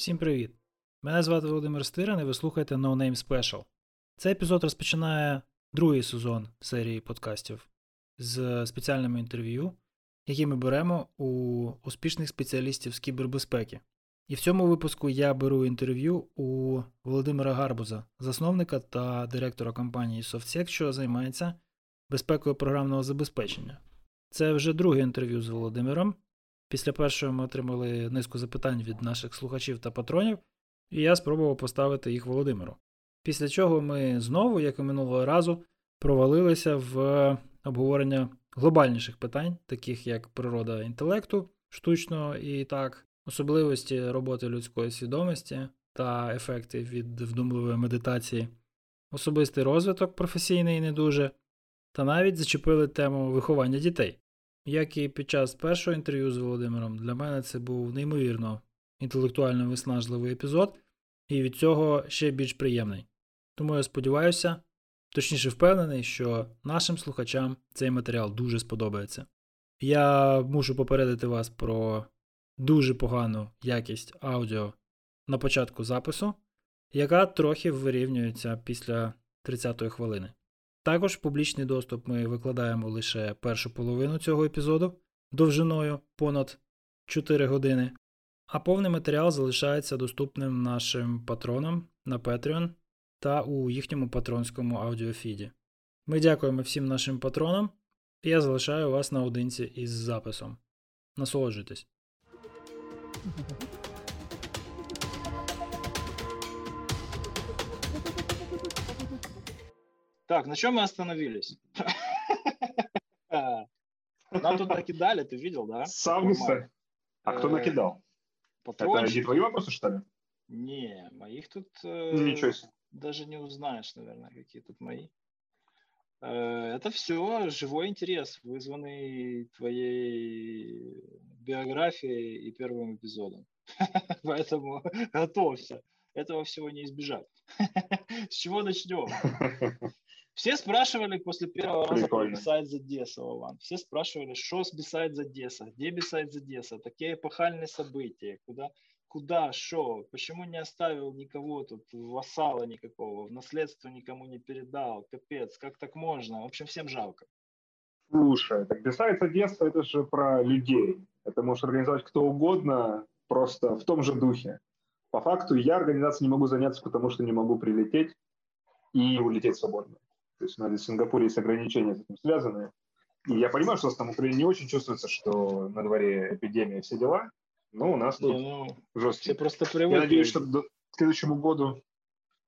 Всім привіт! Мене звати Володимир Стирин і ви слухаєте No Name Special. Цей епізод розпочинає другий сезон серії подкастів з спеціальними інтерв'ю, які ми беремо у успішних спеціалістів з кібербезпеки. І в цьому випуску я беру інтерв'ю у Володимира Гарбуза, засновника та директора компанії SoftSec, що займається безпекою програмного забезпечення. Це вже друге інтерв'ю з Володимиром. Після першого ми отримали низку запитань від наших слухачів та патронів, і я спробував поставити їх Володимиру. Після чого ми знову, як і минулого разу, провалилися в обговорення глобальніших питань, таких як природа інтелекту штучного і так, особливості роботи людської свідомості та ефекти від вдумливої медитації, особистий розвиток професійний не дуже, та навіть зачепили тему виховання дітей. Як і під час першого інтерв'ю з Володимиром, для мене це був неймовірно інтелектуально виснажливий епізод, і від цього ще більш приємний. Тому я сподіваюся, точніше впевнений, що нашим слухачам цей матеріал дуже сподобається. Я мушу попередити вас про дуже погану якість аудіо на початку запису, яка трохи вирівнюється після 30-ї хвилини. Також в публічний доступ ми викладаємо лише першу половину цього епізоду довжиною понад 4 години, а повний матеріал залишається доступним нашим патронам на Patreon та у їхньому патронському аудіофіді. Ми дякуємо всім нашим патронам, і я залишаю вас наодинці із записом. Насолоджуйтесь! Так, на чем мы остановились? Нам тут накидали, ты видел, да? С августа. А кто Э, накидал? Это не твои вопросы, что ли? Не, моих тут э, Ничего себе. даже не узнаешь, наверное, какие тут мои. Э, Это все живой интерес, вызванный твоей биографией и первым эпизодом. Поэтому готовься. Этого всего не избежать. С чего начнем? Все спрашивали после первого раза про Прикольно. Besides Одесса, Вован. Все спрашивали, что с Besides Одесса, где Besides Одесса, такие эпохальные события, куда, куда, что, почему не оставил никого тут, вассала никакого, в наследство никому не передал, капец, как так можно? В общем, всем жалко. Слушай, так Бесайц Одесса это же про людей. Это может организовать кто угодно, просто в том же духе. По факту я организацией не могу заняться, потому что не могу прилететь и улететь свободно. То есть у нас в Сингапуре есть ограничения с этим связанные. И я понимаю, что у нас там в Украине не очень чувствуется, что на дворе эпидемия все дела, но у нас Не, тут ну, жесткий. все просто Я привыкли. надеюсь, что до- к следующему году...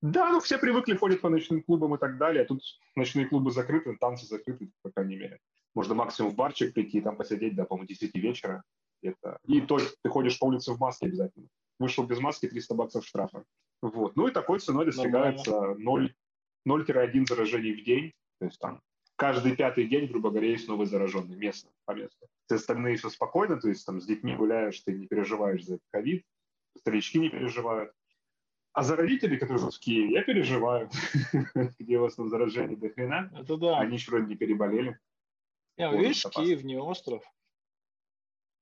Да, ну все привыкли, ходят по ночным клубам и так далее. Тут ночные клубы закрыты, танцы закрыты, по крайней мере. Можно максимум в барчик прийти и там посидеть до, по-моему, 10 вечера. Это... И то ты ходишь по улице в маске обязательно. Вышел без маски, 300 баксов штрафа. Вот. Ну и такой ценой достигается 0 0-1 заражений в день. То есть там каждый пятый день, грубо говоря, есть новый зараженный местно, по месту. Все остальные все спокойно, то есть там с детьми гуляешь, ты не переживаешь за ковид, старички не переживают. А за родителей, которые живут в Киеве, я переживаю, где у вас там заражение до хрена. Это да. Они еще вроде не переболели. Не, Вот видишь. Киев не остров.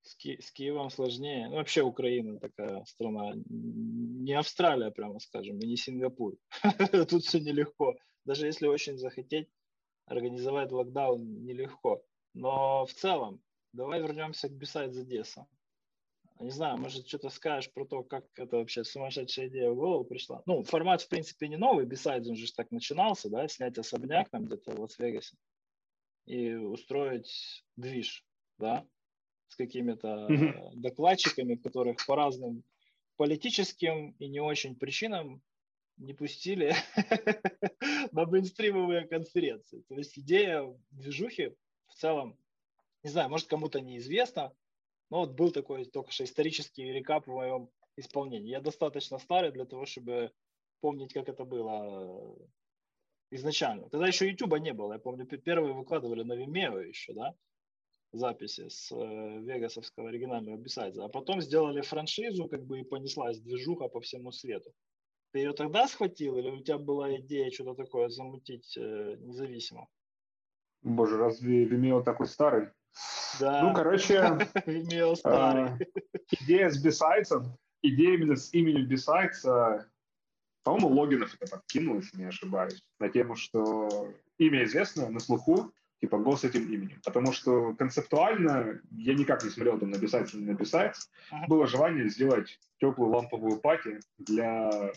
С, Ки- с Киевом сложнее. Ну, вообще Украина такая страна. Не Австралия, прямо скажем, и не Сингапур. Тут все нелегко. Даже если очень захотеть, организовать локдаун нелегко. Но в целом, давай вернемся к Besides Одесса. Не знаю, может, что-то скажешь про то, как это вообще сумасшедшая идея в голову пришла. Ну, формат, в принципе, не новый. Besides, он же так начинался, да, снять особняк там где-то в Лас-Вегасе и устроить движ, да, с какими-то докладчиками, которых по разным политическим и не очень причинам не пустили на мейнстримовые конференции. То есть идея движухи в целом, не знаю, может кому-то неизвестно, но вот был такой только что исторический рекап в моем исполнении. Я достаточно старый для того, чтобы помнить, как это было изначально. Тогда еще YouTube не было. Я помню, первые выкладывали на Vimeo еще, да, записи с э, вегасовского оригинального бисайза. А потом сделали франшизу, как бы и понеслась движуха по всему свету. Ты ее тогда схватил или у тебя была идея что-то такое замутить э, независимо? Боже, разве Vimeo такой старый? Да. Ну, короче, Vimeo старый. э, идея с Besides, идея именно с именем э, по-моему, Логинов это подкинул, если не ошибаюсь, на тему, что имя известно, на слуху, типа go с этим именем. Потому что концептуально я никак не смотрел там написать или написать. Ага. Было желание сделать теплую ламповую party для,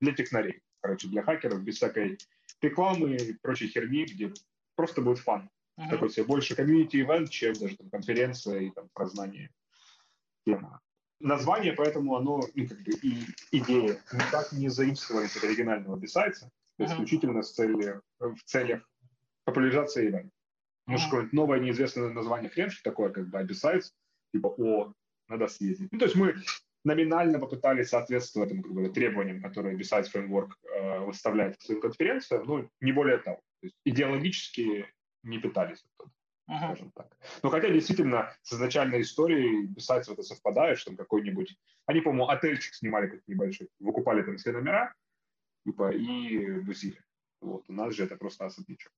для технарей. Короче, для хакеров, без всякой рекламы и прочей херни, где просто будет фан. Ага. Такой себе больше community-event, чем даже там, конференция и там про знания темы. Название, поэтому оно, ну, как бы, и идея никак не заимствовали от оригинального бисайца, Ага. исключительно с целью, в целях популяризации ивента. Может, Ага. какое-нибудь новое неизвестное название хрен что такое, как бы, besides, типа, о, надо съездить. Ну, то есть мы номинально попытались соответствовать этим, как бы, требованиям, которые Besides Framework э, выставляет в своим конференциям, ну, не более того. То есть идеологически не пытались оттуда Ага. скажем так. Но хотя действительно с изначальной историей Besides это совпадает, что там какой-нибудь... Они, по-моему, отельчик снимали как небольшой, выкупали там все номера, типа, и бузили. Вот, у нас же это просто особнячок.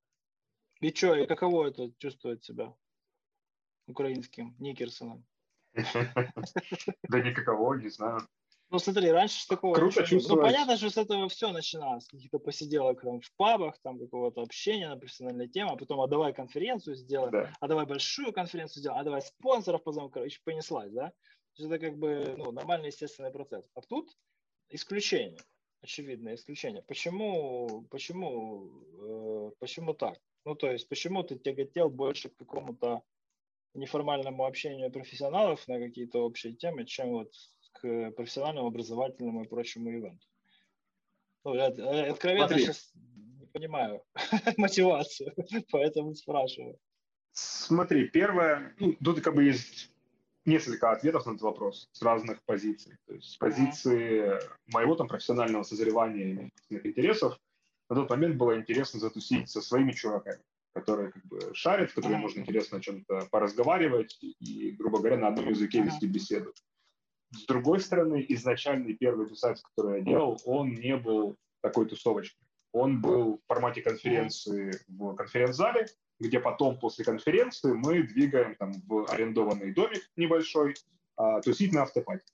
И что, и каково это чувствовать себя украинским Никерсоном? Да никакого, не знаю. Ну смотри, раньше ж такого Круто. Ну чувствовать. понятно, что с этого все начиналось. Каких-то посиделок там в пабах, там какого-то общения на профессиональные темы, а потом, а давай конференцию сделаем, Да. а давай большую конференцию сделаем, а давай спонсоров позовем, короче, понеслась, да? Это как бы ну, нормальный естественный процесс. А тут исключение, очевидное исключение. Почему, почему, э, почему так? Ну, то есть, почему ты тяготел больше к какому-то неформальному общению профессионалов на какие-то общие темы, чем вот к профессиональному, образовательному и прочему ивенту? Ну, я, я откровенно Смотри. сейчас не понимаю мотивацию, поэтому спрашиваю. Смотри, первое, ну, тут как бы есть несколько ответов на этот вопрос с разных позиций. То есть с позиции моего там профессионального созревания и интересов на тот момент было интересно затусить со своими чуваками, которые как бы шарят, с которыми можно интересно о чем-то поразговаривать и, грубо говоря, на одном языке вести беседу. С другой стороны, изначальный первый сайт, который я делал, он не был такой тусовочный. Он был в формате конференции в конференц-зале, где потом после конференции мы двигаем там в арендованный домик небольшой, а, тусить на автопате.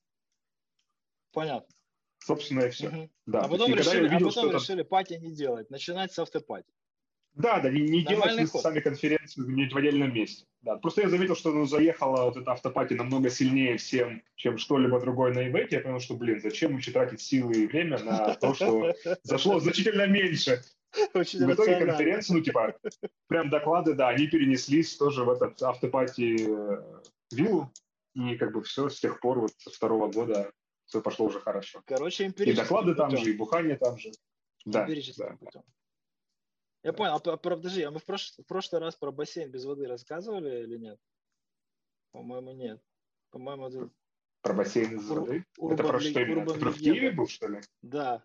Понятно. Собственно, и все. Мгм. Да, а то потом, есть, решили, а увидел, потом что там- решили пати не делать, начинать с автопати. Да, да, не, не делать ход. сами конференцию где-нибудь в отдельном месте. Да. Просто я заметил, что ну, заехала вот эта автопати намного сильнее всем, чем что-либо другое на ивенте. Я понял, что, блин, зачем еще тратить силы и время на то, что зашло значительно меньше. Очень в итоге конференцию, ну, типа, прям доклады, да, они перенеслись тоже в этот автопати э, виллу. И как бы все с тех пор, вот со второго года, все пошло уже хорошо. Короче, И доклады там путем. же, и бухание там же. Да, да. путем. Я понял, а, а, подожди, а мы в, прош- в прошлый раз про бассейн без воды рассказывали или нет? По-моему, нет. По-моему, это... Про бассейн из Ур- воды. Урбан Это про что именно? Урбан Который в. Киеве был, что ли? Да.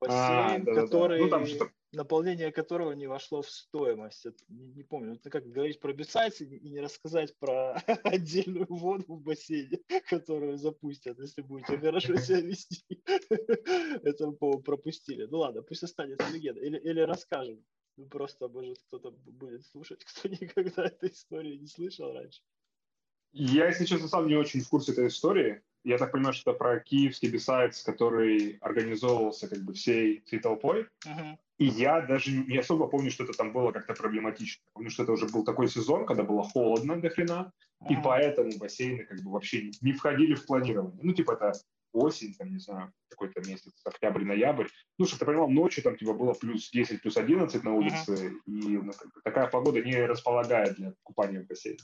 А, Бассейн, да-да-да. который, Ну, там что-то- наполнение которого не вошло в стоимость. Это не, не помню. Это как говорить про бисайцы и не рассказать про отдельную воду в бассейне, которую запустят, если будете хорошо себя вести. Это, пропустили. Ну ладно, пусть останется легенда. Или, или расскажем. Ну, просто, может, кто-то будет слушать, кто никогда этой истории не слышал раньше. Я, если честно, сам не очень в курсе этой истории. Я так понимаю, что это про киевский бисайдс, который организовывался как бы всей, всей толпой. Мгм. И я даже не особо помню, что это там было как-то проблематично. Помню, что это уже был такой сезон, когда было холодно до хрена, и Ага. поэтому бассейны как бы вообще не- входили в планирование. Ну, типа это осень, там, не знаю, какой-то месяц, октябрь, ноябрь. Ну, что ты понимал, ночью там типа было плюс 10, плюс 11 на улице, и ну, такая погода не располагает для купания в бассейне.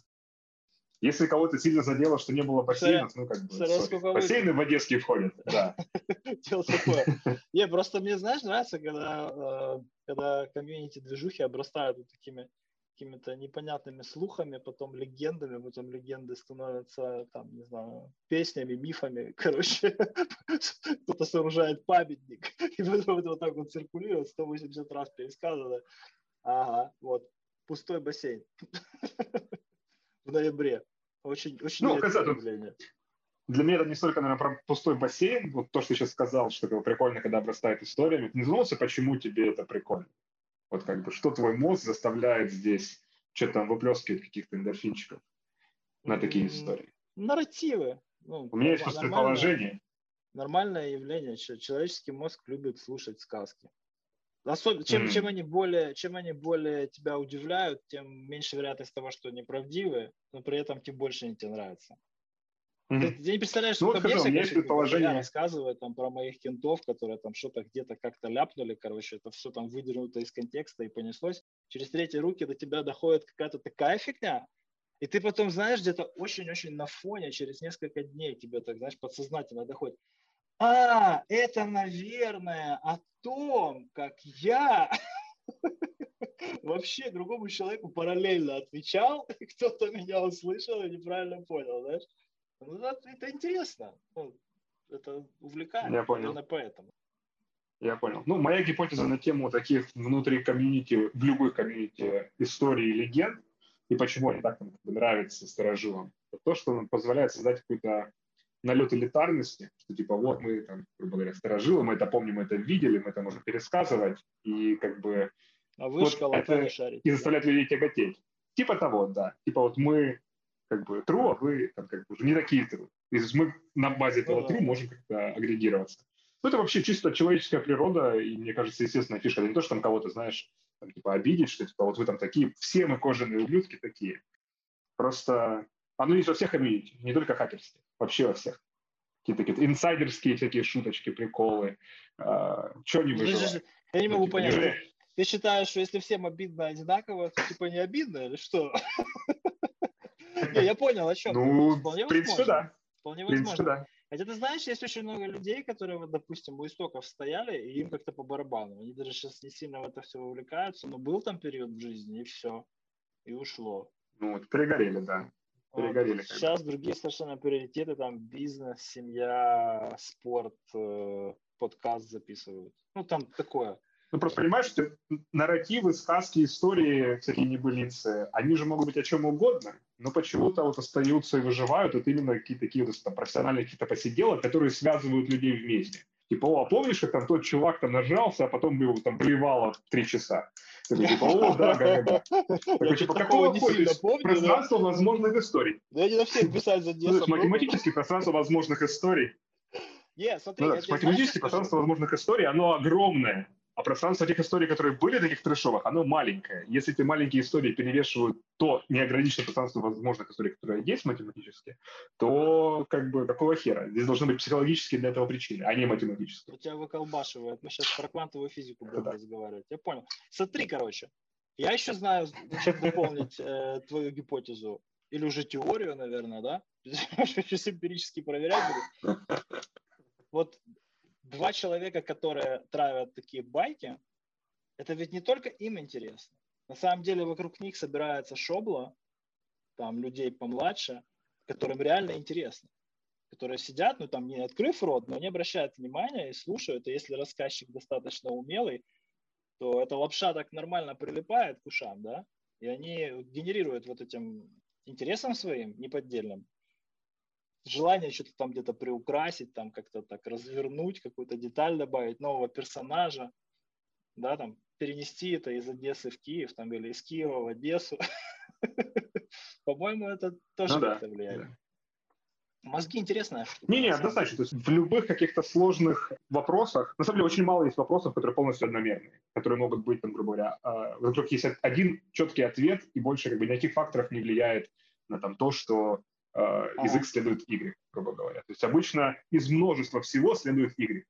Если кого-то сильно задело, что не было бассейнов, ну, как бы, сори. сколько бассейны в Одесский входят, да. дело такое. Не, просто мне, знаешь, нравится, когда, э, когда комьюнити движухи обрастают такими какими-то непонятными слухами, потом легендами, потом легенды становятся, там, не знаю, песнями, мифами, короче, кто-то сооружает памятник, и потом это вот так вот циркулирует, 180 раз пересказано. Ага, вот, пустой бассейн в ноябре. Очень, очень ну, явление. Для меня это не столько, наверное, про пустой бассейн, вот то, что ты сейчас сказал, что это прикольно, когда обрастает историями. Ты не задумался, почему тебе это прикольно? Вот как бы, что твой мозг заставляет здесь что-то там выплескивать каких-то эндорфинчиков на такие истории? Нарративы. Ну, У меня есть просто предположение. Нормальное явление. Человеческий мозг любит слушать сказки. Особенно, чем, mm-hmm. чем, они более, чем они более тебя удивляют, тем меньше вероятность того, что они правдивы, но при этом тем больше они тебе нравятся. Mm-hmm. Ты, ты не представляешь, ну, сколько ну, мне, есть предположение. я рассказываю там про моих кентов, которые там что-то где-то как-то ляпнули, короче, это все там выдернуто из контекста и понеслось. Через третьи руки до тебя доходит какая-то такая фигня, и ты потом, знаешь, где-то очень-очень на фоне, через несколько дней тебе так, знаешь, подсознательно доходит. А, это, наверное, о том, как я вообще другому человеку параллельно отвечал, и кто-то меня услышал и неправильно понял, знаешь? Ну, это, это интересно. Ну, это увлекает. Я понял. Именно поэтому. Я понял. Ну, моя гипотеза на тему таких внутри комьюнити, в любой комьюнити истории и легенд, и почему они так нравятся старожилам, то, что он позволяет создать какую-то налет элитарности, что типа вот мы там, грубо говоря, сторожилы, мы это помним, мы это видели, мы это можем пересказывать, и как бы а вы вот это шарите, и заставлять да? людей тяготеть. Типа того, да. Типа вот мы как бы true, а вы там, как бы, уже не такие true. То есть мы на базе этого ну, true можем как-то агрегироваться. Ну, это вообще чисто человеческая природа, и мне кажется, естественная фишка. Это не то, что там кого-то, знаешь, там, типа обидеть, что типа вот вы там такие, все мы кожаные ублюдки такие. Просто оно есть во всех комьюнити, не только хакерских, вообще во всех. Какие-то какие инсайдерские всякие шуточки, приколы. А, что не выживает? Я не могу ну, понять. Неужели... Ты считаешь, что если всем обидно одинаково, то типа не обидно или что? Я понял, о чем. Ну, в принципе, да. Вполне возможно. Хотя ты знаешь, есть очень много людей, которые, вот, допустим, у истоков стояли, и им как-то по барабану. Они даже сейчас не сильно в это все вовлекаются, но был там период в жизни, и все. И ушло. Ну, вот перегорели, да перегорели. Сейчас другие совершенно приоритеты, там бизнес, семья, спорт, э, подкаст записывают. Ну, там такое. Ну, просто понимаешь, что нарративы, сказки, истории, всякие небылицы, они же могут быть о чем угодно, но почему-то вот остаются и выживают вот именно какие-то такие вот там профессиональные какие-то посиделки, которые связывают людей вместе. Типа, о, а помнишь, как там тот чувак там нажрался, а потом его там блевало три часа? Такой, типа, о, да, да, да. Такой, типа, какого хуя? Пространство возможных историй. Да не на всех писать за детство. Математически пространство возможных историй. Нет, смотри. Ну математически пространство возможных историй, оно огромное. А пространство тех историй, которые были таких трешовых, оно маленькое. Если эти маленькие истории перевешивают то неограниченное пространство возможных историй, которые есть математически, то как бы какого хера? Здесь должны быть психологические для этого причины, а не математические. У тебя выколбашивает. Мы сейчас про квантовую физику будем да. разговаривать. Я понял. Смотри, короче. Я еще знаю, дополнить э, твою гипотезу. Или уже теорию, наверное, да? Сейчас эмпирически проверять буду. Вот два человека, которые травят такие байки, это ведь не только им интересно. На самом деле вокруг них собирается шобла, там людей помладше, которым реально интересно. Которые сидят, ну там не открыв рот, но они обращают внимание и слушают. И если рассказчик достаточно умелый, то эта лапша так нормально прилипает к ушам, да, и они генерируют вот этим интересом своим неподдельным желание что-то там где-то приукрасить, там как-то так развернуть, какую-то деталь добавить, нового персонажа, да, там перенести это из Одессы в Киев, там, или из Киева в Одессу. По-моему, это тоже ну, как-то влияет. Мозги интересная штука. Не-не, однозначно. То есть в любых каких-то сложных вопросах, на самом деле очень мало есть вопросов, которые полностью одномерные, которые могут быть, там, грубо говоря, а, вокруг есть один четкий ответ, и больше как бы никаких факторов не влияет на там, то, что э, язык следует Y, грубо говоря. То есть обычно из множества всего следует Y.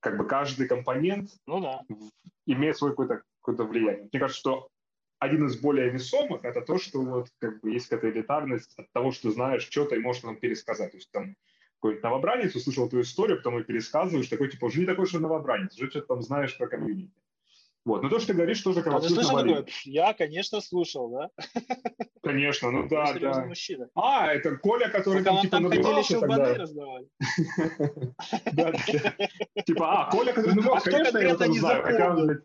Как бы каждый компонент ну, да. имеет свое какое-то какое влияние. Мне кажется, что один из более весомых это то, что вот как бы есть какая-то элитарность от того, что знаешь что-то и можешь нам пересказать. То есть там какой-нибудь новобранец услышал твою историю, потом и пересказываешь, такой типа уже не такой, что новобранец, уже что-то там знаешь про комьюнити. Вот. Но то, что ты говоришь, тоже как А абсолютно слышал валидно. такое? Я, конечно, слушал, да? Конечно, ну Вы да, да. мужчина. А, это Коля, который там типа набивался тогда. раздавали. Да. Типа, а, Коля, который А набивался, конечно, я не знаю. Блядь,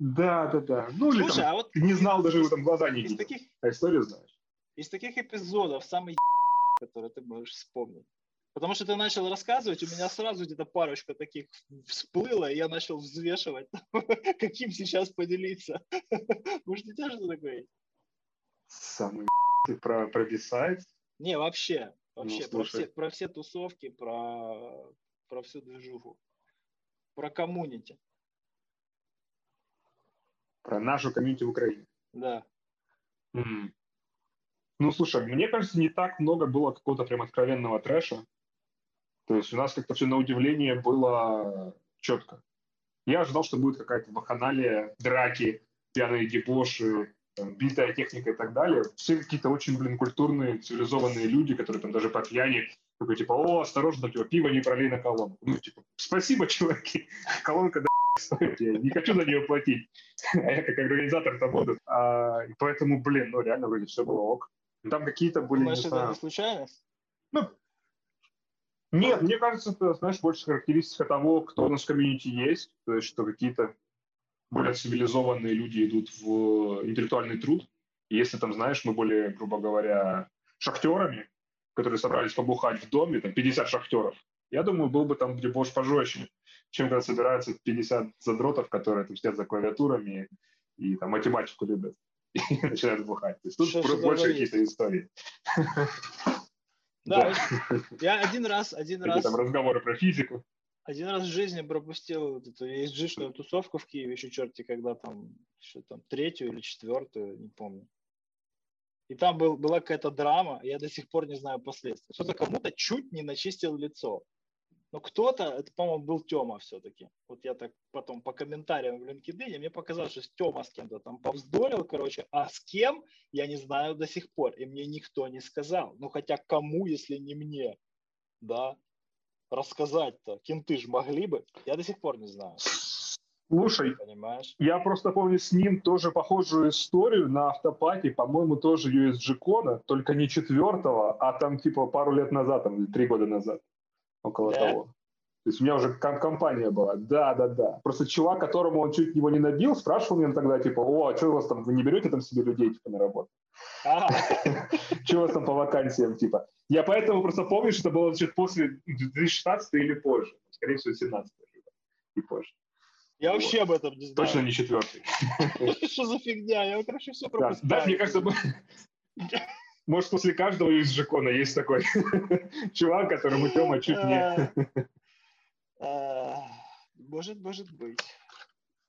Да, да, да. Ну, или там, а не знал, даже его там глаза не видел. А историю знаешь. из таких эпизодов самый который ты можешь вспомнить? Потому что ты начал рассказывать, у меня сразу где-то парочка таких всплыло, и я начал взвешивать, каким сейчас поделиться. Может, у тебя что такое есть? Самый ты про, про Бисайд. Не, вообще. Вообще, Ну, про, все, про все тусовки, про, про всю движуху. Про коммунити. Про нашу комьюнити в Украине. Да. М. Ну, слушай, мне кажется, не так много было какого-то прям откровенного трэша. То есть у нас как-то все на удивление было четко. Я ожидал, что будет какая-то вакханалия, драки, пьяные дебоши, там, битая техника и так далее. Все какие-то очень, блин, культурные, цивилизованные люди, которые там даже по пьяни такой, типа, о, осторожно, типа, пиво не пролей на колонку. Ну, типа, спасибо, чуваки, колонка, да, стоит, я не хочу за нее платить. А я как организатор там буду. А, поэтому, блин, ну, реально вроде все было ок. Ну, Там какие-то были, Думаешь, не это не случайность? ну, нет, мне кажется, это, знаешь, больше характеристика того, кто у нас в комьюнити есть, то есть, что какие-то более цивилизованные люди идут в интеллектуальный труд. И если там, знаешь, мы более, грубо говоря, шахтерами, которые собрались побухать в доме, там 50 шахтеров, я думаю, был бы там дебош пожестче, чем когда собираются 50 задротов, которые там сидят за клавиатурами и там математику любят и начинают бухать. То есть тут Что больше какие-то истории. Да, я один раз, один раз, там разговоры про физику. один раз в жизни пропустил вот эту ESG-шную тусовку в Киеве, еще черти когда там, что там, третью или четвертую, не помню. И там был, была какая-то драма, я до сих пор не знаю последствий. Кто-то кому-то чуть не начистил лицо. Но кто-то, это, по-моему, был Тёма все-таки. Вот я так потом по комментариям в LinkedIn, мне показалось, что Тёма с кем-то там повздорил, короче, а с кем, я не знаю до сих пор. И мне никто не сказал. Ну, хотя кому, если не мне, да, рассказать-то? Кенты ж могли бы. Я до сих пор не знаю, Слушай, понимаешь? Я просто помню с ним тоже похожую историю на автопате, по-моему, тоже USG Кона, только не четвертого, а там типа пару лет назад, там или три года назад, около Да? того. То есть у меня уже ком- компания была. Да, да, да. Просто чувак, которому он чуть его не набил, спрашивал меня тогда, типа, о, а что у вас там, вы не берете там себе людей типа на работу? Что у вас там по вакансиям, типа? Я поэтому просто помню, что это было чуть после 2016 или позже. Скорее всего, 17 и позже. Я вообще об этом не знаю. Точно не четвертый. Что за фигня? Я, короче, все пропускаю. да, мне кажется, может, после каждого из Жекона есть такой чувак, которому Тёма чуть не... А, а, Может, может быть.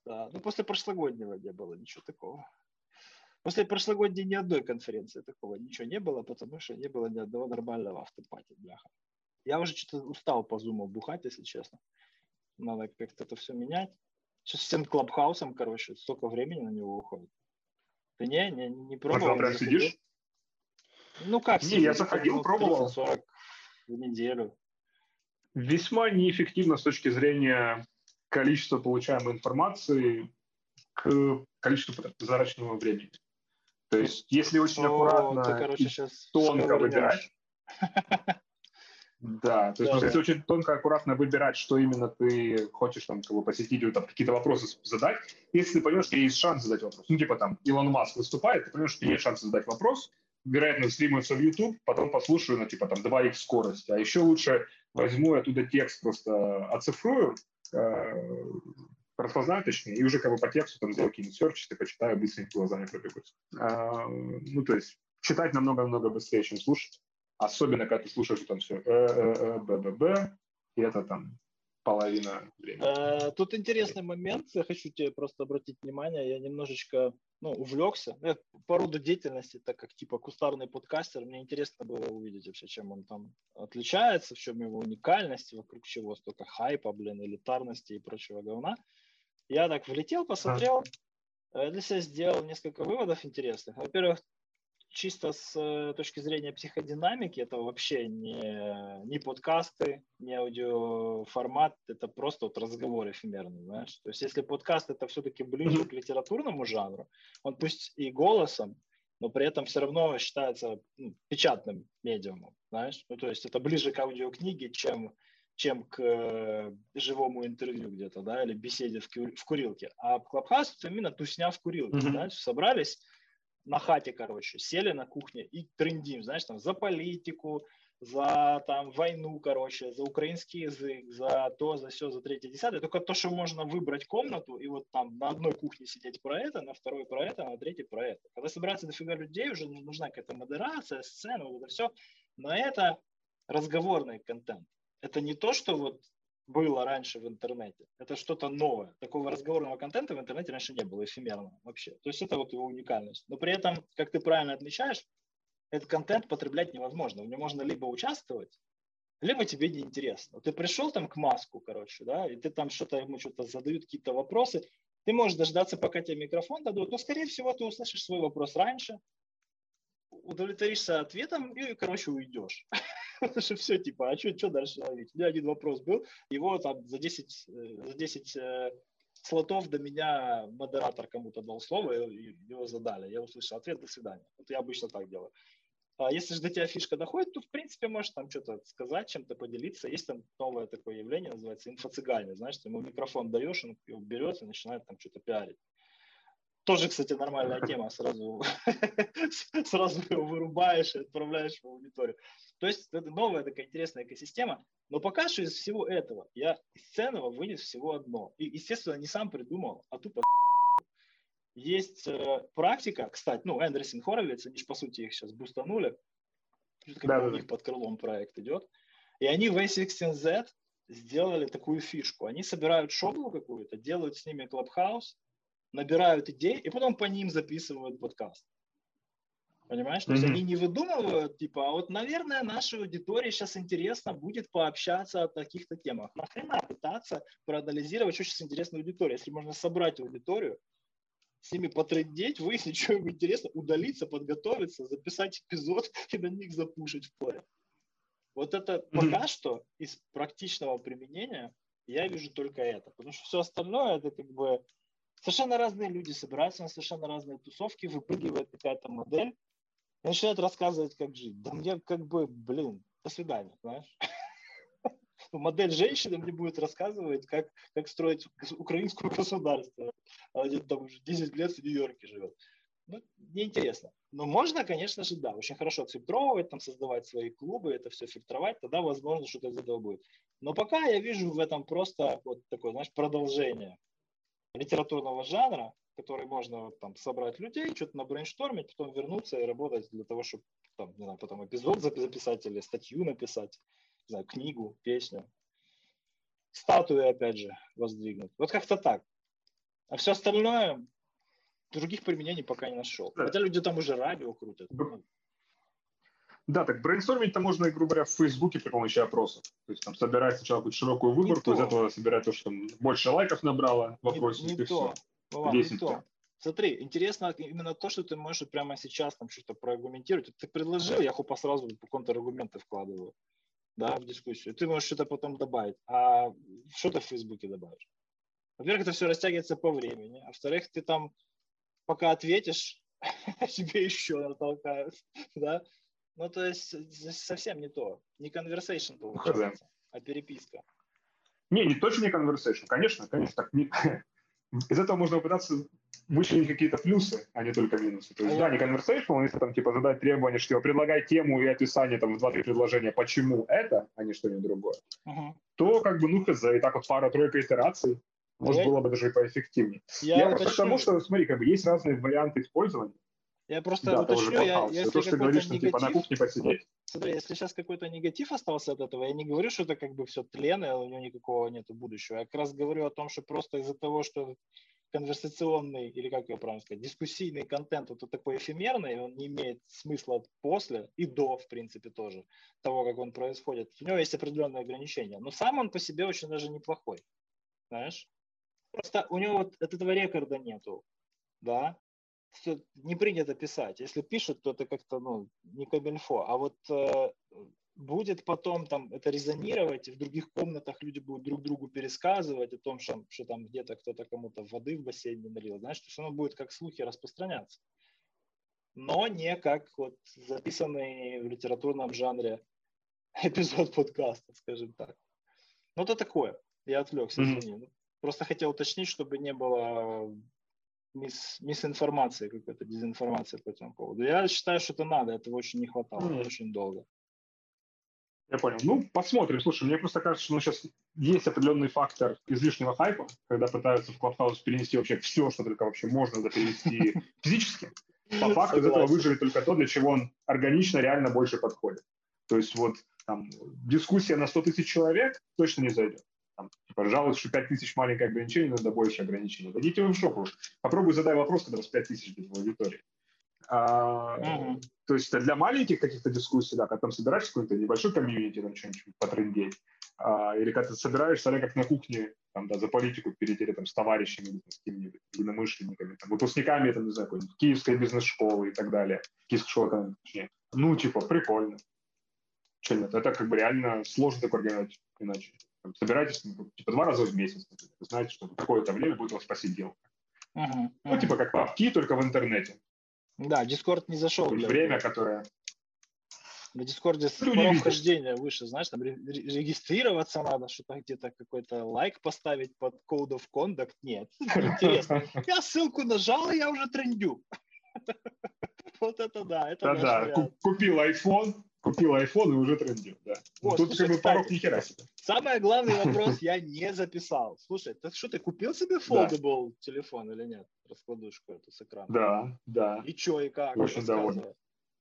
Да. Ну, после прошлогоднего не было ничего такого. После прошлогодней ни одной конференции такого ничего не было, потому что не было ни одного нормального автопати, бляха. Я уже что-то устал по зуму бухать, если честно. Надо как-то это все менять. Сейчас с тем клабхаусом, короче, столько времени на него уходит. Ты не, не, не пробовал? там прям сидишь? Ну как Не, я заходил, пробовал. 30-40 в неделю. Весьма неэффективно с точки зрения количества получаемой информации к количеству зарочного времени. То есть, если очень О, аккуратно ты, короче, и сейчас тонко выбирать, Да, то есть Да, просто да. если очень тонко, аккуратно выбирать, что именно ты хочешь там как бы, посетителю там, какие-то вопросы задать, если ты понимаешь, что есть шанс задать вопрос, ну типа там Илон Маск выступает, ты понимаешь, что есть шанс задать вопрос, вероятно, стримится в YouTube, потом послушаю на типа там 2х скорости, а еще лучше возьму оттуда текст просто оцифрую, э, распознаю точнее, и уже как бы по тексту там сделаю какие-нибудь серчи, почитаю, быстренько глазами пробегусь. А, ну, то есть читать намного-намного быстрее, чем слушать. Особенно, когда ты слушаешь там все э, БББ, и это там половина времени. Э, Тут интересный момент, я хочу тебе просто обратить внимание, я немножечко ну, увлекся Я по роду деятельности, так как типа кустарный подкастер, мне интересно было увидеть вообще, чем он там отличается, в чем его уникальность, вокруг чего столько хайпа, блин, элитарности и прочего говна. Я так влетел, посмотрел, э, для себя сделал несколько выводов интересных. Во-первых, чисто с э, точки зрения психодинамики, это вообще не, не подкасты, не аудиоформат, это просто вот разговор эфемерный, знаешь. То есть если подкаст это все-таки ближе к литературному жанру, он пусть и голосом, но при этом все равно считается ну, печатным медиумом, знаешь. Ну, то есть это ближе к аудиокниге, чем чем к э, живому интервью где-то, да, или беседе в, в курилке. А Клабхаус это именно тусня в курилке, mm-hmm. знаешь, собрались на хате, короче, сели на кухне и трендим, знаешь, там за политику, за там войну, короче, за украинский язык, за то, за все, за третье, десятое. Только то, что можно выбрать комнату и вот там на одной кухне сидеть про это, на второй про это, на третьей про это. Когда собирается дофига людей, уже нужна какая-то модерация, сцена, вот это все. Но это разговорный контент. Это не то, что вот было раньше в интернете. Это что-то новое. Такого разговорного контента в интернете раньше не было, эфемерного вообще. То есть это вот его уникальность. Но при этом, как ты правильно отмечаешь, этот контент потреблять невозможно. В нем можно либо участвовать, либо тебе не интересно. Ты пришел там к маску, короче, да, и ты там что-то ему что-то задают, какие-то вопросы. Ты можешь дождаться, пока тебе микрофон дадут, но, скорее всего, ты услышишь свой вопрос раньше, удовлетворишься ответом и, короче, уйдешь. Потому что все, типа, а что дальше ловить? У меня один вопрос был, его там за 10, э, за 10 э, слотов до меня модератор кому-то дал слово, и его задали. Я услышал ответ, до свидания. Вот я обычно так делаю. А если же до тебя фишка доходит, то, в принципе, можешь там что-то сказать, чем-то поделиться. Есть там новое такое явление, называется инфо-цыгане. Знаешь, ты ему микрофон даешь, он его берет и начинает там что-то пиарить. Тоже, кстати, нормальная тема. Сразу, сразу его вырубаешь и отправляешь в аудиторию. То есть это новая такая интересная экосистема. Но пока что из всего этого я из ценного вынес всего одно. И, естественно, не сам придумал, а тупо есть э, практика, кстати, ну, Эндерсон Хоровиц, они же, по сути, их сейчас бустанули. Как да, у них под крылом проект идет. И они в A16Z сделали такую фишку. Они собирают шоблу какую-то, делают с ними клабхаус, набирают идеи, и потом по ним записывают подкаст. Понимаешь? Mm-hmm. То есть они не выдумывают, типа, а вот, наверное, нашей аудитории сейчас интересно будет пообщаться о таких-то темах. Нахрена пытаться проанализировать, что сейчас интересно аудитории, если можно собрать аудиторию, с ними потрендеть, выяснить, что им интересно, удалиться, подготовиться, записать эпизод и на них запушить в поле. Вот это mm-hmm. пока что из практичного применения я вижу только это. Потому что все остальное это как бы совершенно разные люди собираются на совершенно разные тусовки, выпрыгивает какая-то модель, и начинает рассказывать, как жить. Да мне как бы, блин, до свидания, знаешь. Модель женщины мне будет рассказывать, как, как строить украинское государство. Она где-то там уже 10 лет в Нью-Йорке живет. Ну, неинтересно. Но можно, конечно же, да, очень хорошо отфильтровывать, там, создавать свои клубы, это все фильтровать, тогда, возможно, что-то из этого будет. Но пока я вижу в этом просто вот такое, знаешь, продолжение литературного жанра, который можно вот, там собрать людей, что-то набрейнштормить, потом вернуться и работать для того, чтобы там, не знаю, потом эпизод записать или статью написать, не знаю, книгу, песню. Статуи, опять же, воздвигнуть. Вот как-то так. А все остальное других применений пока не нашел. Да. Хотя люди там уже радио крутят. Да, так брейнстормить-то можно, грубо говоря, в Фейсбуке при помощи опросов. То есть там собирать сначала какую-то широкую выборку, из этого собирать то, что там больше лайков набрало в опросе. Не, не то. Вова, не то. Смотри, интересно именно то, что ты можешь прямо сейчас там что-то проаргументировать. Ты предложил, я хопа сразу контраргументы вкладываю да, в дискуссию. Ты можешь что-то потом добавить. А что ты в Фейсбуке добавишь? Во-первых, это все растягивается по времени. А во-вторых, ты там пока ответишь, тебе еще натолкают. Да? Ну, то есть совсем не то. Не conversation получается, а переписка. Не, не точно не conversation. Конечно, конечно. Так не... Из этого можно попытаться вычленить какие-то плюсы, а не только минусы. То есть, да, не conversation, если там типа задать требования, что типа, предлагай тему и описание там в два-три предложения, почему это, а не что-нибудь другое, uh-huh. то как бы ну хз, и так вот пара-тройка итераций, может, я... было бы даже и поэффективнее. Я, я просто к тому, что, смотри, как бы есть разные варианты использования. Я просто да, уточню, я, если то, что ты говоришь, негатив, что типа на кухне посидеть. Смотри, если сейчас какой-то негатив остался от этого, я не говорю, что это как бы все тлен, и у него никакого нет будущего. Я как раз говорю о том, что просто из-за того, что конверсационный, или как его правильно сказать, дискуссийный контент вот такой эфемерный, он не имеет смысла после и до, в принципе, тоже того, как он происходит. У него есть определенные ограничения. Но сам он по себе очень даже неплохой. Знаешь? Просто у него вот от этого рекорда нету. Да? Не принято писать. Если пишут, то это как-то ну, не кабельфо. А вот э, будет потом там это резонировать, и в других комнатах люди будут друг другу пересказывать о том, что, что там где-то кто-то кому-то воды в бассейне налил. Знаешь, то есть оно будет как слухи распространяться. Но не как вот записанный в литературном жанре эпизод подкаста, скажем так. Ну, это такое. Я отвлекся, извини. Mm-hmm. Просто хотел уточнить, чтобы не было мисс, миссинформации, какой-то дезинформации по этому поводу. Я считаю, что это надо, этого очень не хватало, mm. очень долго. Я понял. Ну, посмотрим. Слушай, мне просто кажется, что ну, сейчас есть определенный фактор излишнего хайпа, когда пытаются в Clubhouse перенести вообще все, что только вообще можно перенести физически. По факту из этого выживет только то, для чего он органично реально больше подходит. То есть вот там дискуссия на 100 тысяч человек точно не зайдет. Там, типа, что 5 тысяч маленькое ограничение, надо больше ограничений. Дадите вы в шоку. Попробуй задай вопрос, когда у вас 5 тысяч в аудитории. А, mm-hmm. То есть для маленьких каких-то дискуссий, да, когда там собираешься какой-то небольшой комьюнити, там что-нибудь потрындеть, а, или когда ты собираешься, или как на кухне, там, да, за политику перейти или, там, с товарищами, с какими-нибудь единомышленниками, там, выпускниками, там, не знаю, киевской бизнес-школы и так далее, киевской школы, точнее. Ну, типа, прикольно. Что нет, это как бы реально сложно так организовать иначе. Собирайтесь ну, типа два раза в месяц. Вы знаете, что какое-то время будет у вас посиделка. Uh-huh, uh-huh. Ну, типа как пабки, только в интернете. Да, Дискорд не зашел. Для время, которое... На Дискорде порог выше, знаешь, там регистрироваться надо, что-то где-то какой-то лайк поставить под Code of Conduct. Нет, интересно. Я ссылку нажал, и я уже трендю. Вот это да. Это Да-да, купил iPhone, купил iPhone и уже трендил, да. Вот, Тут слушай, как бы порог ни хера себе. Самый главный вопрос я не записал. Слушай, ты что, ты купил себе foldable да. телефон или нет? Раскладушку эту с экраном. Да, да. И что, и как? Очень доволен.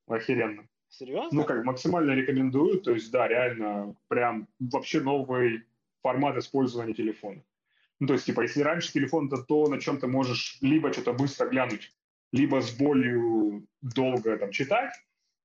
Охеренно. Серьезно? Ну, как максимально рекомендую. То есть, да, реально, прям вообще новый формат использования телефона. Ну, то есть, типа, если раньше телефон это то, на чем ты можешь либо что-то быстро глянуть, либо с болью долго там читать,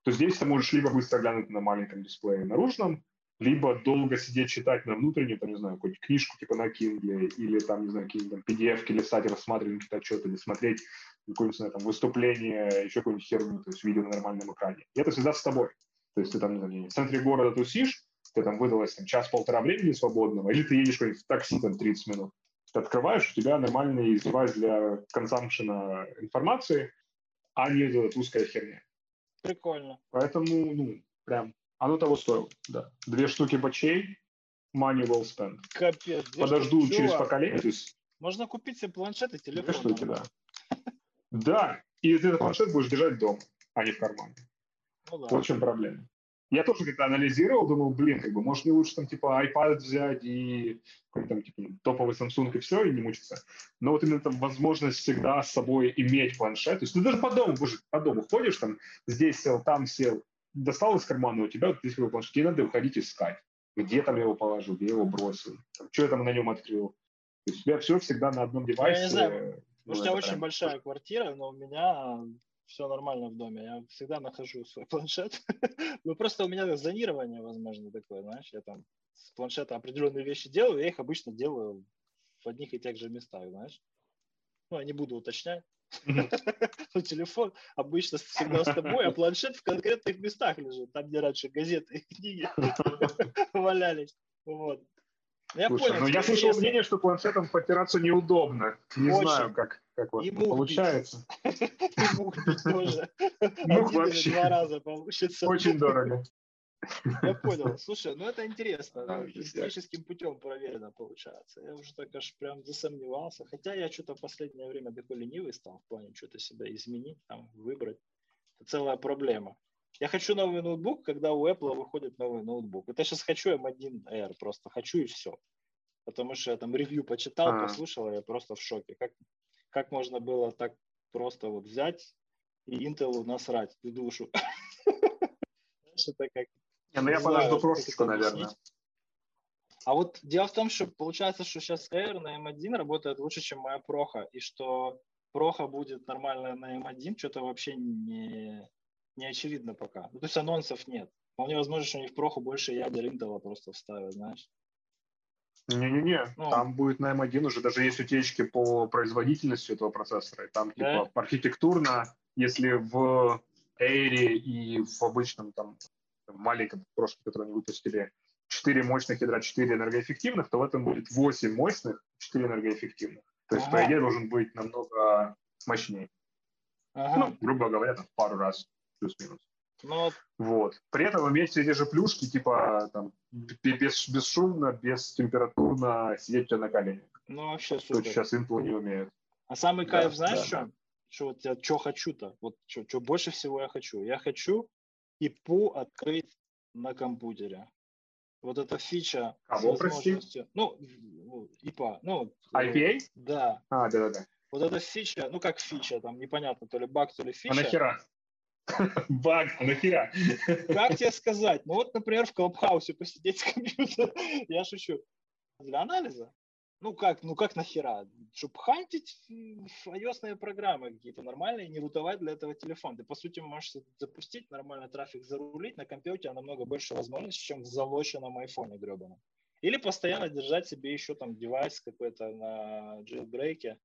то здесь ты можешь либо быстро глянуть на маленьком дисплее наружном, либо долго сидеть читать на внутренней, там, не знаю, какую-нибудь книжку типа на Kindle, или там, не знаю, какие-нибудь там PDF листать, рассматривать какие-то отчеты, или смотреть какое-нибудь, знаю, там, выступление, еще какую-нибудь херню, то есть видео на нормальном экране. И это всегда с тобой. То есть ты там, не знаю, в центре города тусишь, ты там выдалось там, час-полтора времени свободного, или ты едешь в такси там 30 минут. Ты открываешь, у тебя нормальный девайс для консампшена информации, а не эта узкая херня. Прикольно. Поэтому, ну, прям, оно того стоило, да. Две штуки бачей, money well spent. Капец. Подожду штуки, через чувак. поколение. То есть... Можно купить себе планшет и телефон. Две штуки, да. Да, и ты этот планшет будешь держать дома, а не в кармане. Ну, да. Вот в чем проблема. Я тоже как-то анализировал, думал, блин, как бы, может, не лучше там, типа, iPad взять и там, типа, топовый Samsung и все, и не мучиться. Но вот именно там возможность всегда с собой иметь планшет. То есть ты даже по дому, боже, по дому ходишь, там, здесь сел, там сел, достал из кармана, у тебя вот здесь его планшет, тебе надо уходить искать. Где там я его положил, где я его бросил, там, что я там на нем открыл. То есть у тебя все всегда на одном девайсе. Я не знаю, ну, у тебя очень прям... большая квартира, но у меня все нормально в доме. Я всегда нахожу свой планшет. ну, просто у меня зонирование, возможно, такое, знаешь. Я там с планшета определенные вещи делаю, я их обычно делаю в одних и тех же местах, знаешь. Ну, я не буду уточнять. Но телефон обычно всегда с тобой, а планшет в конкретных местах лежит. Там, где раньше газеты и книги валялись. Вот. Я Слушай, понял, ну я слышал мнение, что планшетом потираться неудобно. Не Очень. знаю, как, как вот получается. И мух тоже. Ну, вообще. Два раза получится. Очень дорого. Я понял. Слушай, ну это интересно. Да, историческим путем проверено получается. Я уже так аж прям засомневался. Хотя я что-то в последнее время такой ленивый стал в плане что-то себя изменить, там, выбрать. Это целая проблема. Я хочу новый ноутбук, когда у Apple выходит новый ноутбук. Это я сейчас хочу M1R, просто хочу и все. Потому что я там ревью почитал, А-а-а. послушал, я просто в шоке. Как, как можно было так просто вот взять и Intel насрать в душу? Это как... Не, ну я подожду просто, наверное. А вот дело в том, что получается, что сейчас Air на M1 работает лучше, чем моя Проха, и что Проха будет нормально на M1, что-то вообще не, не очевидно пока. Ну, то есть анонсов нет. Вполне возможно, что они в проху больше ядер Intel просто вставят, знаешь. Не-не-не, Ну. там будет на M1 уже даже есть утечки по производительности этого процессора. Там Да? типа архитектурно, если в Air и в обычном там маленьком прошлом, который они выпустили, 4 мощных ядра, 4 энергоэффективных, то в этом будет 8 мощных, 4 энергоэффективных. То есть, по Ага. идее, должен быть намного мощнее. Ага. Ну, грубо говоря, там, пару раз плюс-минус. Ну, вот. При этом иметь все те же плюшки, типа там без, бесшумно, бестемпературно сидеть у тебя на коленях. ну вообще Что супер. сейчас Intel не умеет. А самый Да, кайф, знаешь, да, что? Что вот я что хочу-то? Вот что больше всего я хочу? Я хочу ИПУ открыть на компьютере. Вот эта фича Кого, прости? возможностью... Ну, ИПА. Ну, э, IPA? Да. А, да-да-да. Вот эта фича, ну как фича, там непонятно, то ли баг, то ли А фича. нахера? Баг, а нахера? Как тебе сказать? Ну вот, например, в Клабхаусе посидеть с компьютером, я шучу. Для анализа? Ну как, ну как нахера? Чтобы хантить ios программы какие-то нормальные, не рутовать для этого телефон. Ты, по сути, можешь запустить нормальный трафик, зарулить на компьютере намного больше возможностей, чем в залоченном айфоне гребаном. Или постоянно держать себе еще там девайс какой-то на джейлбрейке.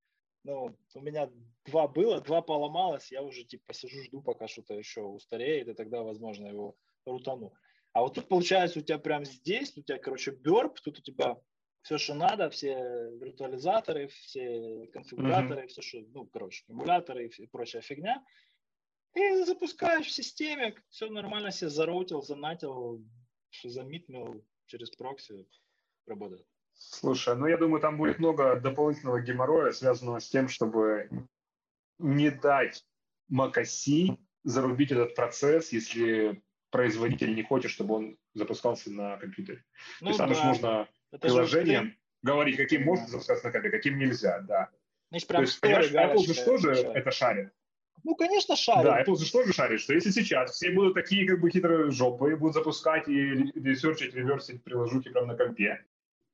Ну, у меня два было, два поломалось, я уже типа сижу, жду, пока что-то еще устареет, и тогда, возможно, его рутану. А вот тут, получается, у тебя прям здесь, у тебя, короче, бёрп, тут у тебя все, что надо, все виртуализаторы, все конфигураторы, mm-hmm. все, что, ну, короче, эмуляторы и прочая фигня. И запускаешь в системе, все нормально себе зароутил, занатил, замитнул через прокси, работает. Слушай, ну я думаю, там будет много дополнительного геморроя, связанного с тем, чтобы не дать macOS зарубить этот процесс, если производитель не хочет, чтобы он запускался на компьютере. Ну, То есть да. там же нужно Это приложением же... говорить, каким можно запускаться на компьютере, каким нельзя, да. Значит, То есть, понимаешь, Apple же что же это шарит? Ну, конечно, шарит. Да, Apple же тоже шарит, что если сейчас все будут такие как бы хитрые жопы, будут запускать и ресерчить, реверсить приложухи прямо на компе,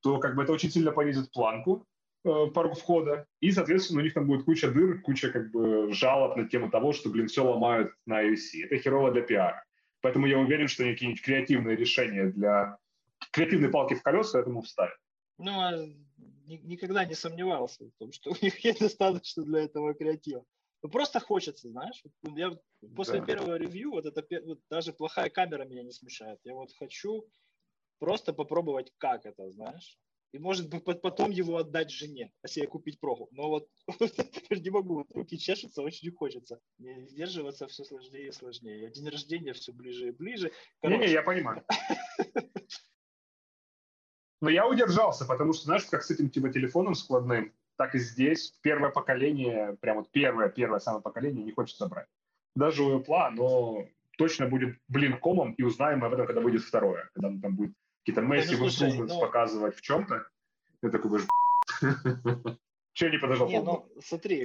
то как бы это очень сильно понизит планку э, порог входа, и, соответственно, у них там будет куча дыр, куча как бы жалоб на тему того, что, блин, все ломают на iOS. Это херово для пиара. Поэтому я уверен, что какие-нибудь креативные решения для креативной палки в колеса этому вставят. Ну, а никогда не сомневался в том, что у них есть достаточно для этого креатива. Ну, просто хочется, знаешь. Я после да. первого ревью, вот это вот даже плохая камера меня не смущает. Я вот хочу просто попробовать, как это, знаешь. И, может быть, потом его отдать жене, а себе купить проху. Но вот не могу, руки чешутся, очень не хочется. Не сдерживаться все сложнее и сложнее. День рождения все ближе и ближе. Не-не, я понимаю. Но я удержался, потому что, знаешь, как с этим типа телефоном складным, так и здесь первое поколение, прям вот первое, первое самое поколение не хочется брать. Даже у Apple оно точно будет, блин, комом, и узнаем об этом, когда выйдет второе, когда там будет какие-то ну, слушай, improvements ну... показывать в чем-то. Я такой, будешь, Че не подождал? Не, ну, смотри,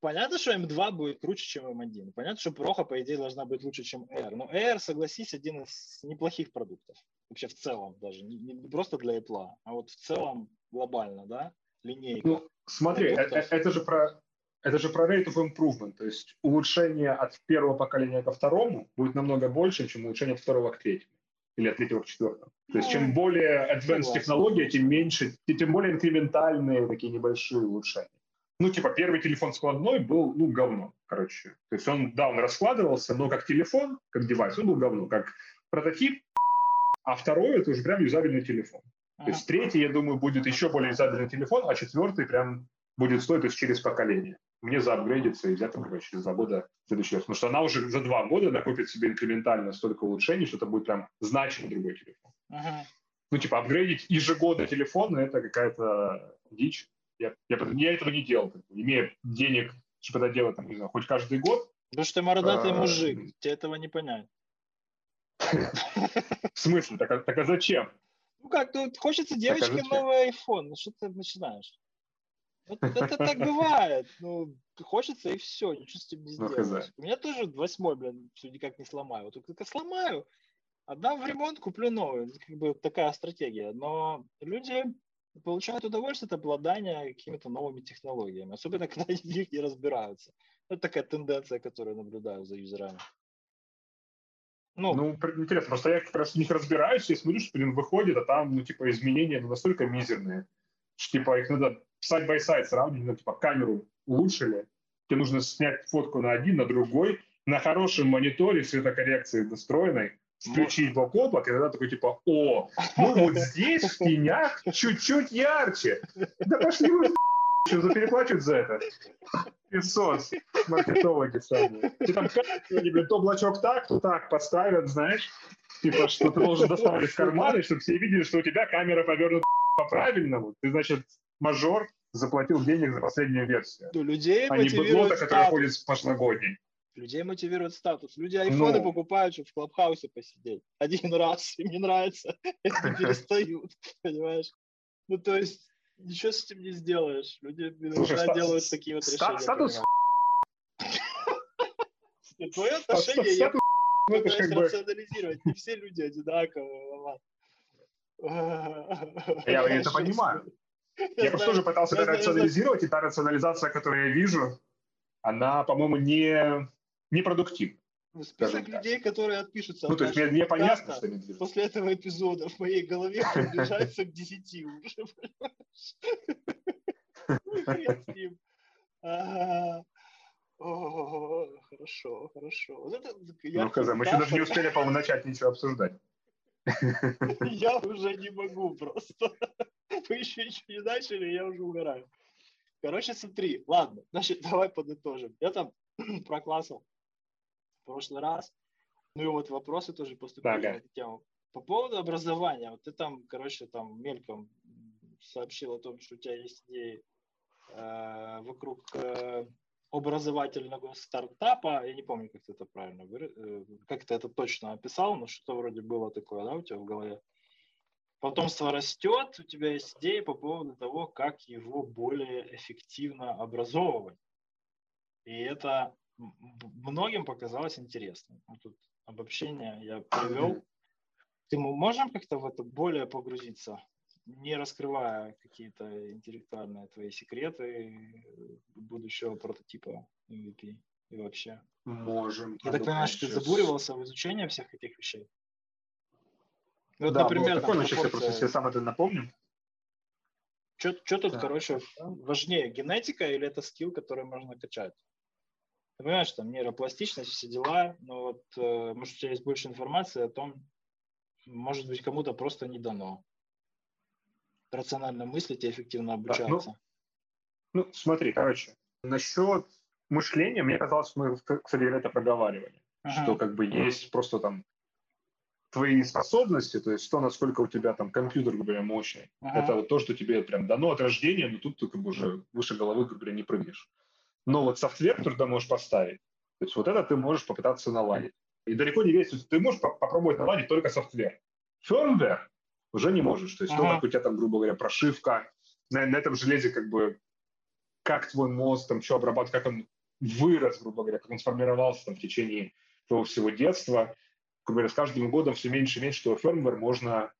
понятно, что M2 будет круче, чем M1. Понятно, что Проха, по идее, должна быть лучше, чем Air. Но Air, согласись, один из неплохих продуктов. Вообще в целом даже. Не, не просто для Apple, а вот в целом глобально, да? Линейка. Ну, смотри, это, это же про это же про rate of improvement, то есть улучшение от первого поколения ко второму будет намного больше, чем улучшение от второго к третьему или от третьего к четвертому. То есть чем более advanced технология, тем меньше, тем более инкрементальные такие небольшие улучшения. Ну, типа, первый телефон складной был, ну, говно, короче. То есть он, да, он раскладывался, но как телефон, как девайс, он был говно. Как прототип, а второй это уже прям юзабельный телефон. То есть третий, я думаю, будет еще более юзабельный телефон, а четвертый прям будет стоить то есть через поколение. Мне заапгрейдиться и взять, например, через два года следующий раз. Потому что она уже за два года накопит себе инкрементально столько улучшений, что это будет прям значимо другой телефон. Uh-huh. Ну, типа, апгрейдить ежегодно телефон, это какая-то дичь. Я, я, я этого не делал, как бы, имея денег, чтобы это делать, там, не знаю, хоть каждый год. Потому что ты мордатый а, мужик, тебе этого не понять. В смысле? Так, а, так а зачем? Ну как, хочется девочке новый iPhone, ну что ты начинаешь? Это, это так бывает. Ну, хочется и все, ничего с этим не сделаешь. У меня тоже восьмой, блин, все никак не сломаю. Вот только сломаю, отдам в ремонт, куплю новый. Это как бы такая стратегия. Но люди получают удовольствие от обладания какими-то новыми технологиями, особенно когда они в них не разбираются. Это такая тенденция, которую я наблюдаю за юзерами. Ну, ну, интересно, просто я как раз в них разбираюсь, и смотрю, что, блин, выходит, а там, ну, типа, изменения ну, настолько мизерные, что, типа, их надо side-by-side сравнить, ну, типа, камеру улучшили, тебе нужно снять фотку на один, на другой, на хорошем мониторе светокоррекции настроенной, включить блок облак, и тогда такой, типа, о, ну вот здесь в тенях чуть-чуть ярче. Да пошли вы что за переплачивать за это? Песос, маркетологи сами. Ты там как-нибудь то облачок так, то так поставят, знаешь, типа, что ты должен доставать из кармана, чтобы все видели, что у тебя камера повернута по-правильному. Ты, значит, мажор заплатил денег за последнюю версию. Ну, людей а не быдлота, который ходит с прошлогодней. Людей мотивирует статус. Люди айфоны ну, покупают, чтобы в клабхаусе посидеть. Один раз, им не нравится, они перестают, понимаешь? Ну, то есть, ничего с этим не сделаешь. Люди иногда делают такие вот решения. Статус... Твое отношение я пытаюсь рационализировать. Не все люди одинаковые. Я это понимаю. Я просто тоже пытался это рационализировать, и та рационализация, которую я вижу, она, по-моему, не, не продуктивна. Ну, список людей, которые отпишутся. Ну, то есть мне, мне понятно, что движутся. После этого эпизода в моей голове приближается к 10 уже, Хорошо, хорошо. Ну, Каза, мы еще даже не успели, по-моему, начать ничего обсуждать. Я уже не могу просто. Вы еще ничего не начали, я уже угораю. Короче, смотри, ладно, значит, давай подытожим. Я там проклассал в прошлый раз. Ну и вот вопросы тоже поступили ага. на эту тему. По поводу образования, вот ты там, короче, там мельком сообщил о том, что у тебя есть идеи э, вокруг э, образовательного стартапа. Я не помню, как ты это правильно, э, как ты это точно описал, но что-то вроде было такое, да, у тебя в голове. Потомство растет, у тебя есть идеи по поводу того, как его более эффективно образовывать. И это многим показалось интересным. Тут обобщение я привел. Ты можем как-то в это более погрузиться, не раскрывая какие-то интеллектуальные твои секреты будущего прототипа MVP и вообще? Можем. Я так понимаю, что ты забуривался в изучении всех этих вещей? Вот, да, например, такое, но сейчас я просто себе сам это напомню. Что тут, да. короче, важнее, генетика или это скилл, который можно качать? Ты понимаешь, там нейропластичность, все дела, но вот, э, может, у тебя есть больше информации о том, может быть, кому-то просто не дано рационально мыслить и эффективно обучаться. Да, ну, ну, смотри, короче, насчет мышления, мне казалось, мы, кстати, это проговаривали, ага. что как бы есть просто там твои способности, то есть то, насколько у тебя там компьютер, грубо говоря, мощный, ага. это вот то, что тебе прям дано от рождения, но тут ты как бы уже выше головы, грубо говоря, не прыгнешь. Но вот софтвер, который ты можешь поставить, то есть вот это ты можешь попытаться наладить. И далеко не весь, ты можешь попробовать наладить только software. Firmware уже не можешь. То есть ага. то, как у тебя там, грубо говоря, прошивка, на, на этом железе как бы как твой мозг, там, что обрабатывать, как он вырос, грубо говоря, как он сформировался там, в течение твоего всего детства – говоря, с каждым годом все меньше и меньше этого firmware можно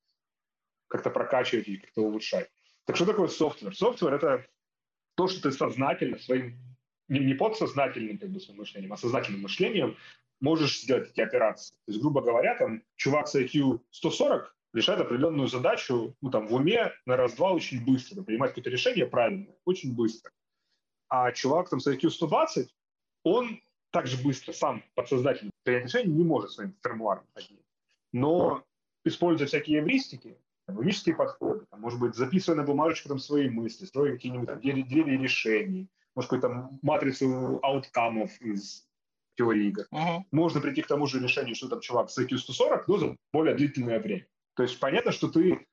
как-то прокачивать и как-то улучшать. Так что такое software? Software – это то, что ты сознательно своим, не, не подсознательным как бы, своим мышлением, а сознательным мышлением можешь сделать эти операции. То есть, грубо говоря, там, чувак с IQ 140 решает определенную задачу ну, там, в уме на раз-два очень быстро, принимать какое-то решение правильное, очень быстро. А чувак там с IQ 120, он так же быстро сам подсознательно принять решение не может своим формуларом одним. Но используя всякие эвристики, логические подходы, там, может быть, записывая на бумажечку там, свои мысли, строя какие-нибудь там, двери решений, может, какую-то матрицу ауткамов из теории игр. Uh-huh. Можно прийти к тому же решению, что там чувак с IQ 140, но за более длительное время. То есть понятно, что ты...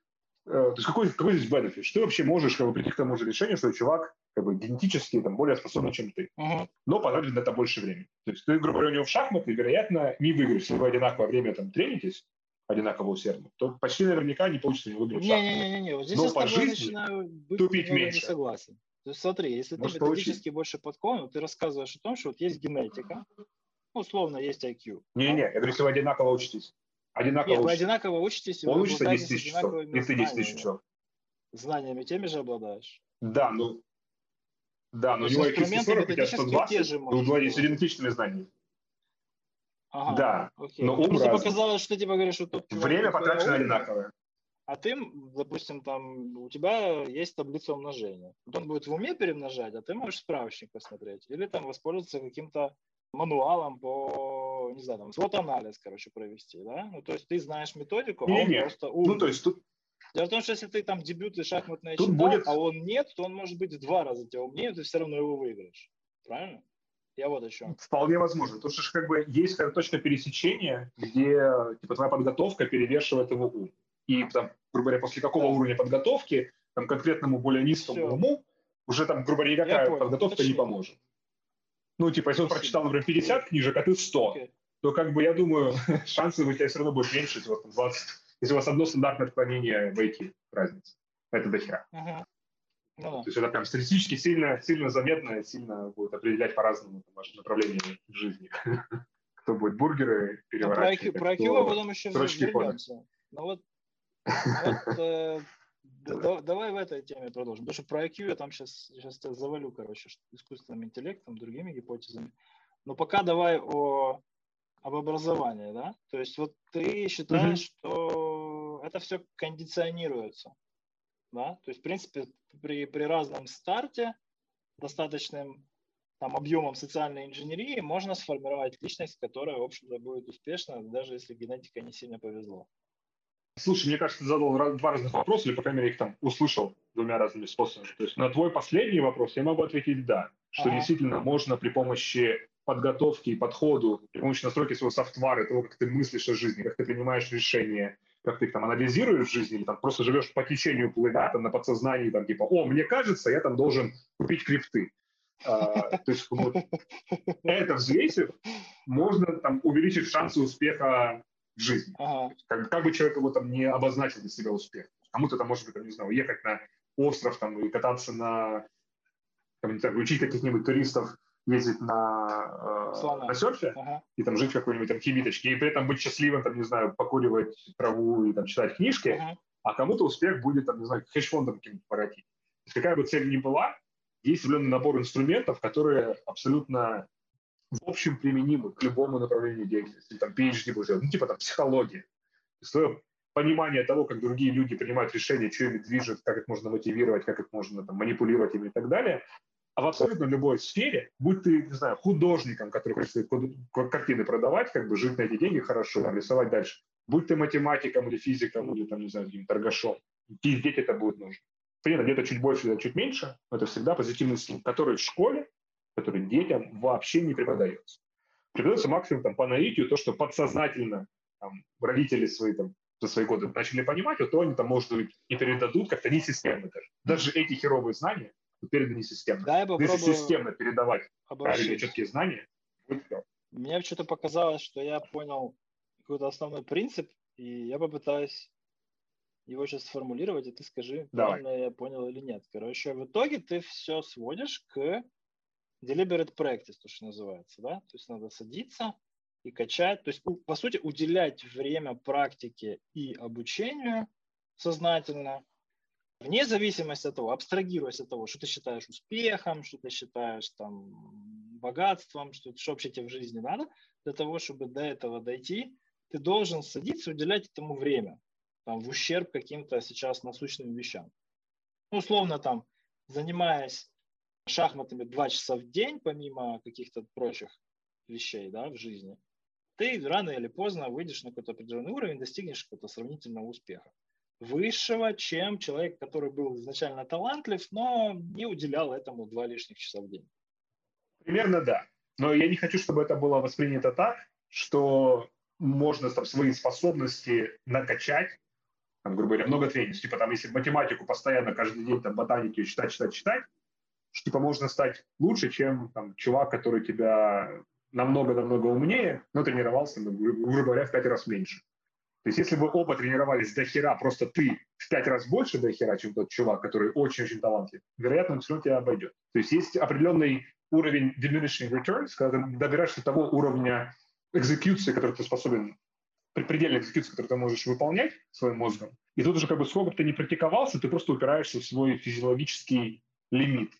Э, то есть какой, какой здесь бенефит? Что ты вообще можешь как бы, прийти к тому же решению, что чувак как бы генетически там, более способны, чем ты. Uh-huh. Но потратить на это больше времени. То есть ты, грубо говоря, у него в шахматы, вероятно, не выиграешь. Если вы одинаковое время там тренитесь, одинаково усердно, то почти наверняка не получится не выиграть Не-не-не, вот здесь Но я по жизни быть тупить меньше. не согласен. То есть смотри, если Может, ты методически получить. больше подкован, ты рассказываешь о том, что вот есть генетика, ну, условно, есть IQ. Не-не, я говорю, если вы одинаково учитесь. Одинаково Нет, учитесь. вы одинаково учитесь, Он учится 10 тысяч часов, и ты 10 тысяч часов. Знаниями теми же обладаешь. Да, ну да, но у него IQ 140, у тебя 120, вы владеете с идентичными знаниями. Ага, Да, окей. но Ну, ум Просто разный. показалось, что типа говоришь, что тот Время потрачено одинаковое. А ты, допустим, там у тебя есть таблица умножения. Вот он будет в уме перемножать, а ты можешь справочник посмотреть. Или там воспользоваться каким-то мануалом по, не знаю, там, свод-анализ, короче, провести, да? Ну, то есть ты знаешь методику, а он Не-не. просто умный. Ну, то есть тут Дело в том, что если ты там дебюты шахматные Тут читал, будет- а он нет, то он может быть в два раза тебя умнее, ты все равно его выиграешь. Правильно? Я вот о чем. вполне возможно. Потому что как бы есть точка пересечения, где типа твоя подготовка перевешивает его ум. И там, грубо говоря, после какого Да. уровня подготовки, там конкретному более низкому Всё. уму, уже там, грубо говоря, никакая подготовка не спасибо. поможет. Ну, типа, если он прочитал, например, 50 книжек, а ты 100, Окей. то, как бы, я думаю, шансы у тебя все равно будут меньше, если у вас там 20, если у вас одно стандартное отклонение в IT, разница. Это дохера. Ага. Ну да. То есть это прям статистически сильно, сильно заметно, и сильно будет определять по-разному ваше направление в жизни. Кто будет бургеры про переворачивать, IQ, а про IQ кто- мы потом еще строчки кода. вернемся. Ну вот, вот, э, да- давай в этой теме продолжим. Потому что про IQ я там сейчас, сейчас тебя завалю, короче, искусственным интеллектом, другими гипотезами. Но пока давай о, об образовании, да? То есть вот ты считаешь, что это все кондиционируется, да? То есть, в принципе, при, при разном старте, достаточным там, объемом социальной инженерии можно сформировать личность, которая, в общем-то, будет успешна, даже если генетика не сильно повезло. Слушай, мне кажется, ты задал два разных вопроса, или, по крайней мере, их там услышал двумя разными способами. То есть на твой последний вопрос я могу ответить «да», что Ага. действительно можно при помощи подготовки и подходу, при помощи настройки своего софтвара, того, как ты мыслишь о жизни, как ты принимаешь решения, как ты их там анализируешь в жизни, или там просто живешь по течению плывя, там на подсознании, там типа, о, мне кажется, я там должен купить крипты. А, то есть это взвесив, можно там увеличить шансы успеха жизни. Ага. Как, как бы человек его там не обозначил для себя успех. Кому-то там может быть, там, не знаю, уехать на остров там и кататься на, там, знаю, учить каких-нибудь туристов ездить на, э, на серфе Ага. и там жить в какой-нибудь там кибиточке, и при этом быть счастливым, там, не знаю, покуривать траву и там читать книжки, Ага. а кому-то успех будет, там, не знаю, хедж-фондом каким-то воротить. То есть какая бы цель ни была, есть определенный набор инструментов, которые абсолютно в общем применимы к любому направлению деятельности. Там PhD будет, ну, типа там психология. Твое понимание того, как другие люди принимают решения, что ими движет, как их можно мотивировать, как их можно там, манипулировать ими и так далее. А в абсолютно любой сфере, будь ты, не знаю, художником, который хочет картины продавать, как бы жить на эти деньги хорошо, там, рисовать дальше, будь ты математиком или физиком, или там, не знаю, каким торгашом, везде тебе это будет нужно. Понятно, где-то чуть больше, где-то чуть меньше, но это всегда позитивный стимул, который в школе, который детям вообще не преподается. Преподается максимум там, по наитию, то, что подсознательно там, родители свои там, за свои годы начали понимать, вот то они там, может быть, и передадут как-то не системно даже. Даже эти херовые знания переданы не системно. Да, я Если попробую системно передавать правильные четкие знания, будет клёво. Мне что-то показалось, что я понял какой-то основной принцип, и я попытаюсь его сейчас сформулировать, и ты скажи, Давай. правильно я понял или нет. Короче, в итоге ты все сводишь к deliberate practice, то, что называется, да? То есть надо садиться и качать, то есть, у- по сути, уделять время практике и обучению сознательно, вне зависимости от того, абстрагируясь от того, что ты считаешь успехом, что ты считаешь там богатством, что, что вообще тебе в жизни надо, для того, чтобы до этого дойти, ты должен садиться уделять этому время, там, в ущерб каким-то сейчас насущным вещам. Ну, условно, там, занимаясь шахматами два часа в день, помимо каких-то прочих вещей, да, в жизни, ты рано или поздно выйдешь на какой-то определенный уровень, достигнешь какого-то сравнительного успеха. Высшего, чем человек, который был изначально талантлив, но не уделял этому два лишних часа в день. Примерно да. Но я не хочу, чтобы это было воспринято так, что можно там, свои способности накачать, там, грубо говоря, много тренинг. Типа там, если математику постоянно каждый день там ботаники читать, читать, читать, что типа можно стать лучше, чем там, чувак, который тебя намного-намного умнее, но тренировался, ну, гру- грубо говоря, в пять раз меньше. То есть если бы оба тренировались до хера, просто ты в пять раз больше до хера, чем тот чувак, который очень-очень талантлив, вероятно, он все равно тебя обойдет. То есть есть определенный уровень diminishing returns, когда ты добираешься до того уровня экзекьюции, который ты способен, предельной экзекьюции, которую ты можешь выполнять своим мозгом. И тут уже как бы сколько бы ты не практиковался, ты просто упираешься в свой физиологический лимит.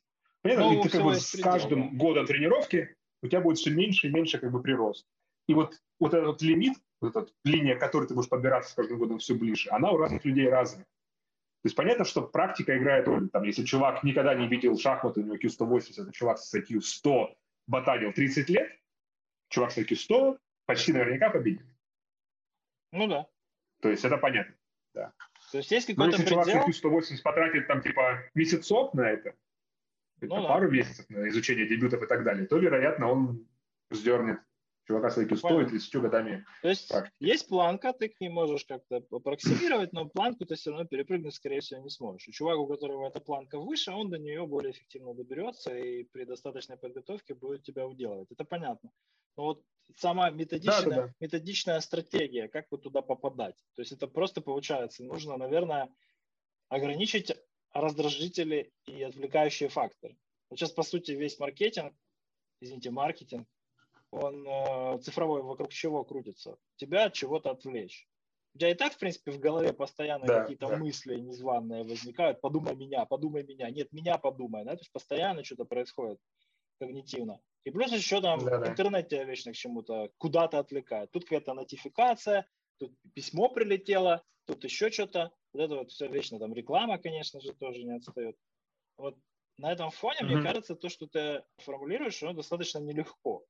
Понятно? Ну, и ты как бы с предел, каждым да. годом тренировки у тебя будет все меньше и меньше как бы прирост. И вот, вот этот вот лимит, вот эта линия, к которой ты будешь подбираться с каждым годом все ближе, она у разных людей разная. То есть понятно, что практика играет роль. Там, если чувак никогда не видел шахматы, у него Q180, а чувак с IQ 100 баталил 30 лет, чувак с IQ 100 почти наверняка победит. Ну да. То есть это понятно. Да. То есть есть какой-то Но если предел... чувак с IQ 180 потратит там типа месяцок на это, ну, пару месяцев на изучение дебютов и так далее, то, вероятно, он сдернет чувака с IQ 100 и 30 годами То есть практики. есть планка, ты к ней можешь как-то аппроксимировать, но планку ты все равно перепрыгнуть, скорее всего, не сможешь. У чувака, у которого эта планка выше, он до нее более эффективно доберется и при достаточной подготовке будет тебя уделывать. Это понятно. Но вот сама методичная, да, да, да. методичная стратегия, как вот туда попадать. То есть это просто получается, нужно, наверное, ограничить раздражители и отвлекающие факторы. Вот сейчас, по сути, весь маркетинг, извините, маркетинг, он э, цифровой вокруг чего крутится? Тебя от чего-то отвлечь. У тебя и так, в принципе, в голове постоянно да, какие-то да. мысли незваные возникают. Подумай меня, подумай меня. Нет, меня подумай. Да? То есть постоянно что-то происходит когнитивно. И плюс еще там да, в интернете вечно к чему-то, куда-то отвлекает. Тут какая-то нотификация, тут письмо прилетело, тут еще что-то. Вот это вот все вечно там реклама, конечно же, тоже не отстает. Вот на этом фоне, mm-hmm. мне кажется, то, что ты формулируешь, оно достаточно нелегко.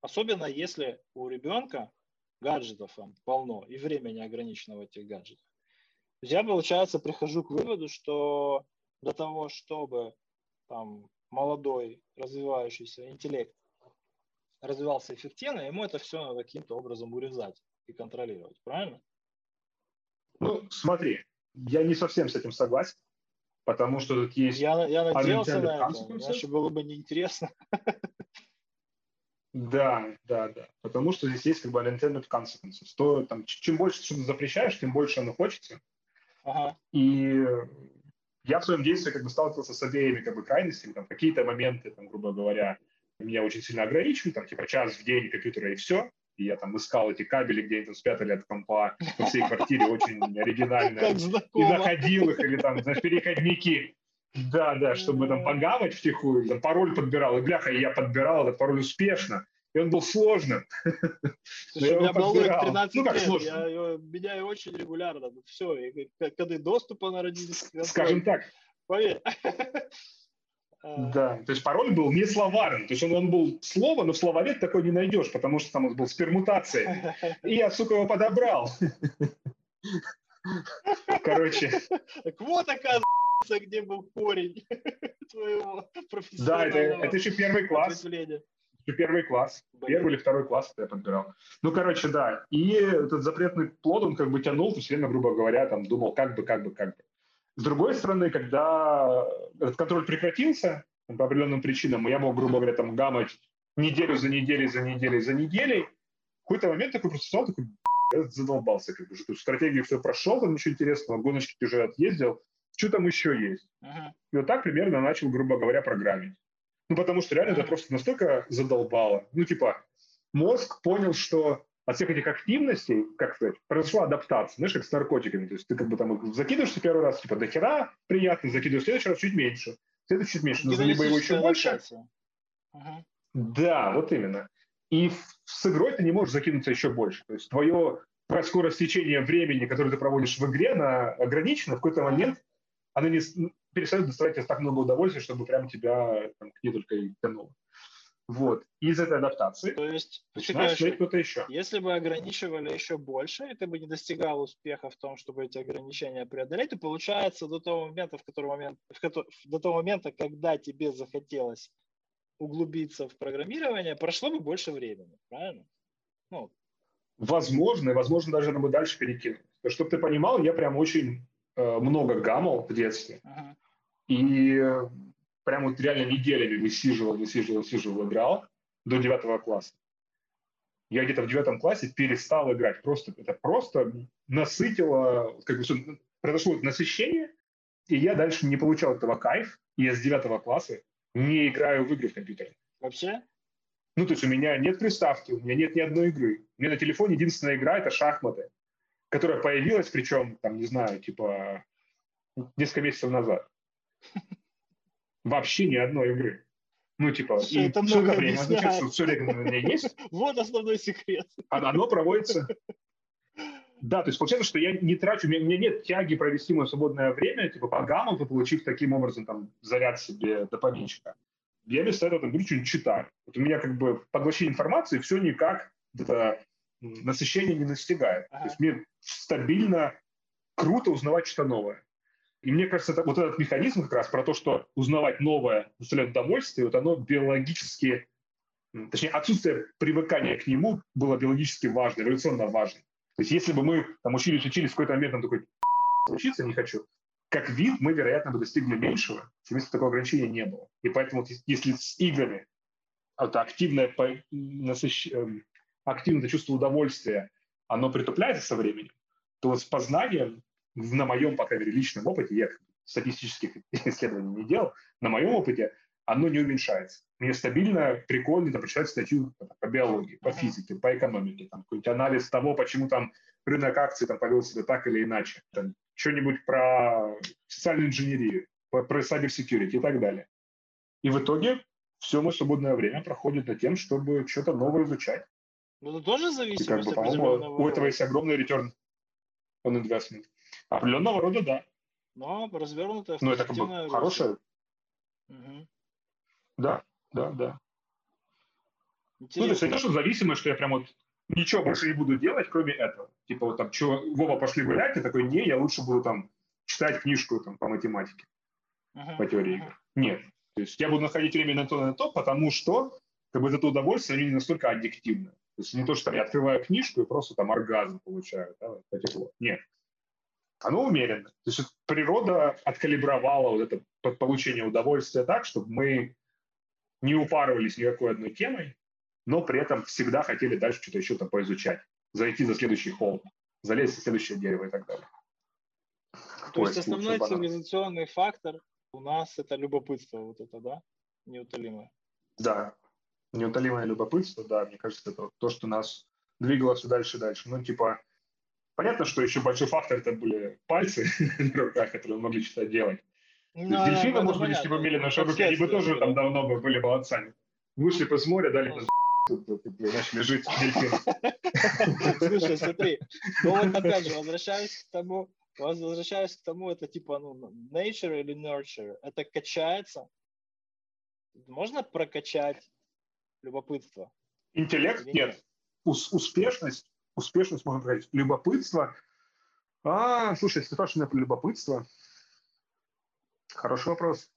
Особенно если у ребенка гаджетов там полно и времени ограничено в этих гаджетах. Я, получается, прихожу к выводу, что для того, чтобы там молодой развивающийся интеллект развивался эффективно, ему это все надо каким-то образом урезать и контролировать, правильно? Ну, смотри, я не совсем с этим согласен, потому что тут есть... Я, я надеялся на это, иначе было бы неинтересно. Да, да, да. Потому что здесь есть как бы unintended consequences. То, там, чем больше ты что-то запрещаешь, тем больше оно хочется. Ага. И я в своем действии как бы сталкивался с обеими как бы крайностями. Там какие-то моменты, там, грубо говоря, меня очень сильно ограничивают, там, типа час в день компьютера и все. И я там искал эти кабели, где они там спрятали от компа по всей квартире очень оригинально. И находил их, или там, знаешь, переходники. Да, да, чтобы там погавать втихую, там пароль подбирал. И бляха, я подбирал этот пароль успешно. И он был сложным. Слушай, у меня был 13 ну, как лет, сложно? я его меняю очень регулярно. Ну, все, и, когда доступа на родительский Скажем так. Поверь. Да, то есть пароль был не словарный, то есть он, он был слово, но в словаре такой не найдешь, потому что там он был с пермутацией. И я, сука, его подобрал. Короче. Так вот, оказывается, где был корень твоего профессионального Да, это, это еще первый класс. Еще первый класс. Первый или второй класс я подбирал. Ну, короче, да. И этот запретный плод, он как бы тянул, то все время, грубо говоря, там думал, как бы, как бы, как бы. С другой стороны, когда этот контроль прекратился, по определенным причинам, я мог, грубо говоря, там гамать неделю за неделей, за неделей, за неделей, в какой-то момент такой просто стал, такой, я задолбался, как бы, что стратегию все прошел, там ничего интересного, гоночки уже отъездил, что там еще есть? Uh-huh. И вот так примерно начал, грубо говоря, программить. Ну, потому что реально uh-huh. это просто настолько задолбало. Ну, типа, мозг понял, что от всех этих активностей, как сказать, произошла адаптация, знаешь, как с наркотиками. То есть ты как бы там закидываешься первый раз, типа, до хера приятно, закидываешь в следующий раз чуть меньше, следующий чуть меньше, но либо его еще больше. Uh-huh. Да, вот именно. И с игрой ты не можешь закинуться еще больше. То есть твое скорость течения времени, которое ты проводишь в игре, она ограничена. В какой-то момент она не перестает доставать тебе так много удовольствия, чтобы прям тебя там, к ней только и тянуло. Вот. Из этой адаптации То есть, начинаешь смотреть кто-то еще. Если бы ограничивали еще больше, и ты бы не достигал успеха в том, чтобы эти ограничения преодолеть, то получается до того момента, в который момент, в который, до того момента, когда тебе захотелось углубиться в программирование, прошло бы больше времени, правильно? Ну. Возможно, и возможно даже нам бы дальше перекинуть. Чтобы ты понимал, я прям очень Э, много гаммал в детстве. Uh-huh. И прям вот реально неделями высиживал, высиживал, высиживал, играл до девятого класса. Я где-то в девятом классе перестал играть. Просто, это просто насытило, как бы произошло насыщение, и я дальше не получал этого кайф. И я с девятого класса не играю в игры в компьютере. Вообще? Ну, то есть у меня нет приставки, у меня нет ни одной игры. У меня на телефоне единственная игра – это шахматы которая появилась, причем, там, не знаю, типа, несколько месяцев назад. Вообще ни одной игры. Ну, типа, Что и это все время что все меня есть, Вот основной секрет. оно проводится... Да, то есть получается, что я не трачу, у меня, у меня нет тяги провести мое свободное время, типа, по гаммам, получив таким образом там заряд себе допаминчика. Я вместо этого там беру что-нибудь читаю. Вот у меня как бы поглощение информации все никак это насыщение не достигает. Ага. То есть мне стабильно круто узнавать что-то новое. И мне кажется, это, вот этот механизм как раз про то, что узнавать новое доставляет удовольствие, вот оно биологически, точнее, отсутствие привыкания к нему было биологически важно, эволюционно важно. То есть если бы мы там учились, учились в какой-то момент, там такой, учиться не хочу, как вид мы, вероятно, бы достигли меньшего, если бы такого ограничения не было. И поэтому вот ес- если с играми это активное, по- насыщ- эм, активное чувство удовольствия, оно притупляется со временем, то вот с познанием, на моем, по крайней мере, личном опыте, я статистических исследований не делал, на моем опыте оно не уменьшается. Мне стабильно, прикольно там, прочитать статью там, по биологии, по физике, по экономике, там, какой-нибудь анализ того, почему там рынок акций там, повел себя так или иначе, там, что-нибудь про социальную инженерию, про, cyber security и так далее. И в итоге все мое свободное время проходит над тем, чтобы что-то новое изучать. Ну, тоже И как бы, по-моему, у этого есть огромный return on investment. Определенного рода, да. Но развернутая Но это как бы эффективная хорошее, Мгм. да, да, да. Ну, то есть Интересно. это что зависимое, что я прям вот ничего больше не буду делать, кроме этого. Типа вот там, что, Вова, пошли гулять, я такой, не, я лучше буду там читать книжку там по математике, Мгм, по теории игр. Нет. То есть я буду находить время на то, на то, потому что как бы это удовольствие, они не настолько аддиктивны. То есть не то, что я открываю книжку и просто там оргазм получаю, да, по теплу. Нет. Оно умеренно. То есть природа откалибровала вот это по- получение удовольствия так, чтобы мы не упарывались никакой одной темой, но при этом всегда хотели дальше что-то еще там поизучать, зайти за следующий холм, залезть за следующее дерево и так далее. То есть Поиск основной цивилизационный фактор у нас это любопытство вот это, да? Неутолимое. Да, неутолимое любопытство, да, мне кажется, это вот то, что нас двигало все дальше и дальше. Ну, типа, понятно, что еще большой фактор это были пальцы на руках, которые могли что-то делать. Ну, дельфины, может быть, если бы имели наши руки, они бы тоже там давно бы были молодцами. Вышли бы с моря, дали бы начали жить дельфины. Слушай, смотри, ну вот опять же, возвращаюсь к тому, возвращаюсь к тому, это типа, ну, nature или nurture, это качается. Можно прокачать любопытство? Интеллект нет. Ус- успешность, успешность можно сказать. Любопытство. А, слушай, если ты спрашиваешь про любопытство, хороший вопрос.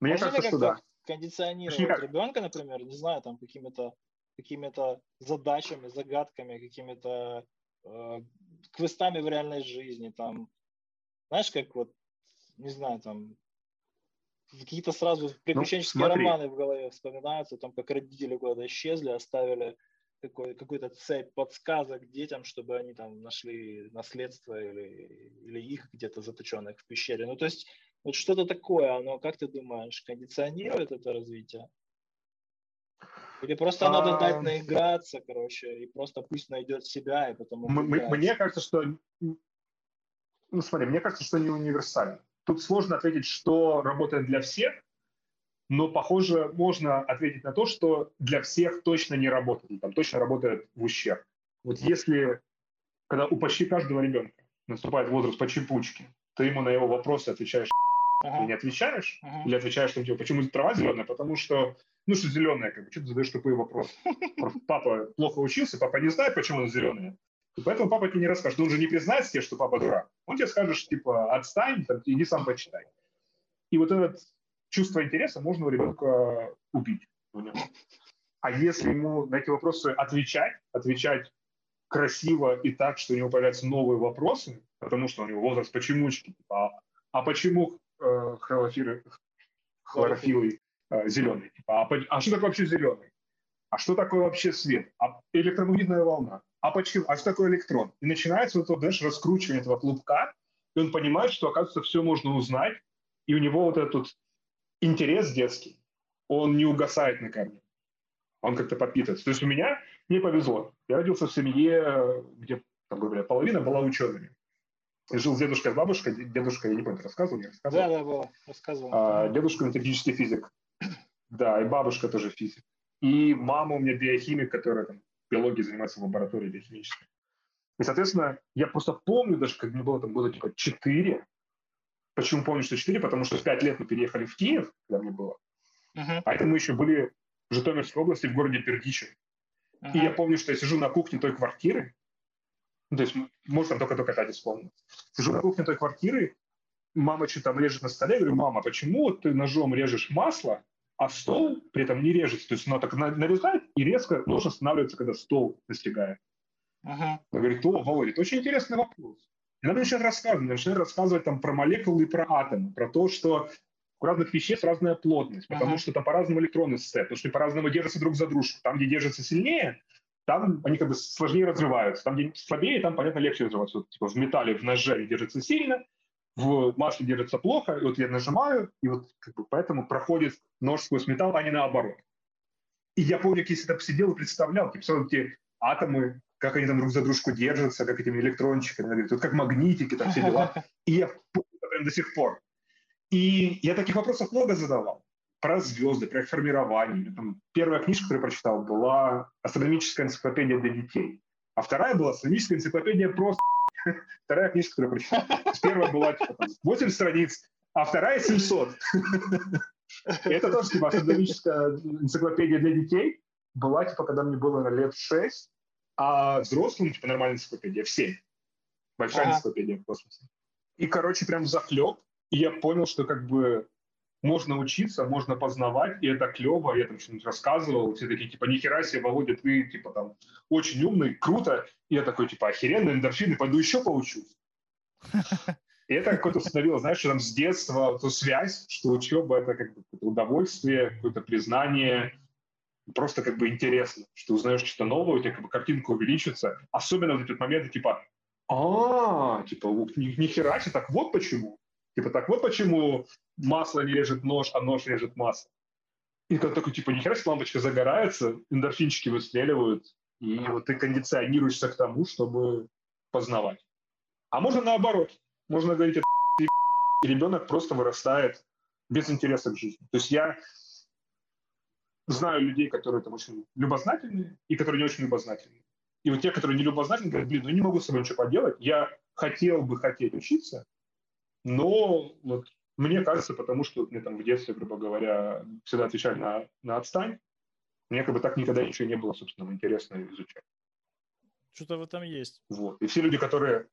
Мне Можно кажется, что да. кондиционировать Точнее, как? ребенка, например, не знаю, там какими-то какими-то задачами, загадками, какими-то э, квестами в реальной жизни, там, знаешь, как вот, не знаю, там какие-то сразу приключенческие Ну, смотри. романы в голове вспоминаются, там, как родители куда-то исчезли, оставили какой, какую-то цепь подсказок детям, чтобы они там нашли наследство или, или их где-то заточенных в пещере. Ну, то есть вот что-то такое, оно, как ты думаешь, кондиционирует это развитие? Или просто надо А. дать наиграться, короче, и просто пусть найдет себя, и потом М-? Мне кажется, что... Ну, смотри, мне кажется, что не универсально. Тут сложно ответить, что работает для всех, но, похоже, можно ответить на то, что для всех точно не работает, там точно работает в ущерб. Вот если, когда у почти каждого ребенка наступает возраст почепучки, ты ему на его вопросы отвечаешь, Ага, ты не отвечаешь, ага. или отвечаешь, что типа, почему трава зеленая, потому что, ну, что зеленая, как бы, что ты задаешь тупые вопросы. Папа плохо учился, папа не знает, почему она зеленая. И поэтому папа тебе не расскажет. Он же не признается тебе, что папа дурак. Он тебе скажет, типа, отстань, там, иди сам почитай. И вот это чувство интереса можно у ребенка убить. нем. А если ему на эти вопросы отвечать, отвечать красиво и так, что у него появляются новые вопросы, потому что у него возраст почемучки, типа, а, а почему э, хлорофилы, хлорофилы э, зеленый? Типа, а, а что такое вообще зеленый? А что такое вообще свет? А электромагнитная волна? А почему? А что такое электрон? И начинается вот это, знаешь, раскручивание этого клубка, и он понимает, что, оказывается, все можно узнать, и у него вот этот интерес детский, он не угасает на корне. Он как-то подпитывается. То есть у меня, мне повезло. Я родился в семье, где, там, говоря, половина была учеными. И жил с дедушкой, с бабушкой. Дедушка, я не помню, рассказывал, не рассказывал. Да, да, было, рассказывал. А, дедушка энергетический физик. Да, и бабушка тоже физик. И мама у меня биохимик, которая там биологией занимается в лаборатории биохимической. И, соответственно, я просто помню даже, как мне было там было типа 4. Почему помню, что 4? Потому что в 5 лет мы переехали в Киев, когда мне было. Uh-huh. А это мы еще были в Житомирской области, в городе Пердичев. Uh-huh. И я помню, что я сижу на кухне той квартиры, ну, то есть, может, там только-только Катя вспомнил. Сижу на кухне той квартиры, мама что-то там режет на столе, я говорю, мама, почему ты ножом режешь масло, а стол при этом не режется? То есть оно так нарезает и резко нож останавливается, когда стол достигает. Ага. Она говорит, о, Володя, это очень интересный вопрос. И она начинает рассказывать, начинает рассказывать там про молекулы и про атомы, про то, что у разных веществ разная плотность, потому ага. что там по-разному электронный состав, потому что по-разному держатся друг за дружку. Там, где держатся сильнее, там они как бы сложнее разрываются. Там, где слабее, там, понятно, легче разрываться. Вот, типа в металле, в ноже они держатся сильно, в масле держится плохо, и вот я нажимаю, и вот как бы поэтому проходит нож сквозь металл, а не наоборот. И я помню, если там сидел и представлял, типа, эти атомы как они там друг за дружку держатся, как этими электрончиками, говорит, вот как магнитики, там все дела. И я прям до сих пор. И я таких вопросов много задавал. Про звезды, про их формирование. Там, первая книжка, которую я прочитал, была «Астрономическая энциклопедия для детей». А вторая была «Астрономическая энциклопедия просто». Вторая книжка, которую я прочитал. Первая была типа, 8 страниц, а вторая 700. Это тоже типа астрономическая энциклопедия для детей. Была, типа, когда мне было лет 6, а взрослым, типа, нормальная энциклопедия в 7. Большая ага. энциклопедия в космосе. И, короче, прям захлеб. И я понял, что как бы можно учиться, можно познавать, и это клево. Я там что-нибудь рассказывал, все такие, типа, нихера себе, Володя, ты, типа, там, очень умный, круто. И я такой, типа, охеренно, эндорфины, пойду еще поучусь. И это какое-то установило, знаешь, что там с детства эту связь, что учеба — это как бы удовольствие, какое-то признание, просто как бы интересно, что узнаешь что-то новое, у тебя как бы картинка увеличится. Особенно вот эти моменты типа, а, типа, ни, ни хера себе, так вот почему. Типа, так вот почему масло не режет нож, а нож режет масло. И когда такой, типа, ни хера себе лампочка загорается, эндорфинчики выстреливают, и вот ты кондиционируешься к тому, чтобы познавать. А можно наоборот. Можно говорить, и ребенок просто вырастает без интереса к жизни. То есть я знаю людей, которые там очень любознательные и которые не очень любознательные. И вот те, которые не любознательные, говорят, блин, ну не могу с собой ничего поделать, я хотел бы хотеть учиться, но вот мне кажется, потому что мне там в детстве, грубо говоря, всегда отвечали на, на отстань, мне как бы так никогда ничего не было, собственно, интересно изучать. Что-то в этом есть. Вот. И все люди, которые,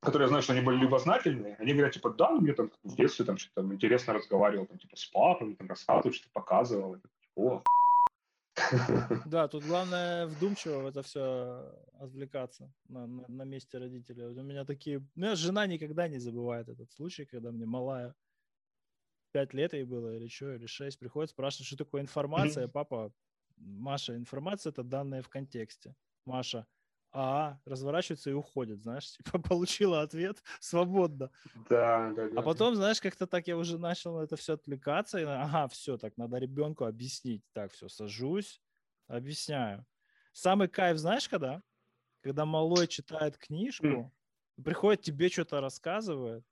которые я знаю, что они были любознательные, они говорят, типа, да, ну, мне там в детстве там что-то там, интересно разговаривал, там, типа, с папой, там, рассказывал, что-то показывал. О, да, тут главное вдумчиво в это все отвлекаться на, на, на месте родителей. у меня такие... У меня жена никогда не забывает этот случай, когда мне малая пять лет ей было, или что, или шесть, приходит, спрашивает, что такое информация. Папа, Маша, информация – это данные в контексте. Маша, а разворачивается и уходит, знаешь, типа получила ответ свободно. Да, да, да. А потом, знаешь, как-то так я уже начал на это все отвлекаться, и, ага, все, так, надо ребенку объяснить. Так, все, сажусь, объясняю. Самый кайф, знаешь, когда? Когда малой читает книжку, mm. приходит тебе что-то рассказывает,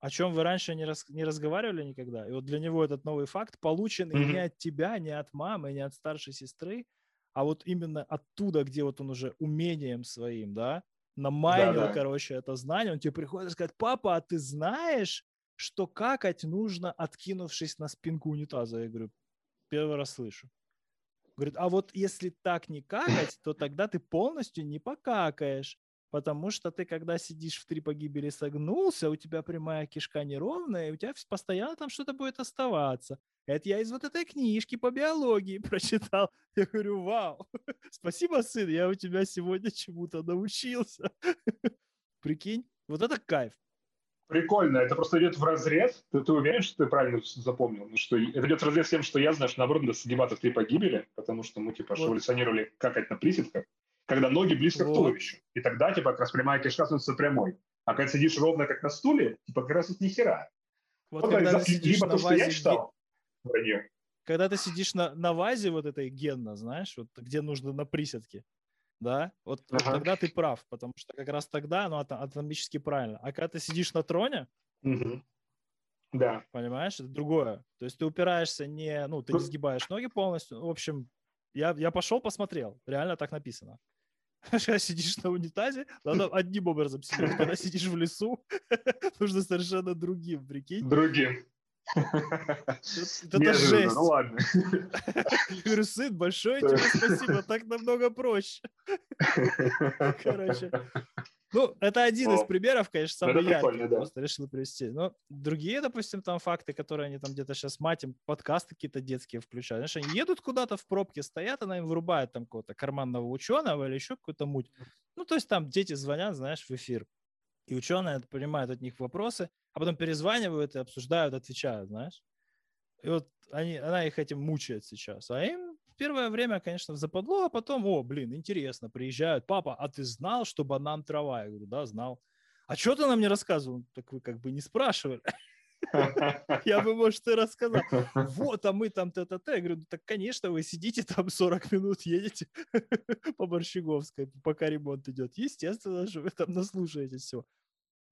о чем вы раньше не, рас, не разговаривали никогда. И вот для него этот новый факт, полученный mm-hmm. не от тебя, не от мамы, не от старшей сестры, а вот именно оттуда, где вот он уже умением своим, да, намайнил, да, да. короче, это знание, он тебе приходит и сказать, папа, а ты знаешь, что какать нужно, откинувшись на спинку унитаза? Я говорю, первый раз слышу. Говорит, а вот если так не какать, то тогда ты полностью не покакаешь, потому что ты, когда сидишь в три погибели согнулся, у тебя прямая кишка неровная, и у тебя постоянно там что-то будет оставаться. Это я из вот этой книжки по биологии прочитал. Я говорю, вау, спасибо, сын, я у тебя сегодня чему-то научился. Прикинь, вот это кайф. Прикольно, это просто идет в разрез. Ты, ты уверен, что ты правильно запомнил? Ну, что это идет в разрез с тем, что я что наоборот, сгибаться в три погибели, потому что мы, типа, вот. эволюционировали какать на приседках, когда ноги близко вот. к туловищу. И тогда, типа, как раз прямая кишка становится прямой. А когда сидишь ровно, как на стуле, типа, как раз тут ни хера. Вот, вот когда либо то, что я читал, вранье. Когда ты сидишь на, на вазе вот этой генно, знаешь, вот где нужно на приседке, да, вот, ага. вот тогда ты прав, потому что как раз тогда оно атомически правильно. А когда ты сидишь на троне, угу. Да. Понимаешь, это другое. То есть ты упираешься не, ну, ты не сгибаешь ноги полностью. В общем, я, я пошел, посмотрел. Реально так написано. Когда сидишь на унитазе, надо одним образом сидеть. Когда сидишь в лесу, нужно совершенно другим, прикинь. Другим. Это, это жесть. Ну ладно. сын, большое тебе спасибо, так намного проще. Короче. Ну, это один из примеров, конечно, самый яркий. Просто решил привести. Но другие, допустим, там факты, которые они там где-то сейчас матем, подкасты какие-то детские включают. Знаешь, они едут куда-то в пробке, стоят, она им вырубает там какого-то карманного ученого или еще какую-то муть. Ну, то есть там дети звонят, знаешь, в эфир. И ученые понимают от них вопросы, а потом перезванивают и обсуждают, отвечают, знаешь. И вот они, она их этим мучает сейчас. А им первое время, конечно, западло, а потом, о, блин, интересно, приезжают, папа, а ты знал, что банан трава? Я говорю, да, знал. А что ты нам не рассказывал? Так вы как бы не спрашивали. Я бы, может, и рассказал. Вот, а мы там т-т-т. Я говорю, так, конечно, вы сидите там 40 минут, едете по Борщеговской, пока ремонт идет. Естественно, что вы там наслушаетесь все.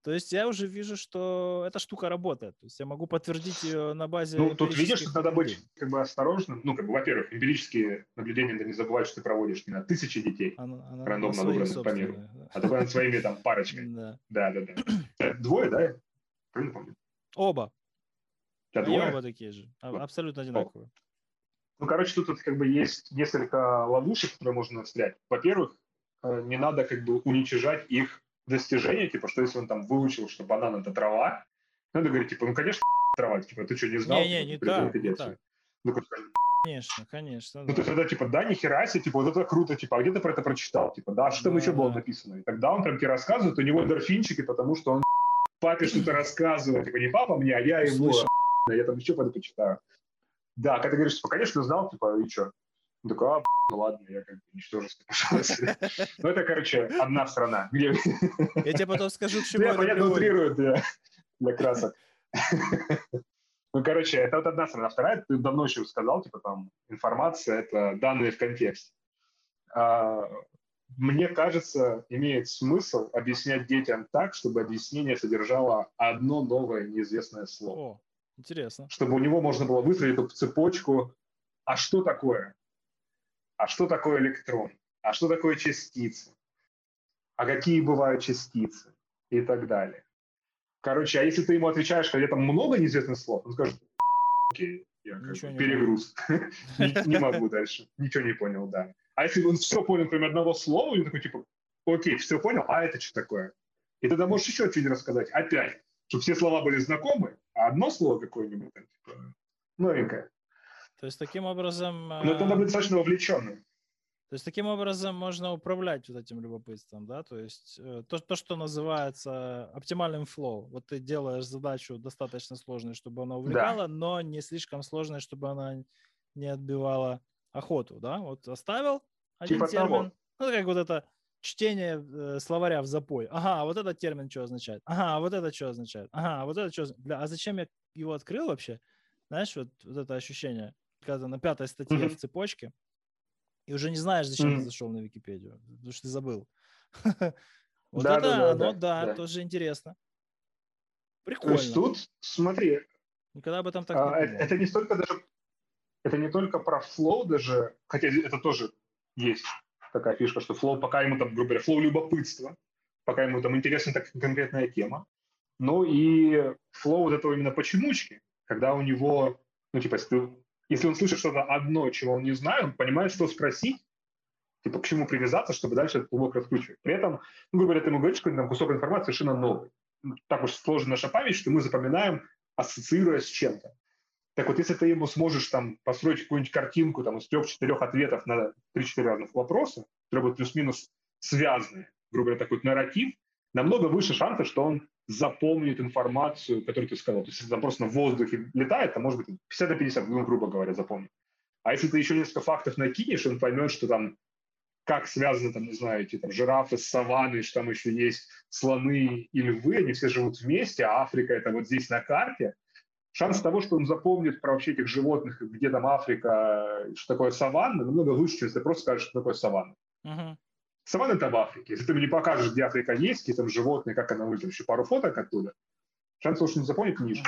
То есть я уже вижу, что эта штука работает. То есть я могу подтвердить ее на базе... Ну, тут видишь, что надо быть как бы осторожным. Ну, как бы, во-первых, эмпирические наблюдения, надо не забывать, что ты проводишь не на тысячи детей, она, она рандомно выбранных по миру, да. а только над своими там парочками. Да. да, да, да. Двое, да? Правильно помню? Оба. Да, двое? оба такие же. А, абсолютно одинаковые. Ну, короче, тут, тут как бы есть несколько ловушек, которые можно встрять. Во-первых, э, не надо как бы уничижать их достижение, типа, что если он там выучил, что банан это трава, надо говорить, типа, ну, конечно, трава, типа, ты что, не знал? Не, не, не так, не так. Ну, Конечно, конечно. Ну, да. то есть, тогда, типа, да, нихера себе, типа, вот это круто, типа, а где ты про это прочитал? Типа, да, что там да, еще было написано? И тогда он прям тебе рассказывает, у него дорфинчики, потому что он папе что-то рассказывает, типа, не папа мне, а я ему, я там еще пойду почитаю. Да, когда ты говоришь, типа, конечно, знал, типа, и что? Он такой, а, ну ладно, я как бы ничтожество, пожалуйста. Ну, это, короче, одна страна. Где... Я тебе потом скажу, к чему Я, понятно, для, для красок. Ну, короче, это вот одна сторона. Вторая, ты давно еще сказал, типа, там, информация – это данные в контексте. А, мне кажется, имеет смысл объяснять детям так, чтобы объяснение содержало одно новое неизвестное слово. О, интересно. Чтобы у него можно было выстроить эту цепочку, а что такое? а что такое электрон, а что такое частица, а какие бывают частицы и так далее. Короче, а если ты ему отвечаешь, когда там много неизвестных слов, он скажет, окей, я как бы перегруз, не могу дальше, ничего не понял, да. А если он все понял, кроме одного слова, он такой, типа, окей, все понял, а это что такое? И тогда можешь еще что-нибудь рассказать, опять, чтобы все слова были знакомы, а одно слово какое-нибудь, типа, новенькое. То есть таким образом... Но это надо быть достаточно вовлеченным. То есть таким образом можно управлять вот этим любопытством, да, то есть э, то, то, что называется оптимальным флоу. Вот ты делаешь задачу достаточно сложной, чтобы она увлекала, да. но не слишком сложной, чтобы она не отбивала охоту, да. Вот оставил один типа термин, того. ну, как вот это чтение э, словаря в запой. Ага, вот этот термин что означает? Ага, вот это что означает? Ага, вот это что? Бля, а зачем я его открыл вообще? Знаешь, вот, вот это ощущение когда на пятой статье mm-hmm. в цепочке, и уже не знаешь, зачем mm-hmm. ты зашел на Википедию, потому что ты забыл. Вот да, это да, оно, да, да, тоже интересно. Прикольно. То есть тут, смотри, Никогда об этом так а, не это, это не столько даже, это не только про flow даже, хотя это тоже есть такая фишка, что flow, пока ему там, грубо говоря, flow любопытства, пока ему там интересна так конкретная тема, но и flow вот этого именно почемучки, когда у него, ну, типа, если ты если он слышит что-то одно, чего он не знает, он понимает, что спросить, типа, к чему привязаться, чтобы дальше этот клубок раскручивать. При этом, ну, грубо говоря, ты ему говоришь, что там кусок информации совершенно новый. Так уж сложена наша память, что мы запоминаем, ассоциируя с чем-то. Так вот, если ты ему сможешь там построить какую-нибудь картинку там, из трех-четырех ответов на три-четыре разных вопроса, которые будут плюс-минус связаны, грубо говоря, такой нарратив, намного выше шансов, что он запомнит информацию, которую ты сказал. То есть, если там просто на воздухе летает, то может быть 50 на 50, ну, грубо говоря, запомнит. А если ты еще несколько фактов накинешь, он поймет, что там как связаны, там, не знаю, эти там, жирафы с саванной, что там еще есть слоны и львы, они все живут вместе, а Африка это вот здесь на карте, шанс того, что он запомнит про вообще этих животных, где там Африка, что такое саванна, намного выше, чем если ты просто скажешь, что такое саванна. Uh-huh. Саванна это в Африке. Если ты мне не покажешь, где Африка есть, какие там животные, как она выглядит, еще пару фоток оттуда, шанс, что он запомнит ниже.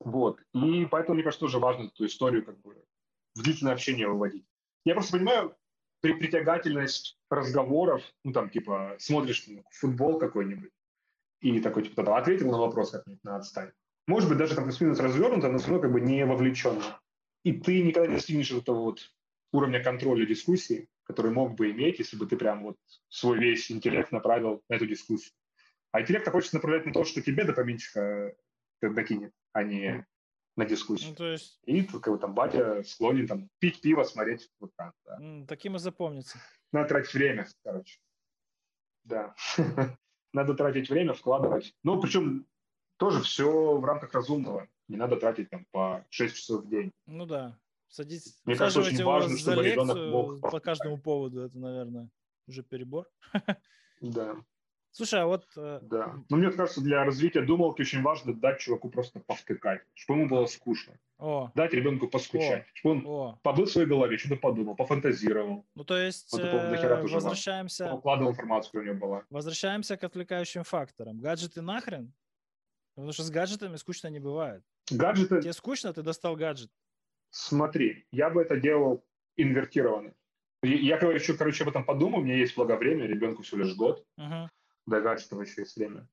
Вот. И поэтому, мне кажется, тоже важно эту историю как бы в длительное общение выводить. Я просто понимаю при притягательность разговоров, ну, там, типа, смотришь ну, футбол какой-нибудь, и такой, типа, тогда ответил на вопрос как-нибудь на отстань. Может быть, даже там плюс-минус развернуто, но все равно как бы не вовлеченно. И ты никогда не достигнешь этого вот уровня контроля дискуссии, который мог бы иметь, если бы ты прям вот свой весь интеллект направил на эту дискуссию. А интеллект хочется направлять на то, что тебе допоминчика докинет, а не на дискуссию. Ну, то есть... И как бы, там батя склонен там пить пиво, смотреть в экран. Да. Таким и запомнится. Надо тратить время, короче. Да. Надо тратить время, вкладывать. Ну, причем тоже все в рамках разумного. Не надо тратить там по 6 часов в день. Ну да. Садись, Мне кажется, очень важно, чтобы ребенок мог... по каждому поводу. Это, наверное, уже перебор. Да. Слушай, а вот... Э, да. Ну, мне кажется, для развития думалки очень важно дать чуваку просто повтыкать, чтобы ему было скучно. О. Дать ребенку поскучать, О. чтобы он О. побыл в своей голове, что-то подумал, пофантазировал. Ну, то есть, вот, э, возвращаемся... Укладывал информацию, у него была. Возвращаемся к отвлекающим факторам. Гаджеты нахрен? Потому что с гаджетами скучно не бывает. Гаджеты... Тебе скучно, ты достал гаджет. Смотри, я бы это делал инвертированно. Я, еще, короче, об этом подумал, у меня есть благо время, ребенку всего лишь год. Uh-huh до гаджетов еще есть время.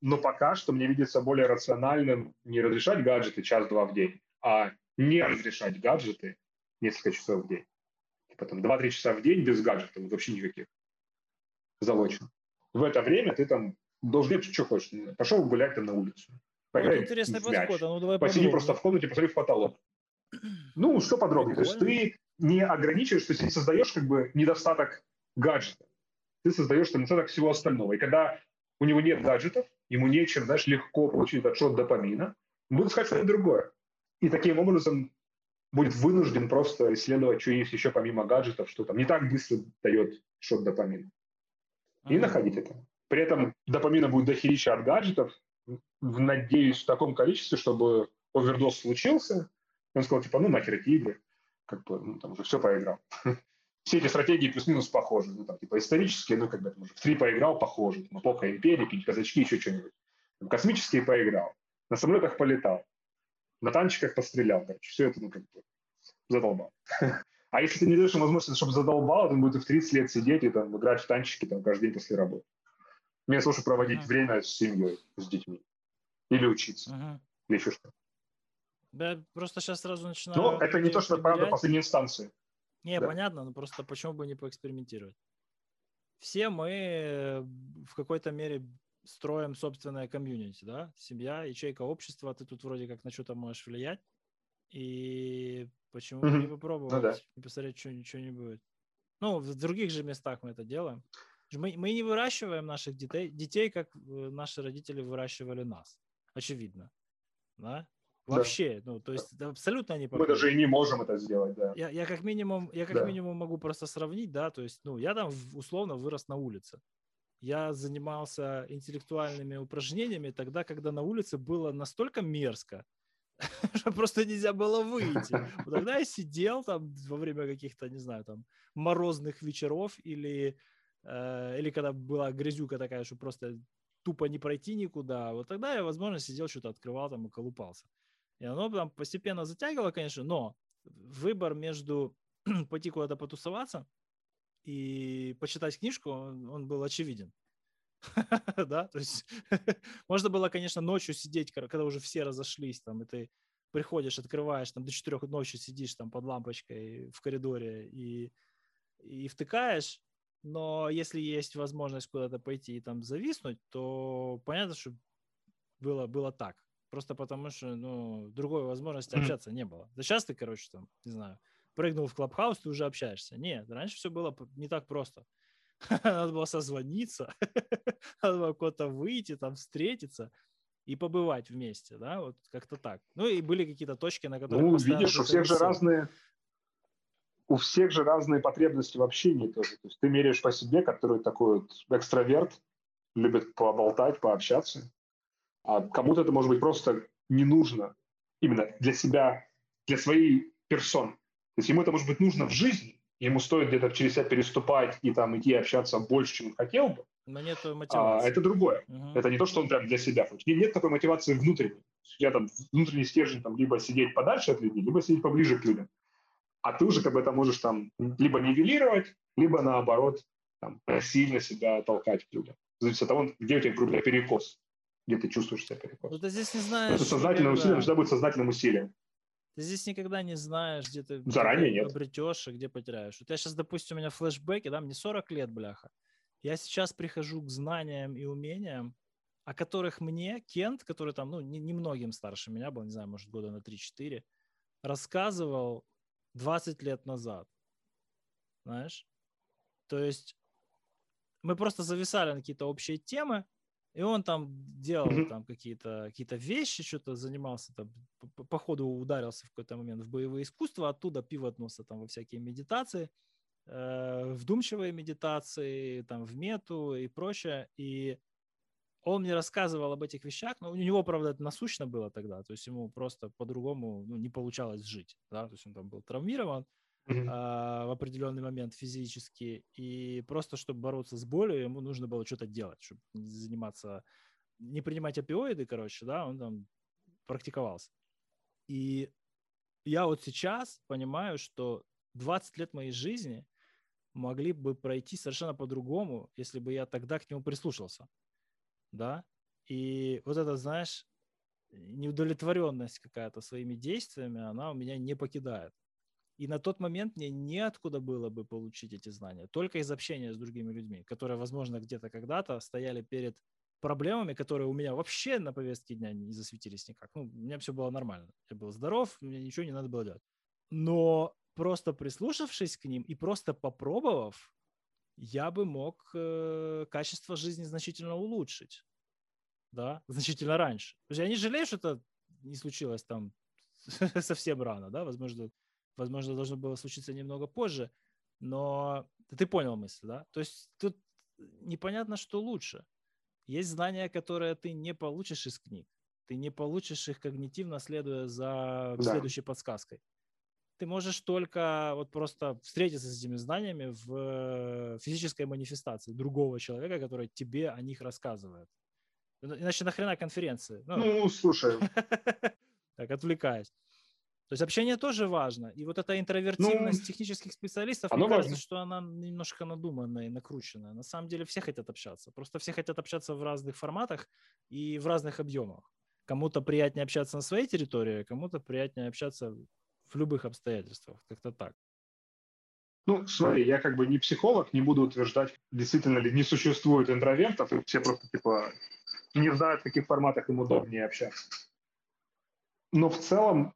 Но пока что мне видится более рациональным не разрешать гаджеты час-два в день, а не разрешать гаджеты несколько часов в день. Типа там 2-3 часа в день без гаджетов, вообще никаких. Залочено. В это время ты там должен делать, что хочешь. Пошел гулять там на улицу. Поиграй вот интересный подход. А ну, давай Посиди просто в комнате, посмотри в потолок. Ну, что подробнее? То есть ты не ограничиваешь, то есть ты создаешь как бы недостаток гаджета ты создаешь там недостаток всего остального. И когда у него нет гаджетов, ему нечем, знаешь, легко получить отшот допамина, он будет искать что-то другое. И таким образом будет вынужден просто исследовать, что есть еще помимо гаджетов, что там не так быстро дает шот допамина. И mm-hmm. находить это. При этом допамина будет дохерища от гаджетов, надеюсь, в таком количестве, чтобы овердоз случился. Он сказал, типа, ну нахер эти игры, как бы, ну, там уже все поиграл. все эти стратегии плюс-минус похожи. Ну, там, типа, исторические, ну, когда там уже в три поиграл, похожи. Там, эпоха империи, какие-то казачки, еще что-нибудь. Там, космические поиграл. На самолетах полетал. На танчиках пострелял. Короче, все это, ну, как бы, задолбал. А если ты не даешь ему возможность, чтобы задолбал, он будет в 30 лет сидеть и там играть в танчики там, каждый день после работы. Мне лучше проводить uh-huh. время с семьей, с детьми. Или учиться. Uh-huh. Или еще что-то. Да, просто сейчас сразу начинаю... Ну, это не то, что правда последней инстанции. Не, да. понятно, но просто почему бы не поэкспериментировать? Все мы э, в какой-то мере строим собственное комьюнити, да? Семья, ячейка общества, ты тут вроде как на что-то можешь влиять. И почему mm-hmm. не попробовать ну, да. и посмотреть, что ничего не будет? Ну, в других же местах мы это делаем. Мы, мы не выращиваем наших детей, детей, как э, наши родители выращивали нас. Очевидно. Да? Вообще, да. ну, то есть да, абсолютно не Мы даже и не можем это сделать, да. Я, я как минимум, я как да. минимум могу просто сравнить, да, то есть, ну, я там условно вырос на улице. Я занимался интеллектуальными упражнениями тогда, когда на улице было настолько мерзко, что просто нельзя было выйти. Тогда я сидел там во время каких-то, не знаю, там морозных вечеров или, э, или когда была грязюка такая, что просто тупо не пройти никуда. Вот тогда я, возможно, сидел, что-то открывал там и колупался. И оно там постепенно затягивало, конечно, но выбор между пойти куда-то потусоваться и почитать книжку, он, был очевиден. да, то есть можно было, конечно, ночью сидеть, когда уже все разошлись, там, и ты приходишь, открываешь, там, до четырех ночи сидишь там под лампочкой в коридоре и, и втыкаешь, но если есть возможность куда-то пойти и там зависнуть, то понятно, что было, было так. Просто потому что, ну, другой возможности общаться не было. Да сейчас ты, короче, там, не знаю, прыгнул в клабхаус, ты уже общаешься. Нет, раньше все было не так просто. Надо было созвониться, надо было куда-то выйти, там, встретиться и побывать вместе, да, вот как-то так. Ну и были какие-то точки, на которые... Ну, видишь, у всех же разные, у всех же разные потребности в общении тоже. То есть ты меряешь по себе, который такой вот экстраверт, любит поболтать, пообщаться. А кому-то это может быть просто не нужно именно для себя, для своей персоны. То есть ему это может быть нужно в жизни, ему стоит где-то через себя переступать и там идти общаться больше, чем он хотел бы. Но нет мотивации. А, это другое. Угу. Это не то, что он прям для себя хочет. Нет такой мотивации внутренней. Тебя там внутренний стержень там либо сидеть подальше от людей, либо сидеть поближе к людям. А ты уже как бы это можешь там либо нивелировать, либо наоборот там, сильно себя толкать к людям. Зависит от того, где у тебя, грубо говоря, перекос, где ты чувствуешь себя перекос. Ну, ты здесь не знаешь... Это сознательное усилие всегда будет сознательным усилием. Ты здесь никогда не знаешь, где ты Заранее где нет. обретешь и где потеряешь. Вот я сейчас, допустим, у меня флешбеки, да, мне 40 лет, бляха. Я сейчас прихожу к знаниям и умениям, о которых мне Кент, который там, ну, немногим не старше меня был, не знаю, может, года на 3-4, рассказывал 20 лет назад. Знаешь? То есть мы просто зависали на какие-то общие темы, и он там делал mm-hmm. там какие-то какие вещи, что-то занимался, там, по, по ходу ударился в какой-то момент в боевые искусства, оттуда пивотнулся там во всякие медитации, э, вдумчивые медитации, там в мету и прочее. И он мне рассказывал об этих вещах, но у него, правда, это насущно было тогда, то есть ему просто по-другому ну, не получалось жить, да, то есть он там был травмирован, а, в определенный момент физически, и просто чтобы бороться с болью, ему нужно было что-то делать, чтобы заниматься, не принимать опиоиды, короче, да, он там практиковался. И я вот сейчас понимаю, что 20 лет моей жизни могли бы пройти совершенно по-другому, если бы я тогда к нему прислушался да, и вот это, знаешь, неудовлетворенность какая-то своими действиями, она у меня не покидает. И на тот момент мне неоткуда было бы получить эти знания, только из общения с другими людьми, которые, возможно, где-то когда-то стояли перед проблемами, которые у меня вообще на повестке дня не засветились никак. Ну, у меня все было нормально. Я был здоров, мне ничего не надо было делать. Но просто прислушавшись к ним и просто попробовав, я бы мог э, качество жизни значительно улучшить. Да, значительно раньше. То есть я не жалею, что это не случилось там совсем рано, да, возможно, возможно, должно было случиться немного позже, но ты понял мысль, да? То есть тут непонятно, что лучше. Есть знания, которые ты не получишь из книг. Ты не получишь их когнитивно, следуя за да. следующей подсказкой ты можешь только вот просто встретиться с этими знаниями в э, физической манифестации другого человека, который тебе о них рассказывает. Иначе нахрена конференции? Ну, ну слушай. Так, отвлекаясь. То есть общение тоже важно. И вот эта интровертивность ну, технических специалистов, мне кажется, важно. что она немножко надуманная и накрученная. На самом деле все хотят общаться. Просто все хотят общаться в разных форматах и в разных объемах. Кому-то приятнее общаться на своей территории, кому-то приятнее общаться в любых обстоятельствах. Как-то так. Ну, смотри, я как бы не психолог, не буду утверждать, действительно ли не существует интровертов, и все просто типа не знают, в каких форматах им удобнее общаться. Но в целом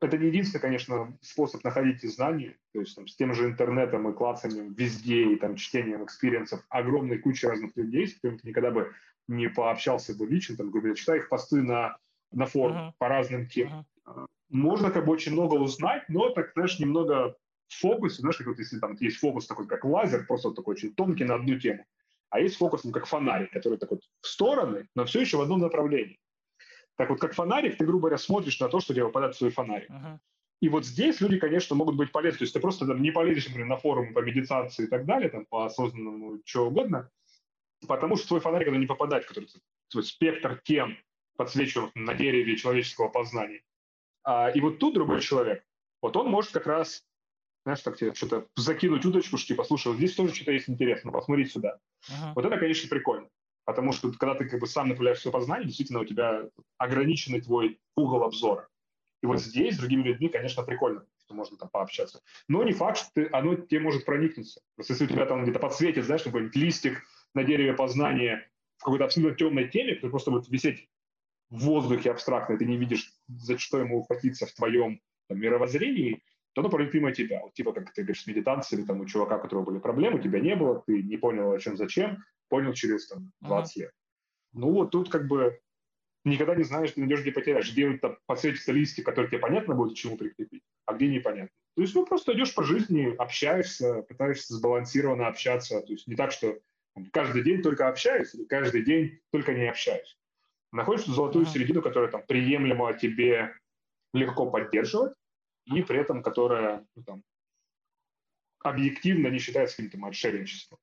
это не единственный, конечно, способ находить эти знания. То есть там, с тем же интернетом и клацанием везде, и там чтением experience ов огромной кучи разных людей, с которыми ты никогда бы не пообщался бы лично, там, говорю, читай их посты на, на форум uh-huh. по разным темам. Uh-huh можно как бы очень много узнать, но так, знаешь, немного в фокусе, знаешь, как вот если там есть фокус такой, как лазер, просто такой очень тонкий на одну тему, а есть фокус, ну, как фонарик, который такой в стороны, но все еще в одном направлении. Так вот, как фонарик, ты, грубо говоря, смотришь на то, что тебе попадает в свой фонарик. Uh-huh. И вот здесь люди, конечно, могут быть полезны. То есть ты просто там, не полезешь, например, на форум по медитации и так далее, там, по осознанному, чего угодно, потому что твой фонарик оно не попадает, который твой спектр тем подсвечивает на дереве человеческого познания. А, и вот тут другой человек, вот он может как раз, знаешь, так тебе что-то закинуть удочку, что типа, слушай, вот здесь тоже что-то есть интересно, посмотри сюда. Uh-huh. Вот это, конечно, прикольно. Потому что когда ты как бы сам направляешь свое познание, действительно у тебя ограниченный твой угол обзора. И вот здесь с другими людьми, конечно, прикольно, что можно там пообщаться. Но не факт, что ты, оно тебе может проникнуться. Просто если у тебя там где-то подсветит, знаешь, какой-нибудь листик на дереве познания в какой-то абсолютно темной теме, который просто будет висеть в воздухе абстрактно, ты не видишь, за что ему ухватиться в твоем там, мировоззрении, то оно проявит мимо тебя. Вот, типа, как ты говоришь, с медитацией, там, у чувака, у которого были проблемы, у тебя не было, ты не понял, о чем, зачем, понял через там, 20 uh-huh. лет. Ну, вот тут как бы никогда не знаешь, ты найдешь, где потеряешь, где то подсветится листик, который тебе понятно будет, к чему прикрепить, а где непонятно. То есть, ну, просто идешь по жизни, общаешься, пытаешься сбалансированно общаться. То есть не так, что каждый день только общаюсь, или каждый день только не общаюсь находишь золотую uh-huh. середину, которая там приемлемо тебе легко поддерживать, и при этом которая ну, там, объективно не считается каким-то отшельничеством.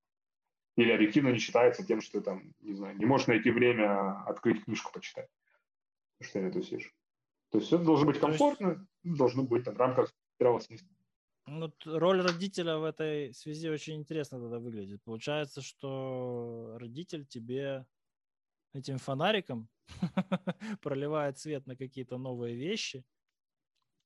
Или объективно не считается тем, что ты там, не знаю, не можешь найти время открыть книжку почитать. что ты тусишь. То есть все должно быть комфортно, должно быть там, в рамках здравого смысла. Ну, роль родителя в этой связи очень интересно тогда выглядит. Получается, что родитель тебе этим фонариком проливает свет на какие-то новые вещи,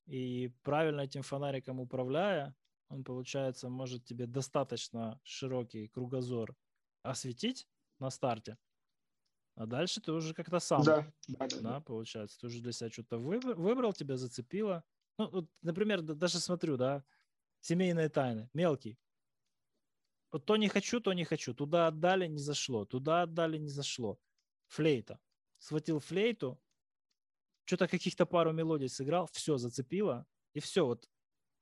и правильно этим фонариком управляя, он, получается, может тебе достаточно широкий кругозор осветить на старте, а дальше ты уже как-то сам, да, да, да, да, получается, ты уже для себя что-то выбрал, тебя зацепило. Ну, вот, например, даже смотрю, да, семейные тайны, мелкий. Вот то не хочу, то не хочу. Туда отдали, не зашло. Туда отдали, не зашло. Флейта. Схватил флейту, что-то каких-то пару мелодий сыграл, все зацепило, и все. Вот,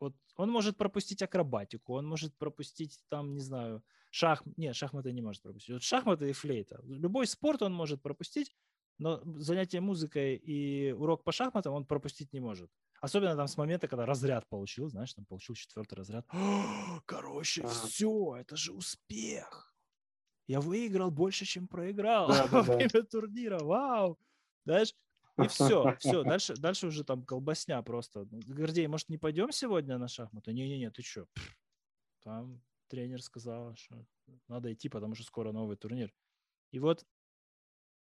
вот он может пропустить акробатику, он может пропустить там, не знаю, шах... Нет, шахматы не может пропустить. Вот шахматы и флейта. Любой спорт он может пропустить, но занятие музыкой и урок по шахматам он пропустить не может. Особенно там с момента, когда разряд получил, знаешь, там получил четвертый разряд. Короче, ага. все, это же успех. Я выиграл больше, чем проиграл да, во время да. турнира. Вау! Знаешь, и все, все, дальше, дальше уже там колбасня просто. Гордей, может, не пойдем сегодня на шахматы? Не-не-не, ты что? Там тренер сказал, что надо идти, потому что скоро новый турнир. И вот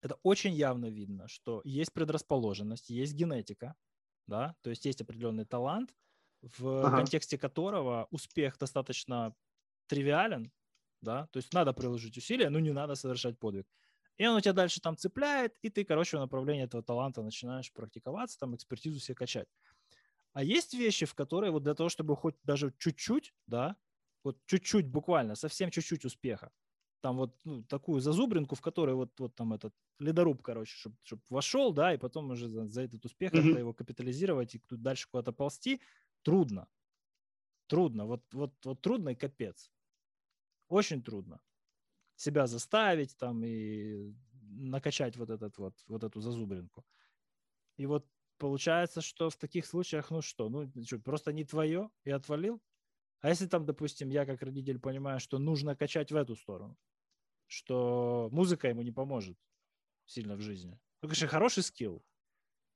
это очень явно видно, что есть предрасположенность, есть генетика, да, то есть есть определенный талант, в ага. контексте которого успех достаточно тривиален, да, то есть надо приложить усилия, но не надо совершать подвиг. И он у тебя дальше там цепляет, и ты, короче, в направлении этого таланта начинаешь практиковаться, там экспертизу себе качать. А есть вещи, в которые вот для того, чтобы хоть даже чуть-чуть, да, вот чуть-чуть буквально, совсем чуть-чуть успеха, там вот ну, такую зазубринку, в которой вот, вот там этот ледоруб, короче, чтобы чтоб вошел, да, и потом уже за, за этот успех mm-hmm. его капитализировать и тут дальше куда-то ползти, трудно. Трудно, вот, вот, вот трудно и капец. Очень трудно себя заставить там и накачать вот, этот вот, вот эту зазубринку. И вот получается, что в таких случаях, ну что, ну что, просто не твое и отвалил? А если там, допустим, я как родитель понимаю, что нужно качать в эту сторону, что музыка ему не поможет сильно в жизни. Ну, конечно, хороший скилл,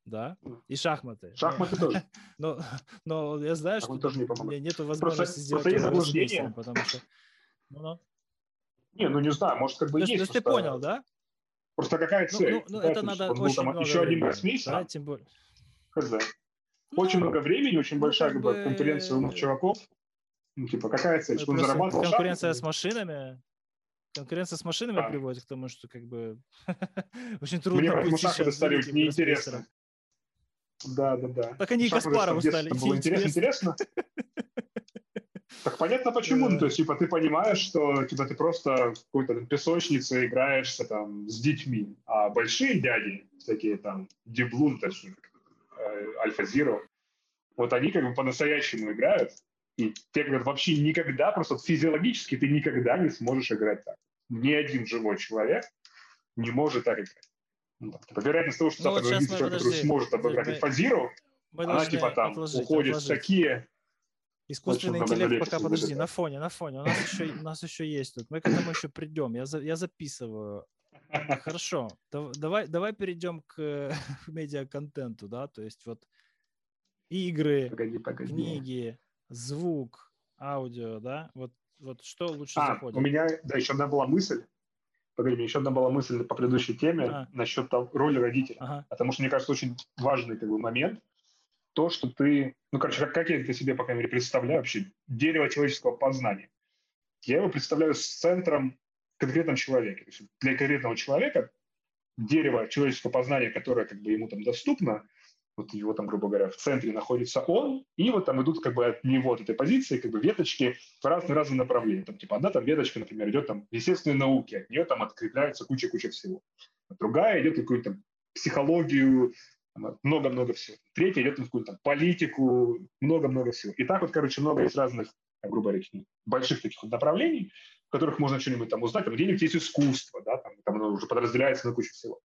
да, и шахматы. Шахматы тоже. Но, но я знаю, что у меня нет возможности просто, сделать просто это смыслом, потому что... Ну, ну. Не, ну не знаю, может как бы то есть. То есть ты понял, да? Просто какая ну, цель? Ну, ну, это надо очень там, много еще один гроссмейстер. Да, тем более. Хз. Очень ну, много времени, очень ну, большая как бы, конкуренция умных чуваков. Ну, типа, какая цель? Что он зарабатывал? Конкуренция с машинами. Конкуренция с машинами а. приводит к тому, что как бы очень трудно Мне поэтому шахматы стали неинтересно. Да, да, да. Так они и Каспарову стали. Было интересно, интересно. Так понятно почему. Ну, то есть, типа, ты понимаешь, что типа, ты просто в какой-то там, песочнице играешься там с детьми, а большие дяди, всякие там Деблун, точнее, э, Альфа Зиро, вот они как бы по-настоящему играют, и те говорят, вообще никогда, просто физиологически ты никогда не сможешь играть так. Ни один живой человек не может так играть. Ну, типа, вероятность того, что ну, завтра вот человек, который сможет обыграть Альфа Зиро, она типа там уходит в такие Искусственный интеллект пока, подожди, на фоне, на фоне. У нас еще, у нас еще есть тут. Мы к этому еще придем. Я, за, я записываю. Хорошо. Давай, давай перейдем к медиа-контенту, да, то есть вот игры, погоди, погоди. книги, звук, аудио, да, вот, вот что лучше а, заходит? у меня, да, еще одна была мысль, погоди, меня еще одна была мысль по предыдущей теме а. насчет того, роли родителя, ага. потому что, мне кажется, очень важный как бы момент, то, что ты, ну, короче, как, как я это себе, по крайней мере, представляю вообще, дерево человеческого познания. Я его представляю с центром конкретном человеке. То есть для конкретного человека дерево человеческого познания, которое как бы ему там доступно, вот его там, грубо говоря, в центре находится он, и вот там идут как бы от него, от этой позиции, как бы веточки в разные-разные направления. Там, типа, одна там веточка, например, идет там в естественной науке, от нее там открепляется куча-куча всего. А другая идет какую-то психологию, много-много всего. Третья идет в какую-то политику, много-много всего. И так вот, короче, много есть разных, грубо говоря, больших таких вот направлений, в которых можно что-нибудь там узнать. Там где-нибудь есть искусство, да, там, там оно уже подразделяется на кучу всего.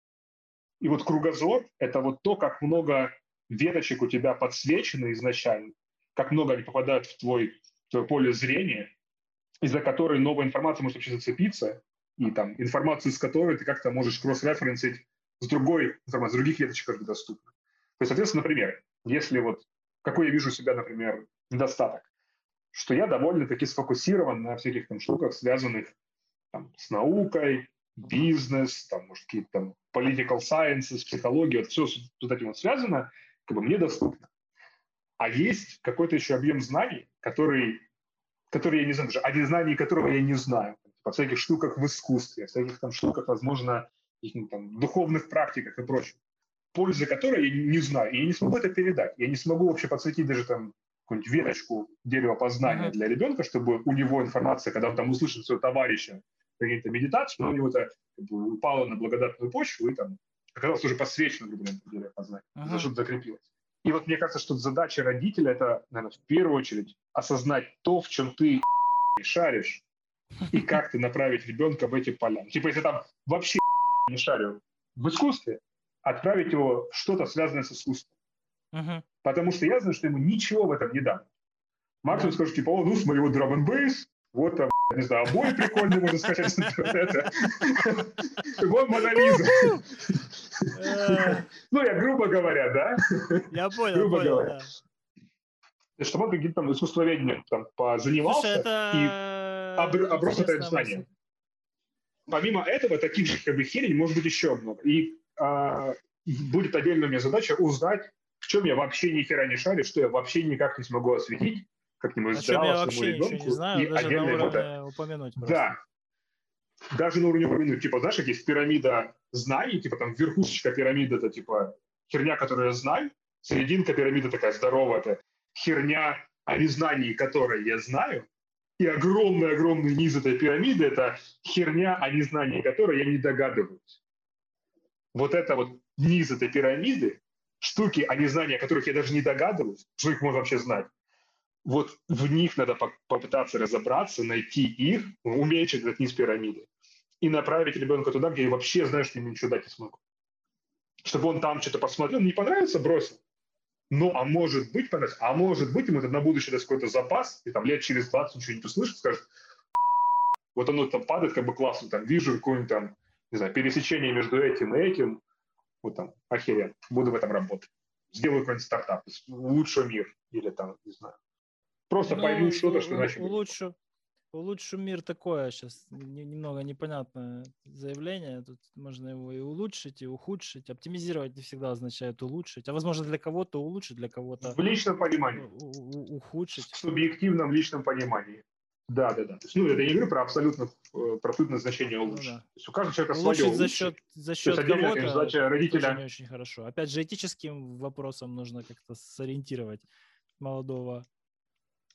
И вот кругозор – это вот то, как много веточек у тебя подсвечено изначально, как много они попадают в твой, в твое поле зрения, из-за которой новая информация может вообще зацепиться, и там информацию, с которой ты как-то можешь кросс-референсить с другой с других веточек доступна. То есть, соответственно, например, если вот какой я вижу себя, например, недостаток, что я довольно-таки сфокусирован на всяких там штуках, связанных там, с наукой, бизнес, там, может, какие-то там political sciences, психология, вот все с вот этим вот связано, как бы мне доступно. А есть какой-то еще объем знаний, который, который я не знаю, даже один знаний которого я не знаю. О всяких штуках в искусстве, всяких там штуках, возможно, ну, там, духовных практиках и прочем, пользы которой я не знаю, и я не смогу это передать. Я не смогу вообще подсветить даже там какую-нибудь веточку дерева познания для ребенка, чтобы у него информация, когда он там услышит своего товарища какие-то медитации, у него это как бы, упало на благодатную почву и там оказалось уже посвящено, грубо говоря, дерево познания, uh-huh. что закрепилось. И вот мне кажется, что задача родителя это, наверное, в первую очередь осознать то, в чем ты шаришь, и как ты направить ребенка в эти поля. Типа, если там вообще не шарю в искусстве, отправить его в что-то связанное с искусством. Uh-huh. Потому что я знаю, что ему ничего в этом не дам. Максимум скажу, типа, о, ну смотри, вот drum and bass, вот там, не знаю, обои прикольные можно скачать с интернета. Вот Монолиза. Ну, я грубо говоря, да? Я понял, грубо говоря. Чтобы он каким-то там искусствоведением там позанимался и оброс это знание. Помимо этого, таких же как бы херень может быть еще много. И а, будет отдельная у меня задача узнать, в чем я вообще ни хера не шарю, что я вообще никак не смогу осветить, как-нибудь О чем я вообще ничего не знаю, и даже на уровне это... упомянуть просто. Да, даже на уровне упомянуть. Типа, знаешь, есть пирамида знаний, типа там верхушечка пирамиды, это типа херня, которую я знаю, серединка пирамиды такая здоровая, это херня о незнании, которой я знаю, и огромный-огромный низ этой пирамиды – это херня о незнании которой я не догадываюсь. Вот это вот низ этой пирамиды, штуки о незнании, о которых я даже не догадываюсь, что их можно вообще знать, вот в них надо попытаться разобраться, найти их, уменьшить этот низ пирамиды и направить ребенка туда, где я вообще знаю, что ему ничего дать не смогу. Чтобы он там что-то посмотрел, не понравится, бросил. Ну, а может быть, понравится, а может быть, ему это на будущее даст какой-то запас, и там лет через 20 ничего не услышит, скажет, вот оно там падает, как бы классно, там вижу какое-нибудь там, не знаю, пересечение между этим и этим, вот там, охеренно, буду в этом работать. Сделаю какой-нибудь стартап, улучшу мир, или там, не знаю, Просто ну, пойму что-то, что иначе... Улучшу, улучшу мир такое сейчас немного непонятное заявление. Тут можно его и улучшить, и ухудшить. Оптимизировать не всегда означает улучшить. А возможно для кого-то улучшить, для кого-то... В личном понимании. ухудшить. В субъективном личном понимании. Да, да, да. То есть, ну, это я не говорю про абсолютно, э, про абсолютное значение улучшить. Ну, да. То есть у каждого человека улучшить свое за счет, за счет кого-то задача родителя. не очень хорошо. Опять же, этическим вопросом нужно как-то сориентировать молодого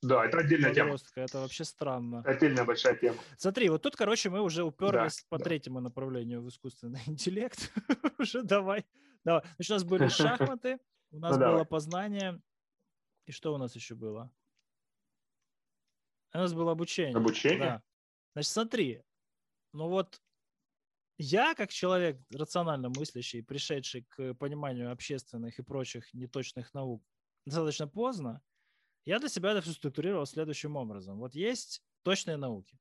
да, это отдельная тема. Это вообще странно. Отдельная большая тема. Смотри, вот тут, короче, мы уже уперлись да, по да. третьему направлению в искусственный интеллект. уже давай. давай. Значит, у нас были шахматы, у нас ну, было познание. И что у нас еще было? У нас было обучение. Обучение? Да. Значит, смотри, ну вот я, как человек рационально мыслящий, пришедший к пониманию общественных и прочих неточных наук достаточно поздно, я для себя это все структурировал следующим образом. Вот есть точные науки,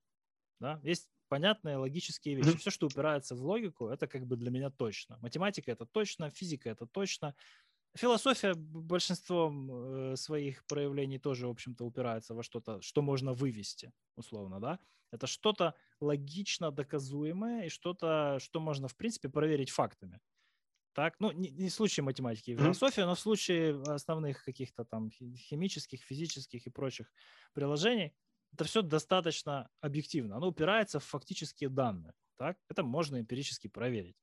да, есть понятные логические вещи. Все, что упирается в логику, это как бы для меня точно. Математика это точно, физика это точно. Философия большинством э, своих проявлений тоже, в общем-то, упирается во что-то, что можно вывести, условно, да. Это что-то логично доказуемое и что-то, что можно, в принципе, проверить фактами так, ну, не, не в случае математики и философии, mm-hmm. но в случае основных каких-то там химических, физических и прочих приложений, это все достаточно объективно. Оно упирается в фактические данные, так, это можно эмпирически проверить.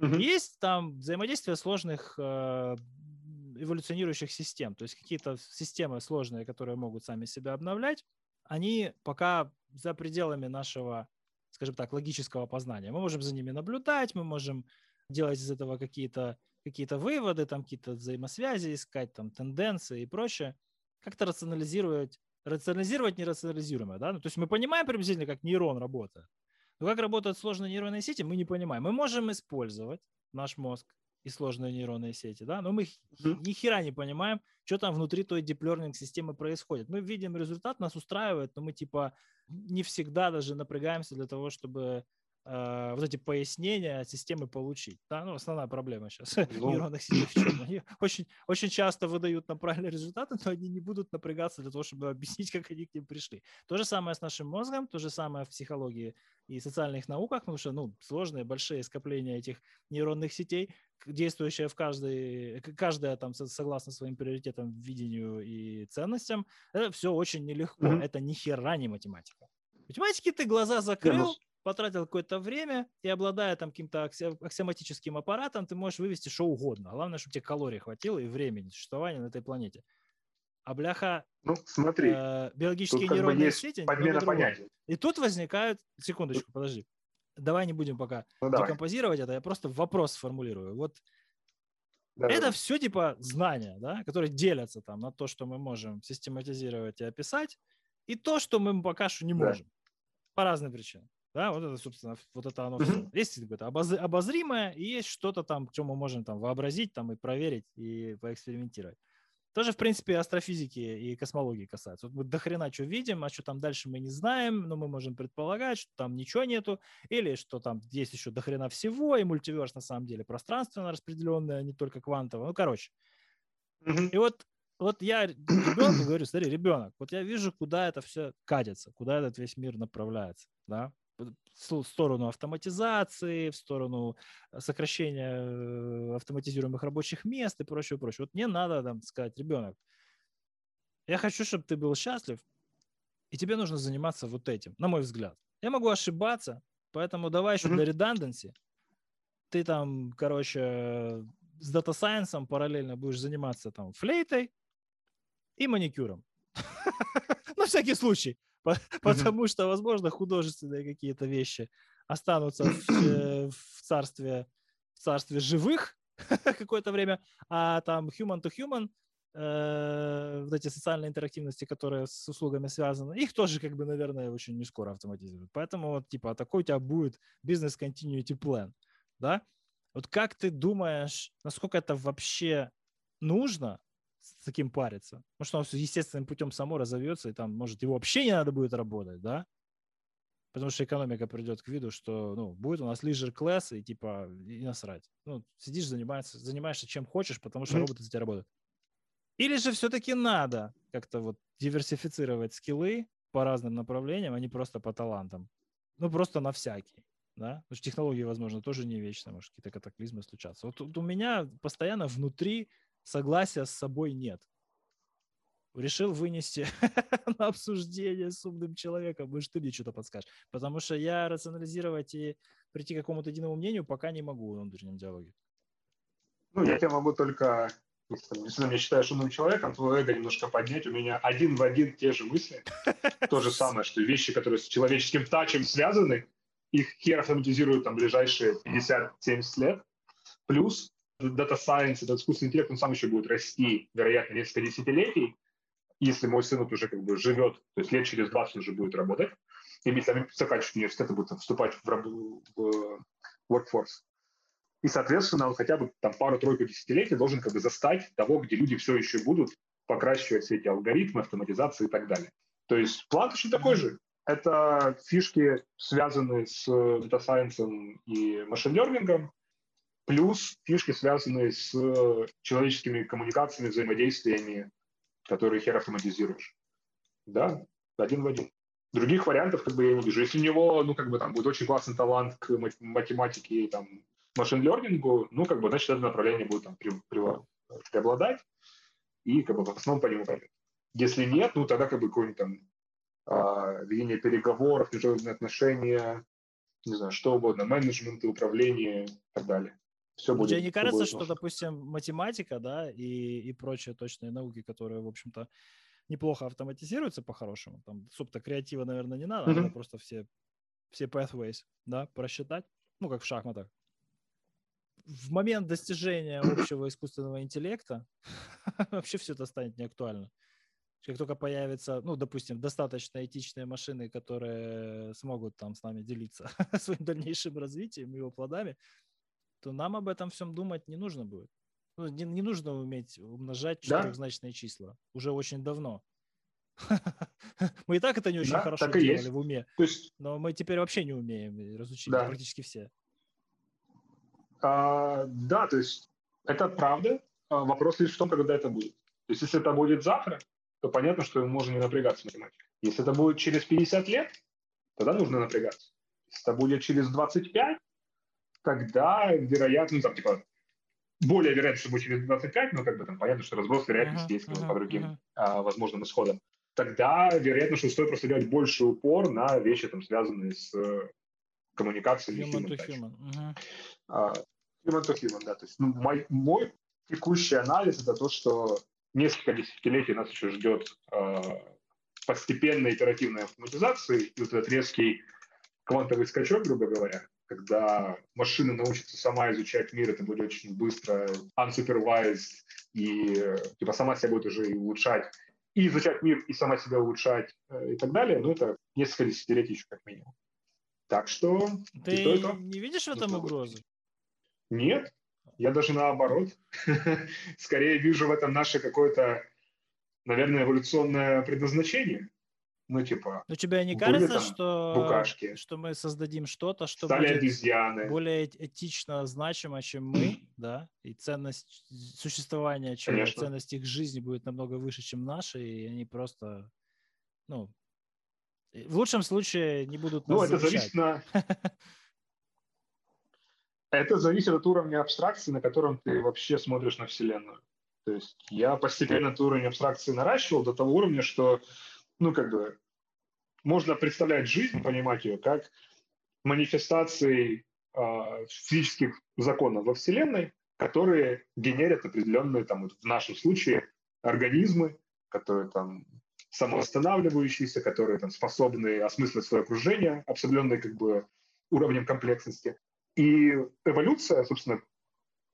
Mm-hmm. Есть там взаимодействие сложных э, эволюционирующих систем, то есть какие-то системы сложные, которые могут сами себя обновлять, они пока за пределами нашего, скажем так, логического познания. Мы можем за ними наблюдать, мы можем делать из этого какие-то какие выводы, там какие-то взаимосвязи искать, там тенденции и прочее, как-то рационализировать, рационализировать нерационализируемое, да, ну, то есть мы понимаем приблизительно, как нейрон работает, но как работают сложные нейронные сети, мы не понимаем. Мы можем использовать наш мозг и сложные нейронные сети, да, но мы mm-hmm. ни хера не понимаем, что там внутри той диплернинг системы происходит. Мы видим результат, нас устраивает, но мы типа не всегда даже напрягаемся для того, чтобы э, вот эти пояснения от системы получить. Да? Ну, основная проблема сейчас Ну. нейронных сетей в чем? Они очень, очень часто выдают нам правильные результаты, но они не будут напрягаться для того, чтобы объяснить, как они к ним пришли. То же самое с нашим мозгом, то же самое в психологии и социальных науках, потому что ну, сложные, большие скопления этих нейронных сетей, действующие в каждой, каждая там со- согласно своим приоритетам, видению и ценностям, это все очень нелегко. Мгм. Это ни хера не математика. Математики ты глаза Не, закрыл, ну, потратил какое-то время, и обладая там каким-то акси- аксиоматическим аппаратом, ты можешь вывести что угодно. Главное, чтобы тебе калорий хватило и времени существования на этой планете. А бляха, ну, смотри, э, биологические тут как бы нейронные есть сети... подмена понятий. И тут возникают... Секундочку, подожди. Давай не будем пока Ну, давай. декомпозировать это, я просто вопрос сформулирую. Вот Да, это да. все типа знания, да, которые делятся там на то, что мы можем систематизировать и описать, и то, что мы пока что не Да. можем. По разным причинам. Да, вот это, собственно, вот это оно все. Есть какое-то обоз- обозримое, и есть что-то там, что мы можем там вообразить, там и проверить, и поэкспериментировать. Тоже, в принципе, астрофизики и космологии касается. Вот мы до хрена что видим, а что там дальше мы не знаем, но мы можем предполагать, что там ничего нету, или что там есть еще до хрена всего, и мультиверс на самом деле пространственно распределенное, не только квантово. Ну, короче. И вот, вот я ребенку говорю, смотри, ребенок, вот я вижу, куда это все катится, куда этот весь мир направляется, да, в сторону автоматизации, в сторону э, сокращения э, автоматизируемых рабочих мест и прочее, прочее. Вот мне надо там сказать, ребенок, я хочу, чтобы ты был счастлив, и тебе нужно заниматься вот этим, на мой взгляд. Я могу ошибаться, поэтому давай еще Мгм. для redundancy ты там, короче, с дата сайенсом параллельно будешь заниматься там флейтой и маникюром. На всякий случай. По- Потому что, возможно, художественные какие-то вещи останутся в, э, в царстве, в царстве живых какое-то время, а там human to human, э, вот эти социальные интерактивности, которые с услугами связаны, их тоже, как бы, наверное, очень не скоро автоматизируют. Поэтому вот, типа, такой у тебя будет бизнес continuity plan, да? Вот как ты думаешь, насколько это вообще нужно с таким париться? Потому что оно естественным путем само разовьется, и там, может, его вообще не надо будет работать, да? Потому что экономика придет к виду, что, ну, будет у нас leisure класс и, типа, и насрать. Ну, сидишь, занимаешься, занимаешься чем хочешь, потому что роботы за тебя работают. Или же все-таки надо как-то вот диверсифицировать скиллы по разным направлениям, а не просто по талантам. Ну, просто на всякий. Да? Потому что технологии, возможно, тоже не вечны, может, какие-то катаклизмы случатся. Вот тут у меня постоянно внутри согласия с собой нет. Решил вынести на обсуждение с умным человеком. Может, ты мне что-то подскажешь. Потому что я рационализировать и прийти к какому-то единому мнению пока не могу в внутреннем диалоге. Ну, я тебе могу только, если ты меня считаешь умным человеком, твое эго немножко поднять. У меня один в один те же мысли. То же самое, что вещи, которые с человеческим тачем связаны, их хер автоматизируют там ближайшие 50-70 лет. Плюс Data Science, этот искусственный интеллект, он сам еще будет расти, вероятно, несколько десятилетий. Если мой сын вот уже как бы живет, то есть лет через 20 уже будет работать, или там заканчивать университет и будет вступать в, раб- в workforce. И, соответственно, он хотя бы там пару-тройку десятилетий должен как бы застать того, где люди все еще будут покращивать все эти алгоритмы, автоматизации и так далее. То есть план точно такой же. Это фишки, связанные с data science и машин-лернингом, плюс фишки, связанные с человеческими коммуникациями, взаимодействиями, которые хер автоматизируешь. Да, один в один. Других вариантов как бы я не вижу. Если у него, ну, как бы там будет очень классный талант к мат- математике и там машин-лернингу, ну, как бы, значит, это направление будет там пре- пре- преобладать и как бы в основном по нему пойдет. Если нет, ну, тогда как бы какое-нибудь там а, ведение переговоров, международные отношения, не знаю, что угодно, менеджмент, управление и так далее. Все Ну, будет. Тебе не кажется, будет что, нужно. допустим, математика, да, и, и прочие точные науки, которые, в общем-то, неплохо автоматизируются по-хорошему, там, субто креатива, наверное, не надо, Мгм. надо просто все, все pathways, да, просчитать, ну, как в шахматах. В момент достижения общего искусственного интеллекта вообще все это станет неактуально. Как только появятся, ну, допустим, достаточно этичные машины, которые смогут там с нами делиться своим дальнейшим развитием и его плодами, то нам об этом всем думать не нужно будет. Ну, не, не нужно уметь умножать Да. четырехзначные числа. Уже очень давно. Мы и так это не очень Да, хорошо делали есть. в уме, То есть, но мы теперь вообще не умеем, разучили Да. практически все. а, да, то есть это правда. А Вопрос лишь в том, когда это будет. То есть если это будет завтра, то понятно, что можно не напрягаться в математике. Если это будет через 50 лет, тогда нужно напрягаться. Если это будет через 25, тогда вероятно, там, типа, более вероятно, что будет через 25, но как бы там понятно, что разброс вероятности Мгм, есть мгм, по другим мгм. а, возможным исходам. Тогда вероятно, что стоит просто делать больше упор на вещи, там, связанные с э, коммуникацией. Human human to human. Мгм. А, Human to human, да. То есть ну, мой, мой текущий анализ это то, что несколько десятилетий нас еще ждет а, постепенная итеративная автоматизация и вот этот резкий квантовый скачок, грубо говоря, когда машина научится сама изучать мир, это будет очень быстро, unsupervised, и типа сама себя будет уже и улучшать, и изучать мир, и сама себя улучшать, э, и так далее, ну, это несколько десятилетий еще как минимум. Так что и то, Ты то. не видишь в этом Нужно быть. угрозы? Нет, я даже наоборот. Скорее вижу в этом наше какое-то, наверное, эволюционное предназначение. Ну, типа, Но тебе не кажется, там что, букашки. что мы создадим что-то, что стали будет обезьяны. более эт- этично значимо, чем мы, да, и ценность существования Конечно. ценность их жизни будет намного выше, чем наша, и они просто, ну, э, в лучшем случае не будут Ну, это зависит на... Это зависит от уровня абстракции, на котором ты вообще смотришь на Вселенную. То есть я постепенно этот уровень абстракции наращивал до того уровня, что, ну, как бы, можно представлять жизнь, понимать ее как манифестацией а, физических законов во Вселенной, которые генерят определенные, там, в нашем случае, организмы, которые там самоостанавливающиеся, которые там способны осмыслить свое окружение, обсобленные как бы уровнем комплексности. И эволюция, собственно,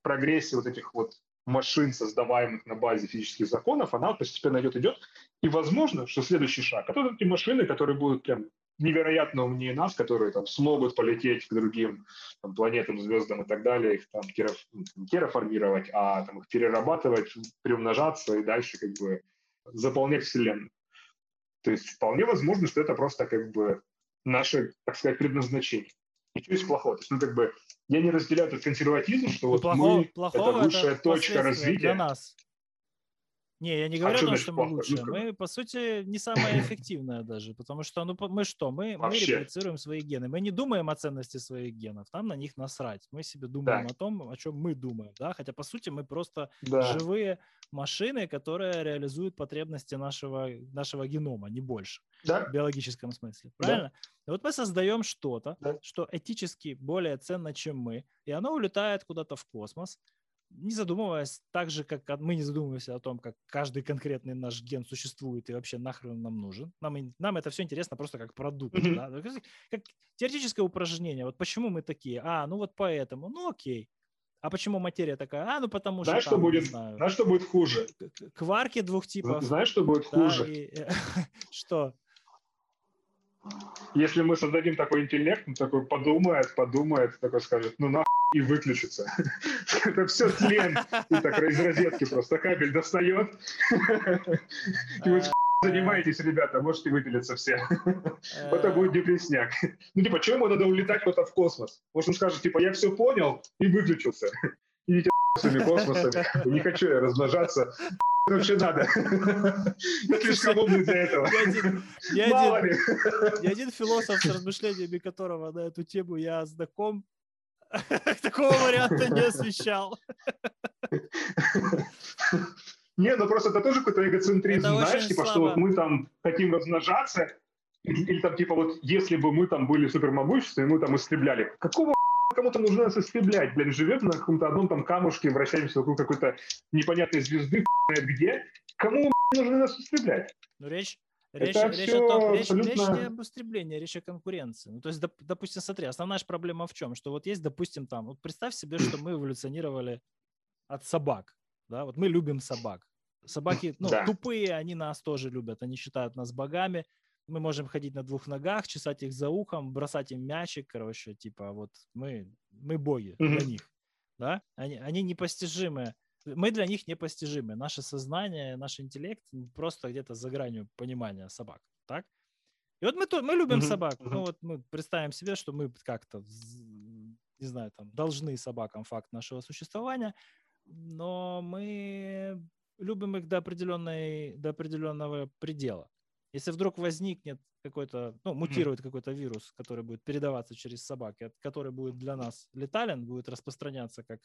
прогрессия вот этих вот машин, создаваемых на базе физических законов, она постепенно идет, идет. И возможно, что следующий шаг, это вот эти машины, которые будут прям невероятно умнее нас, которые там смогут полететь к другим там, планетам, звездам и так далее, их там терраформировать, а там, их перерабатывать, приумножаться и дальше как бы заполнять Вселенную. То есть вполне возможно, что это просто как бы наше, так сказать, предназначение. Ничего есть плохого. То есть, ну, как бы, я не разделяю этот консерватизм, что вот Плохого- мы плохого это высшая точка развития. для нас. Не, я не говорю о чё том, что мы плохо? Ну, Мы, по сути, не самое эффективное даже, потому что, ну, мы что? Мы, мы реплицируем свои гены. Мы не думаем о ценности своих генов, нам на них насрать. Мы себе думаем Да. о том, о чем мы думаем, да? Хотя, по сути, мы просто Да. живые машины, которые реализуют потребности нашего, нашего генома, не больше Да? в биологическом смысле. Да. Правильно? И вот мы создаем что-то, Да. что этически более ценно, чем мы, и оно улетает куда-то в космос, не задумываясь так же, как мы не задумываемся о том, как каждый конкретный наш ген существует и вообще нахрен нам нужен. Нам, нам это все интересно просто как продукт. Мгм. да. Как, как теоретическое упражнение. Вот почему мы такие? А, ну вот поэтому. Ну окей. А почему материя такая? А, ну потому Знаешь, что что там, не будет, знаю, знаешь, что будет хуже? кварки двух типов. Знаешь, что будет да, хуже? и- что? Если мы создадим такой интеллект, он такой подумает, подумает, такой скажет, ну нахуй, и выключится. Это все тлен. И так из розетки просто кабель достает. И вы Э, занимаетесь, ребята, можете выпилиться все. Это будет депресняк. Ну, типа, чему надо улетать куда-то в космос? Может, он скажет, типа, я все понял и выключился. Своими космосами. Не хочу я размножаться. Вообще надо. Я слишком умный для этого. Ни один, Мало один- философ, с размышлениями которого на эту тему я знаком, такого варианта не освещал. Не, ну просто это тоже какой-то эгоцентризм, Это знаешь, типа, что слабо. вот мы там хотим размножаться, или, или там, типа, вот если бы мы там были супермогущественны, мы там истребляли. Какого кому-то нужно нас истреблять, блин, живет на каком-то одном там камушке, вращаемся вокруг какой-то непонятной звезды, где. Кому нужно нас истреблять? Но речь, Это речь, речь, о том, речь, речь абсолютно- не об истреблении, речь о конкуренции. Ну, то есть, доп- допустим, смотри, основная же проблема в чем? Что вот есть, допустим, там, вот представь себе, что мы эволюционировали от собак, да, вот мы любим собак. Собаки, ну, Да. тупые, они нас тоже любят, они считают нас богами, мы можем ходить на двух ногах, чесать их за ухом, бросать им мячик, короче, типа вот мы, мы боги для Мгм. них, да, они, они непостижимы Мы для них непостижимы. Наше сознание, наш интеллект просто где-то за гранью понимания собак. Так? И вот мы, то, мы любим mm-hmm. собак. Mm-hmm. Ну вот мы представим себе, что мы как-то, не знаю, там, должны собакам факт нашего существования, но мы любим их до, определенной, до определенного предела. Если вдруг возникнет какой-то, ну, мутирует mm-hmm. какой-то вирус, который будет передаваться через собаки, который будет для нас летален, будет распространяться как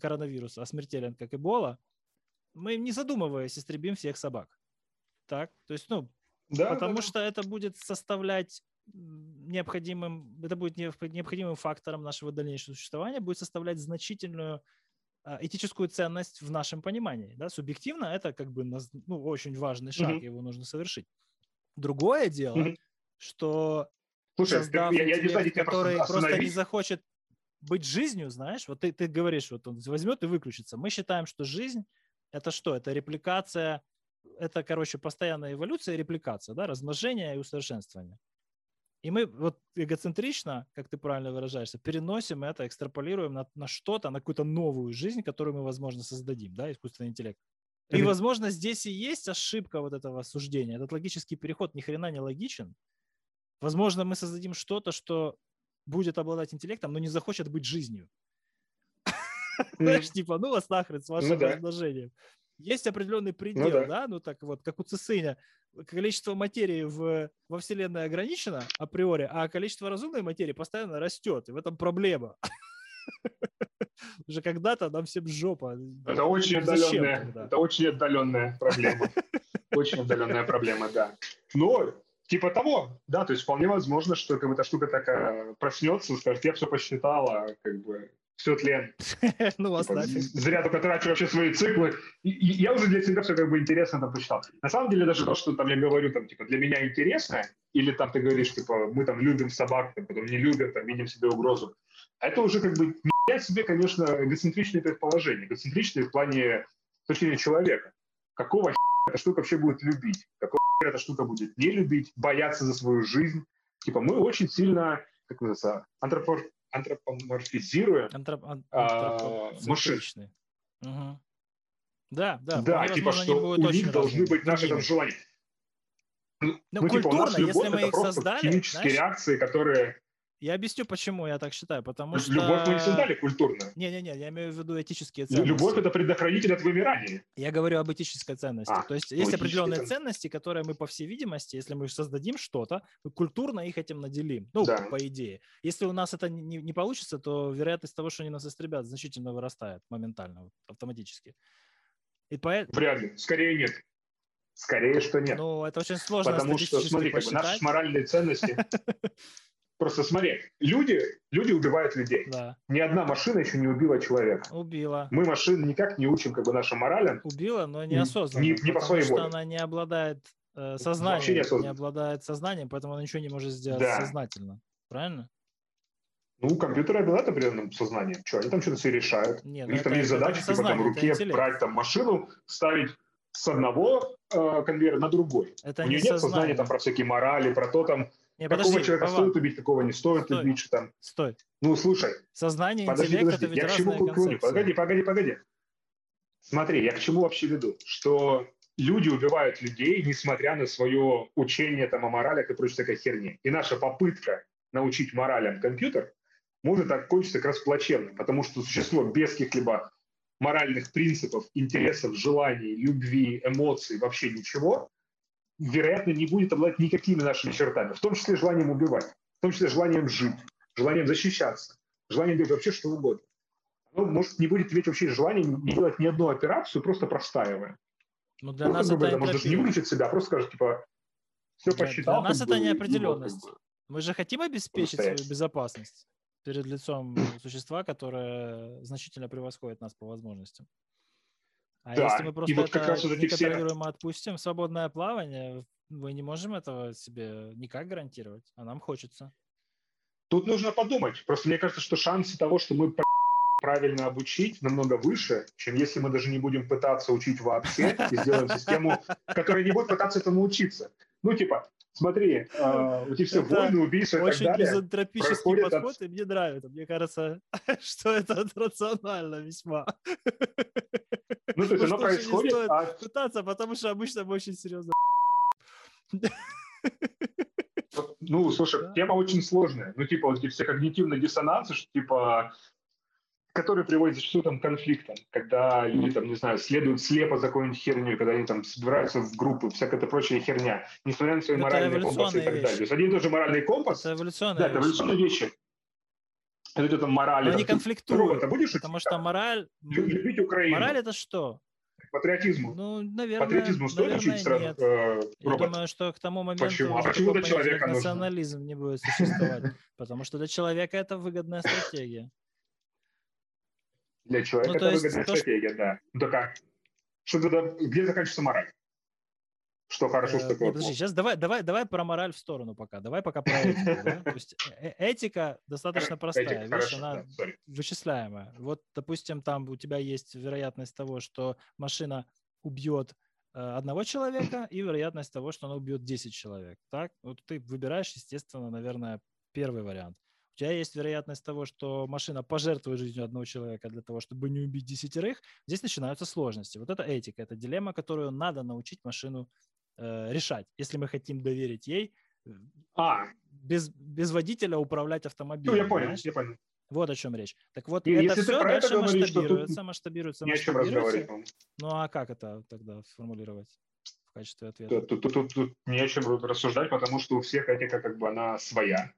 коронавирус, а смертелен как эбола, мы, не задумываясь, истребим всех собак. Так? То есть, ну, да, потому да, что это будет составлять необходимым, это будет необходимым фактором нашего дальнейшего существования, будет составлять значительную а, этическую ценность в нашем понимании. Да? Субъективно это как бы ну, очень важный шаг, mm-hmm. его нужно совершить. Другое дело, mm-hmm. что Слушай, создав я, я, я, я который просто, просто не захочет быть жизнью, знаешь, вот ты, ты говоришь, вот он возьмет и выключится. Мы считаем, что жизнь это что? Это репликация, это, короче, постоянная эволюция и репликация, да, размножение и усовершенствование. И мы вот эгоцентрично, как ты правильно выражаешься, переносим это, экстраполируем на, на что-то, на какую-то новую жизнь, которую мы, возможно, создадим, да, искусственный интеллект. И, возможно, здесь и есть ошибка вот этого суждения. Этот логический переход ни хрена не логичен. Возможно, мы создадим что-то, что будет обладать интеллектом, но не захочет быть жизнью. Знаешь, типа, ну вас нахрен с вашим ну размножением. Есть определенный ну предел, да, ну так вот, как у Цициня, количество материи в, во Вселенной ограничено априори, а количество разумной материи постоянно растет, и в этом проблема. Уже когда-то нам всем жопа. Это очень отдаленная, это очень отдаленная проблема. Очень отдаленная проблема, да. Но типа того, да, то есть вполне возможно, что как бы, эта штука такая проснется, скажет, я все посчитала, как бы все тлен. ну, вас типа, Зря только трачу вообще свои циклы. И, и я уже для себя все как бы интересно там почитал. На самом деле даже то, что там я говорю, там, типа, для меня интересно, или там ты говоришь, типа, мы там любим собак, там, потом не любим, там, видим себе угрозу. Это уже как бы я себе, конечно, эгоцентричные предположения. Эгоцентричные в плане с точки зрения человека. Какого эта штука вообще будет любить? Какого эта штука будет не любить, бояться за свою жизнь? Типа мы очень сильно, как называется, антропор антропоморфизируем Антроп, а, машин. Угу. Да, да. Да, типа, что у них должны быть наши там желания. Ну, ну типа, у нас любовь, если мы их создали, химические знаешь, реакции, которые я объясню, почему я так считаю. Потому что... Любовь мы не создали культурно. Не-не-не, я имею в виду этические ценности. Любовь – это предохранитель от вымирания. Я говорю об этической ценности. А, То есть есть определенные ценности. ценности, которые мы, по всей видимости, если мы создадим что-то, мы культурно их этим наделим. Ну, да. по идее. Если у нас это не, не получится, то вероятность того, что они нас истребят, значительно вырастает моментально, автоматически. И поэтому... Вряд ли. Скорее нет. Скорее, что нет. Ну, это очень сложно Потому что, смотри, как бы наши моральные ценности Просто смотри, люди, люди убивают людей. Да. Ни одна машина еще не убила человека. Убила. Мы машин никак не учим как бы нашим моралям. Убила, но неосознанно. Не, не по своей воле. она не обладает э, сознанием. Не, не обладает сознанием, поэтому она ничего не может сделать да. сознательно. Правильно? Ну, компьютеры обладают определенным сознанием. Что, они там что-то все решают. Нет, У них там есть задачи, типа там в руке брать там машину, ставить с одного э, конвейера на другой. Это У нее нет сознания там про всякие морали, про то там, не, какого подожди, человека Вова. стоит убить, какого не стоит Стой. убить, что там. Стой. Ну, слушай. Сознание, подожди, интеллект подожди. это ведь я к чему клоню? Погоди, погоди, погоди. Смотри, я к чему вообще веду? Что люди убивают людей, несмотря на свое учение там, о моралях и прочей такой херни. И наша попытка научить моралям компьютер может окончиться как раз плачевно, потому что существо без каких-либо моральных принципов, интересов, желаний, любви, эмоций, вообще ничего, вероятно, не будет обладать никакими нашими чертами, в том числе желанием убивать, в том числе желанием жить, желанием защищаться, желанием делать вообще что угодно. Оно, может, не будет иметь вообще желания не делать ни одну операцию, просто простаивая. Ну, для ну, нас это, это может не выключить себя, а просто скажет, типа, все для, посчитал. Для нас это неопределенность. Мы же хотим обеспечить свою безопасность перед лицом существа, которое значительно превосходит нас по возможностям. А да. если мы просто и вот как раз вот эти все... отпустим, свободное плавание, мы не можем этого себе никак гарантировать, а нам хочется. Тут нужно подумать. Просто мне кажется, что шансы того, что мы правильно обучить, намного выше, чем если мы даже не будем пытаться учить вообще и сделаем систему, которая не будет пытаться этому учиться. Ну, типа, смотри, э, эти все Это войны, убийства и так Очень далее. мизантропический происходит от- подход, и мне нравится. Мне кажется, что это рационально весьма. Ну, то есть оно лучше не происходит стоит пытаться, потому что обычно мы очень серьезно. Ну, слушай, Да. тема очень сложная. Ну, типа, вот эти все когнитивные диссонансы, что, типа, которые приводят зачастую там, к конфликтам, когда люди, там, не знаю, следуют слепо за какой-нибудь херню, когда они там собираются в группы, всякая эта прочая херня, несмотря на свои Это моральные компасы и эволюционные так далее. вещи. То есть один и тот же моральный компас, Это эволюционная да, это эволюционные вещи. Это где-то мораль. Но там, они ты конфликтуют, робота будешь потому что мораль... лю- любить Украину, Мораль это что? патриотизму. Ну, наверное, Патриотизму стоит наверное, учить сразу нет. э, Я думаю, что к тому моменту Почему? А почему для человека нужно? национализм не будет существовать. Потому что для человека это выгодная стратегия. Для человека Ну, то это есть выгодная то, что- стратегия, да. Ну, так а что тогда, где заканчивается мораль? Что хорошо, Э, что такое подожди, сейчас давай, давай, давай про мораль в сторону пока. Давай пока про этику. да? То есть э- э- этика достаточно простая Этика, вещь, хорошо, она да, вычисляемая. Вот, допустим, там у тебя есть вероятность того, что машина убьет одного человека и вероятность того, что она убьет 10 человек. Так? Вот ты выбираешь, естественно, наверное, первый вариант. У тебя есть вероятность того, что машина пожертвует жизнью одного человека для того, чтобы не убить десятерых. Здесь начинаются сложности. Вот это этика, это дилемма, которую надо научить машину э, решать, если мы хотим доверить ей э, А, без, без водителя управлять ну, автомобилем. я понял, понимаешь? я понял. Вот о чем речь. Так вот, И это все про это дальше говоришь, масштабируется, масштабируется, Не о чем разговаривать. масштабируется. Ну а как это тогда сформулировать в качестве ответа? Тут, тут- тут- тут не о чем рассуждать, потому что у всех этика как бы она своя.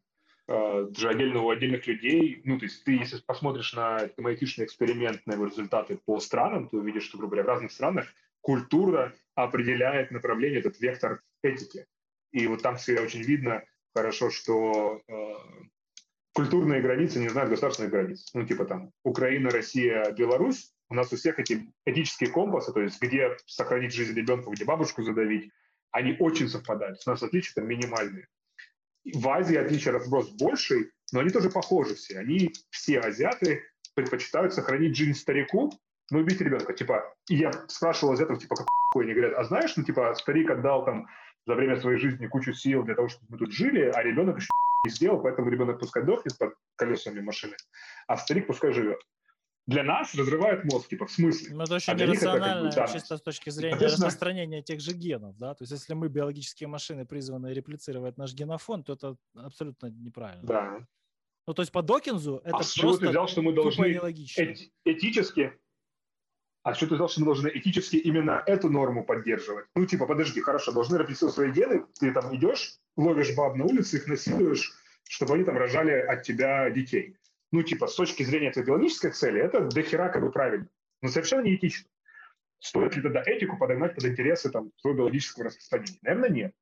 Э, Даже отдельно у отдельных людей, ну, то есть ты, если посмотришь на айтишный эксперимент, результаты по странам, то увидишь, что, грубо говоря, в разных странах культура определяет направление, этот вектор этики. И вот там всегда очень видно хорошо, что э, культурные границы не знают государственных границ. Ну, типа там Украина, Россия, Беларусь. У нас у всех эти этические компасы, то есть где сохранить жизнь ребенка, где бабушку задавить, они очень совпадают. У нас отличия там минимальные. В Азии отличия разброс больший, но они тоже похожи все. Они, все азиаты, предпочитают сохранить жизнь старику, но убить ребенка. Типа, я спрашивал азиатов, типа, какой? Они говорят, а знаешь, ну, типа, старик отдал там за время своей жизни кучу сил для того, чтобы мы тут жили, а ребенок еще не сделал, поэтому ребенок пускай дохнет под колесами машины, а старик пускай живет. Для нас разрывает мозг, типа, в смысле? Ну, это очень А них это как бы иррационально, чисто с точки зрения Соответственно- распространения тех же генов, да, то есть если мы биологические машины, призванные реплицировать наш генофон, то это абсолютно неправильно. Да. Ну, то есть по Докинзу это а чего ты просто взял, что мы должны эти- этически... А что ты взял, что мы должны этически именно эту норму поддерживать? Ну, типа, подожди, хорошо, должны реплицировать свои гены, ты там идешь, ловишь баб на улице, их насилуешь, чтобы они там рожали от тебя детей. Ну, типа, с точки зрения этой биологической цели, это дохера как бы правильно, но совершенно неэтично. Стоит ли тогда этику подогнать под интересы там, своего биологического распространения? Наверное, нет.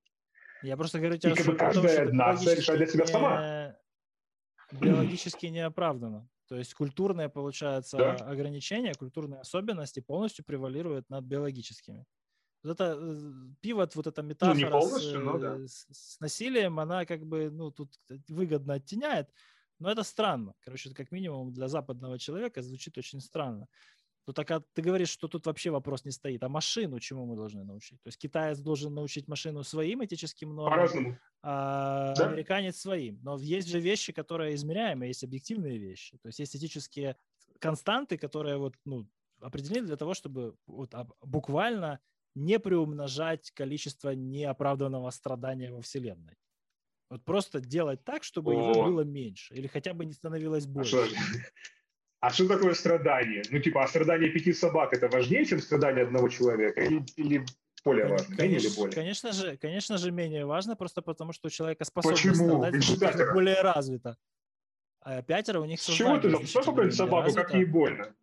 Я просто говорю тебе, как бы том, каждая нация решает для себя биологически сама. не- биологически не оправдано. То есть культурные, получается, Да. ограничения, культурные особенности полностью превалируют над биологическими. Вот это э, пивот, вот эта метафора с, Ну, полностью, но э, да. с- с насилием, она как бы, ну, тут выгодно оттеняет, но это странно. Короче, это как минимум для западного человека звучит очень странно. Ну так а ты говоришь, что тут вообще вопрос не стоит. А машину чему мы должны научить? То есть китаец должен научить машину своим этическим нормам, По-разному. а Да. американец своим. Но есть же вещи, которые измеряемые, есть объективные вещи. То есть есть этические константы, которые вот, ну, определены для того, чтобы вот, буквально не приумножать количество неоправданного страдания во Вселенной. Вот просто делать так, чтобы его О. было меньше или хотя бы не становилось А больше. что, же- а что такое страдание? Ну, типа, а страдание пяти собак это важнее, чем страдание одного человека? Или, или более важно? Менее или Конечно, более? конечно же, конечно же, менее важно, просто потому что у человека способность Почему? страдать более развита. А пятеро у них С чего ты менее собаку, как развито. ей больно.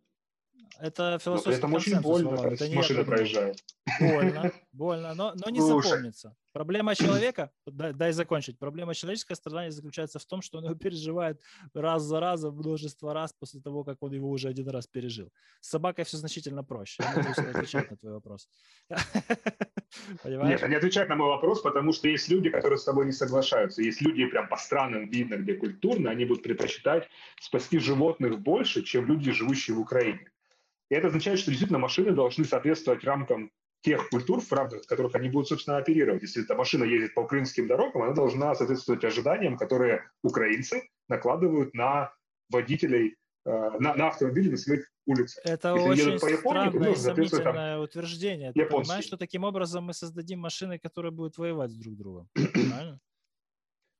Это Ну, философский это очень больно, это не машина придумал. проезжает. Больно, больно, но, но не Слушай. запомнится. Проблема человека, дай, дай закончить, проблема человеческого страдания заключается в том, что он его переживает раз за разом, множество раз после того, как он его уже один раз пережил. С собакой все значительно проще. Я надеюсь, это отвечает на твой вопрос. Понимаешь? Нет, они отвечают на мой вопрос, потому что есть люди, которые с тобой не соглашаются. Есть люди прям по странам видно, где культурно, они будут предпочитать спасти животных больше, чем люди, живущие в Украине. И это означает, что действительно машины должны соответствовать рамкам тех культур, в рамках которых они будут, собственно, оперировать. Если эта машина ездит по украинским дорогам, она должна соответствовать ожиданиям, которые украинцы накладывают на водителей, э, на, на автомобили на своих улицах. Это Если очень по Японии, странное и сомнительное там, утверждение. Ты японский. понимаешь, что таким образом мы создадим машины, которые будут воевать с друг другом? Правильно?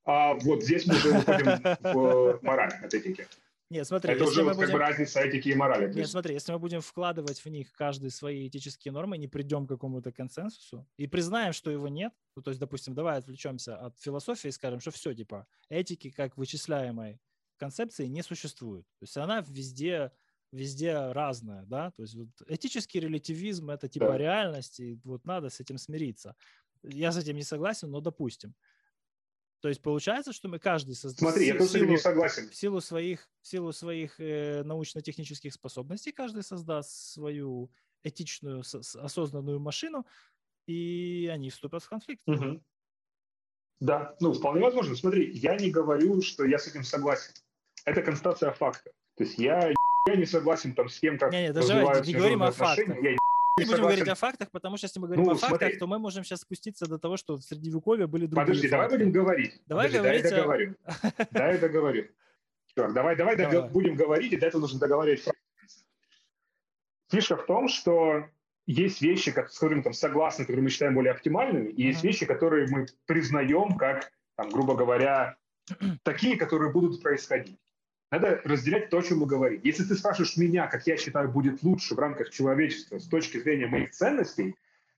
А вот здесь мы уже выходим в мораль от этики. Нет, смотри, это уже вот будем... как бы разница этики и морали. Нет, смотри, если мы будем вкладывать в них каждый свои этические нормы, не придем к какому-то консенсусу и признаем, что его нет, ну, то есть, допустим, давай отвлечемся от философии и скажем, что все, типа, этики как вычисляемой концепции не существует. То есть она везде везде разная, да, то есть вот этический релятивизм это типа да. реальность, и вот надо с этим смириться. Я с этим не согласен, но допустим. То есть получается, что мы каждый создаст... Смотри, я тоже не согласен. В силу своих, в силу своих э, научно-технических способностей каждый создаст свою этичную, осознанную машину, и они вступят в конфликт. Угу. Да, ну, вполне возможно. Смотри, я не говорю, что я с этим согласен. Это констатация факта. То есть я, я не согласен там с тем, как не, не, даже не говорим о фактах. Я не будем говорить о фактах, потому что если мы говорим ну, о фактах, смотри. то мы можем сейчас спуститься до того, что в Средневековье были другие Подожди, факты. давай будем говорить. Давай Подожди, говорить. Дай я договорю. Дай я договорю. Черт, давай, давай, давай. будем говорить, и для этого нужно договаривать Фишка в том, что есть вещи, с которыми там согласны, которые мы считаем более оптимальными, и есть вещи, которые мы признаем как, там, грубо говоря, такие, которые будут происходить. Надо разделять то, о чем мы говорим. Если ты спрашиваешь меня, как я считаю будет лучше в рамках человечества с точки зрения моих ценностей,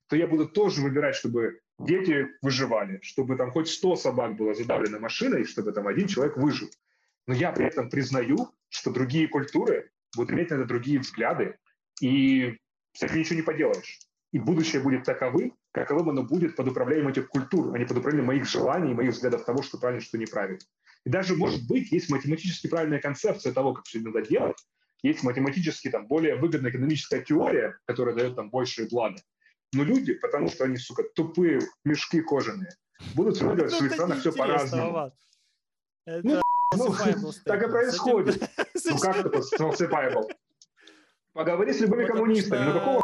то я буду тоже выбирать, чтобы дети выживали, чтобы там хоть 100 собак было задавлено машиной, чтобы там один человек выжил. Но я при этом признаю, что другие культуры будут иметь на это другие взгляды, и с этим ничего не поделаешь. И будущее будет таковым, каковым оно будет под управлением этих культур, а не под управлением моих желаний, моих взглядов того, что правильно, что неправильно. И даже, может быть, есть математически правильная концепция того, как все надо делать, есть математически там более выгодная экономическая теория, которая дает там большие блага. Но люди, потому что они, сука, тупые мешки кожаные, будут смотреть в своих странах все по-разному. Ну, ну так и происходит. Ну как это falsifiable? Поговори с любыми коммунистами. Ну какого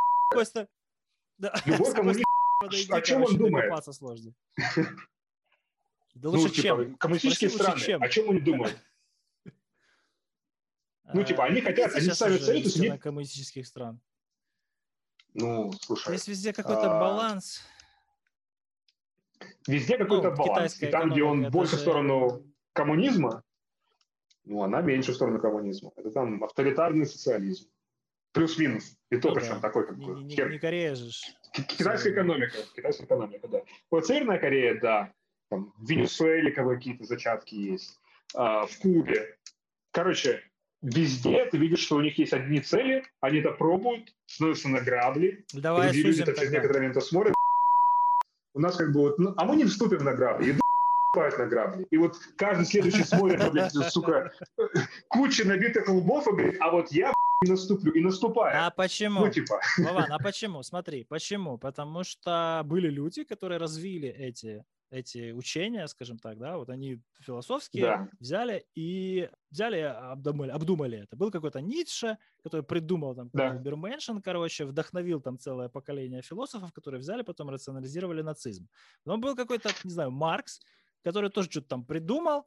Любой коммунист, о чем он думает? Да лучше ну, типа, чем? Коммунистические Спроси, страны, чем? о чем они думают? Ну, типа, они а, хотят, они ставят то есть коммунистических стран. Ну, слушай. Есть везде какой-то а... баланс. Везде какой-то ну, баланс. И там, где он больше в сторону коммунизма, ну, она меньше в сторону коммунизма. Это там авторитарный социализм. Плюс-минус. И то, ну, причем да. такой, как бы... Не, не, не Корея же. Китайская экономика. Китайская экономика, да. Вот Северная Корея, да там, в Венесуэле какие-то зачатки есть, а, в Кубе. Короче, везде ты видишь, что у них есть одни цели, они это пробуют, становятся на грабли. Давай люди люди это через некоторое время смотрят. У нас как бы вот, ну, а мы не вступим на грабли. И на грабли. И вот каждый следующий смотрит, блядь, сука, куча набитых лбов и говорит, а вот я не наступлю, и наступаю. А почему? Ну, типа. Вован, а почему? Смотри, почему? Потому что были люди, которые развили эти эти учения, скажем так, да, вот они философские да. взяли и взяли, обдумали, обдумали это. Был какой-то Ницше, который придумал там да. Берменшин, короче, вдохновил там целое поколение философов, которые взяли, потом рационализировали нацизм. Но был какой-то, не знаю, Маркс, который тоже что-то там придумал,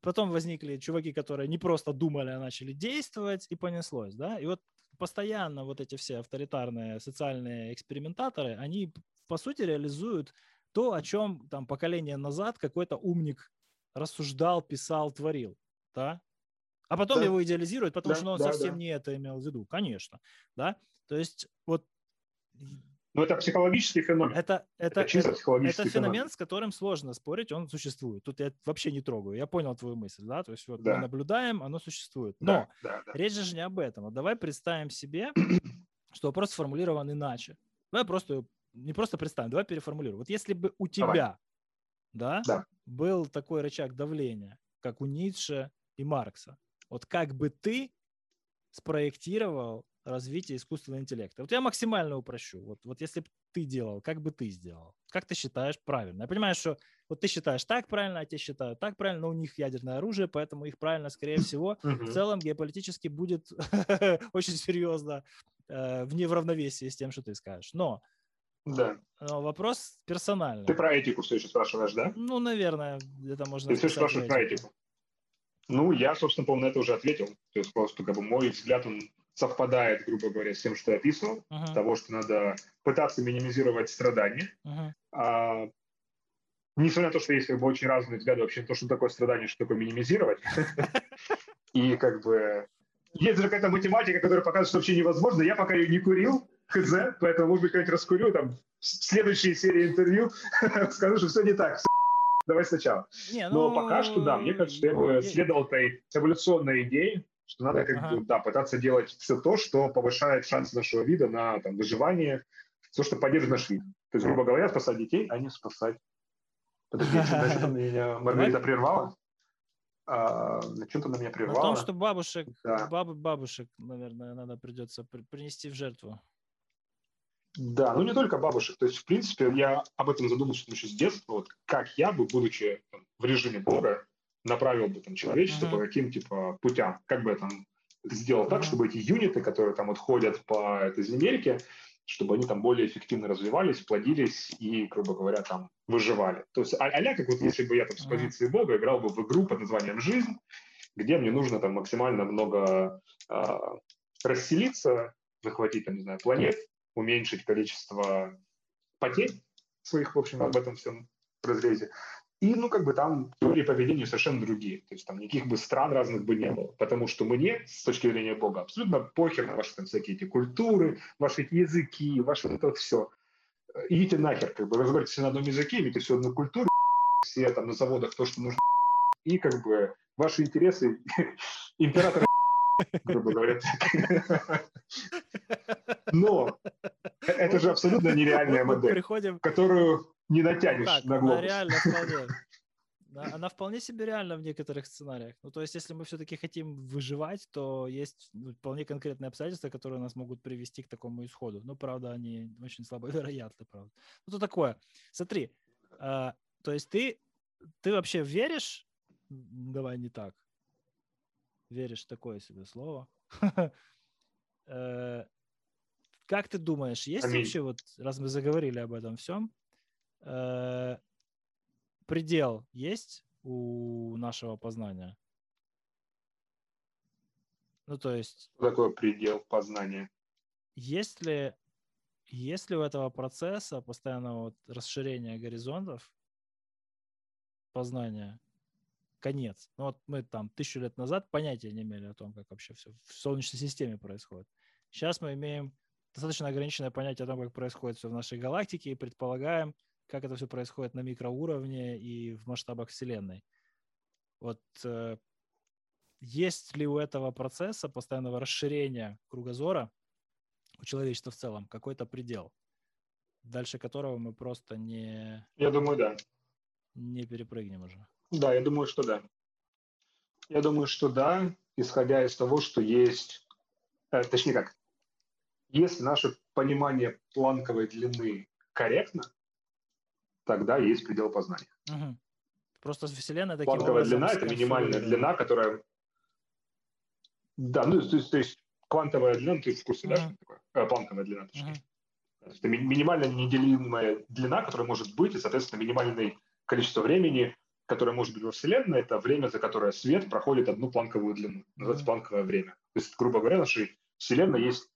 потом возникли чуваки, которые не просто думали, а начали действовать, и понеслось, да, и вот постоянно вот эти все авторитарные социальные экспериментаторы, они по сути реализуют то, о чем там поколение назад какой-то умник рассуждал, писал, творил, да? А потом да. его идеализируют, потому да, что он да, совсем да. не это имел в виду, конечно, да? То есть вот но это психологический феномен. Это, это, это, чисто это, психологический это феномен, феномен, с которым сложно спорить, он существует. Тут я вообще не трогаю. Я понял твою мысль, да? То есть вот да. мы наблюдаем, оно существует. Но да, да, да. речь же не об этом. Вот давай представим себе, что вопрос сформулирован иначе. Давай просто не просто представим, давай переформулируем. Вот если бы у тебя, да, да, был такой рычаг давления, как у Ницше и Маркса, вот как бы ты спроектировал развитие искусственного интеллекта? Вот я максимально упрощу. Вот, вот если бы ты делал, как бы ты сделал? Как ты считаешь правильно? Я понимаю, что вот ты считаешь так правильно, а те считают так правильно, но у них ядерное оружие, поэтому их правильно, скорее всего, в целом геополитически будет очень серьезно э, в неравновесии с тем, что ты скажешь. Но Да. Но вопрос персональный. Ты про этику все еще спрашиваешь, да? Ну, наверное, это можно Ты все списать спрашиваешь про этику. Ну, я, собственно, по-моему, на это уже ответил. То есть просто как бы мой взгляд, он совпадает, грубо говоря, с тем, что я описывал. Мгм, Того, что надо пытаться минимизировать страдания. мгм. А, несмотря на то, что есть как бы очень разные взгляды вообще на то, что такое страдание, что такое минимизировать. И как бы есть же какая-то математика, которая показывает, что вообще невозможно. Я пока ее не курил, хз, поэтому, может быть, как-нибудь раскурю, там, в следующей серии интервью скажу, что все не так, всё, давай сначала. Не, Но ну, пока что, да, мне кажется, что я бы следовал этой эволюционной идее, что надо как Ага. бы, да, пытаться делать все то, что повышает шансы нашего вида на там, выживание, все, что поддержит наш вид. То есть, грубо говоря, спасать детей, а не спасать. Подожди, чем меня Маргарита прервала? А, на чем-то на меня На прервала. том, что бабушек, Да. бабы, бабушек, наверное, надо придется при- принести в жертву. Да, ну не только бабушек. То есть, в принципе, я об этом задумался еще с детства. Вот как я бы, будучи там, в режиме Бога, направил бы там человечество Мгм. по каким типа путям. Как бы я там сделал так, Мгм. чтобы эти юниты, которые там вот ходят по этой земельке, чтобы они там более эффективно развивались, плодились и, грубо говоря, там выживали. То есть а- а-ля, как вот если бы я там с позиции Бога играл бы в игру под названием «Жизнь», где мне нужно там максимально много а, расселиться, захватить, там, не знаю, планет, уменьшить количество потерь своих, в общем, об этом всем разрезе. И, ну, как бы там теории поведения совершенно другие. То есть там никаких бы стран разных бы не было. Потому что мне, с точки зрения Бога, абсолютно похер на ваши там всякие эти культуры, ваши эти языки, ваше это все. Идите нахер, как бы, разговаривайте на одном языке, имейте всю одну культуру, все там на заводах то, что нужно, и как бы ваши интересы императора грубо говоря. Но это же абсолютно нереальная модель, Приходим которую не натянешь так, на она глобус. реально вполне. Она вполне себе реальна в некоторых сценариях. Ну, то есть, если мы все-таки хотим выживать, то есть ну, вполне конкретные обстоятельства, которые нас могут привести к такому исходу. Ну, правда, они очень слабо вероятны, правда. Ну, то такое. Смотри, а, то есть ты, ты вообще веришь, давай не так, веришь такое себе слово, Э, как ты думаешь, есть Аминь. вообще вот, раз мы заговорили об этом всем, э, предел есть у нашего познания? Ну, то есть, Что такое предел познания? есть ли, есть ли у этого процесса постоянного вот расширения горизонтов познания конец? Ну, вот мы там тысячу лет назад понятия не имели о том, как вообще все в Солнечной системе происходит. Сейчас мы имеем достаточно ограниченное понятие о том, как происходит все в нашей галактике и предполагаем, как это все происходит на микроуровне и в масштабах Вселенной. Вот э, есть ли у этого процесса постоянного расширения кругозора у человечества в целом какой-то предел, дальше которого мы просто не, Я думаю, да. не перепрыгнем уже? Да, я думаю, что да. Я думаю, что да, исходя из того, что есть... э, точнее как, если наше понимание планковой длины корректно, тогда есть предел познания. Мгм. Просто Вселенная таким Планковая образом длина – это минимальная длина, которая... Да, ну, то есть, то есть квантовая длина, ты в курсе, да, Мгм. что такое? Э, планковая длина, точнее. Мгм. Это ми- минимальная неделимая длина, которая может быть, и, соответственно, минимальное количество времени, которое может быть во Вселенной, это время, за которое свет проходит одну планковую длину. Называется планковое время. То есть, грубо говоря, в нашей Вселенной есть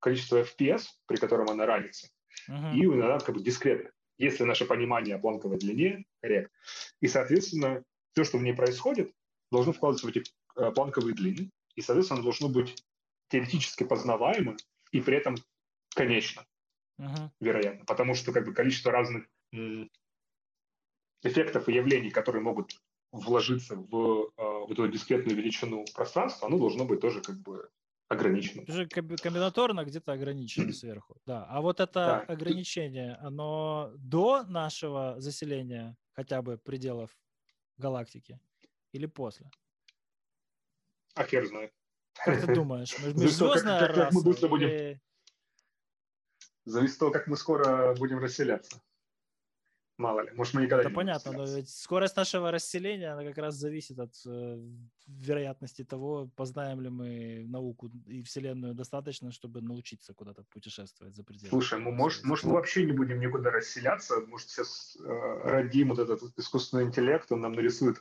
количество FPS, при котором она ранится, Мгм. и иногда как бы дискретно, если наше понимание о планковой длине корректно. И, соответственно, все, что в ней происходит, должно вкладываться в эти э, планковые длины, и, соответственно, должно быть теоретически познаваемо и при этом конечно Мгм. вероятно, потому что как бы количество разных м, эффектов и явлений, которые могут вложиться в э, вот эту дискретную величину пространства, оно должно быть тоже как бы ограничено. Уже комби- комбинаторно где-то ограничено сверху. Да. А вот это Да. ограничение, оно до нашего заселения хотя бы пределов галактики или после? А хер знает. Как ты думаешь? мы- Межзвездная раса Зависит от того, как мы скоро будем расселяться. Мало ли, может, мы никогда Это не понятно, но ведь скорость нашего расселения, она как раз зависит от э, вероятности того, познаем ли мы науку и Вселенную достаточно, чтобы научиться куда-то путешествовать за пределы. Слушай, ну, может, может, мы вообще не будем никуда расселяться, может, сейчас э, родим вот этот искусственный интеллект, он нам нарисует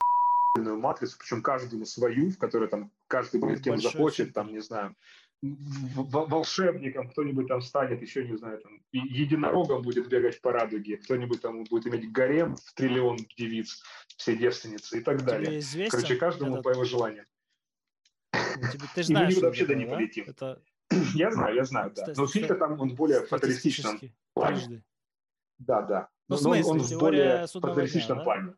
матрицу, причем каждому свою, в которой там каждый будет кем захочет, там, не знаю, волшебником кто-нибудь там станет, еще не знаю, там, и- единорогом будет бегать по радуге, кто-нибудь там будет иметь гарем в триллион девиц, все девственницы и так далее. Тебе известен Короче, каждому этот- по его желанию. тебе- ты И мы знаешь, никуда что вообще да не да? полетим. Это Я знаю, я знаю, да. Но фильтр там, он более фаталистичном плане. Да, да. Ну, Но он- смысле, он в более фаталистичном дня, да?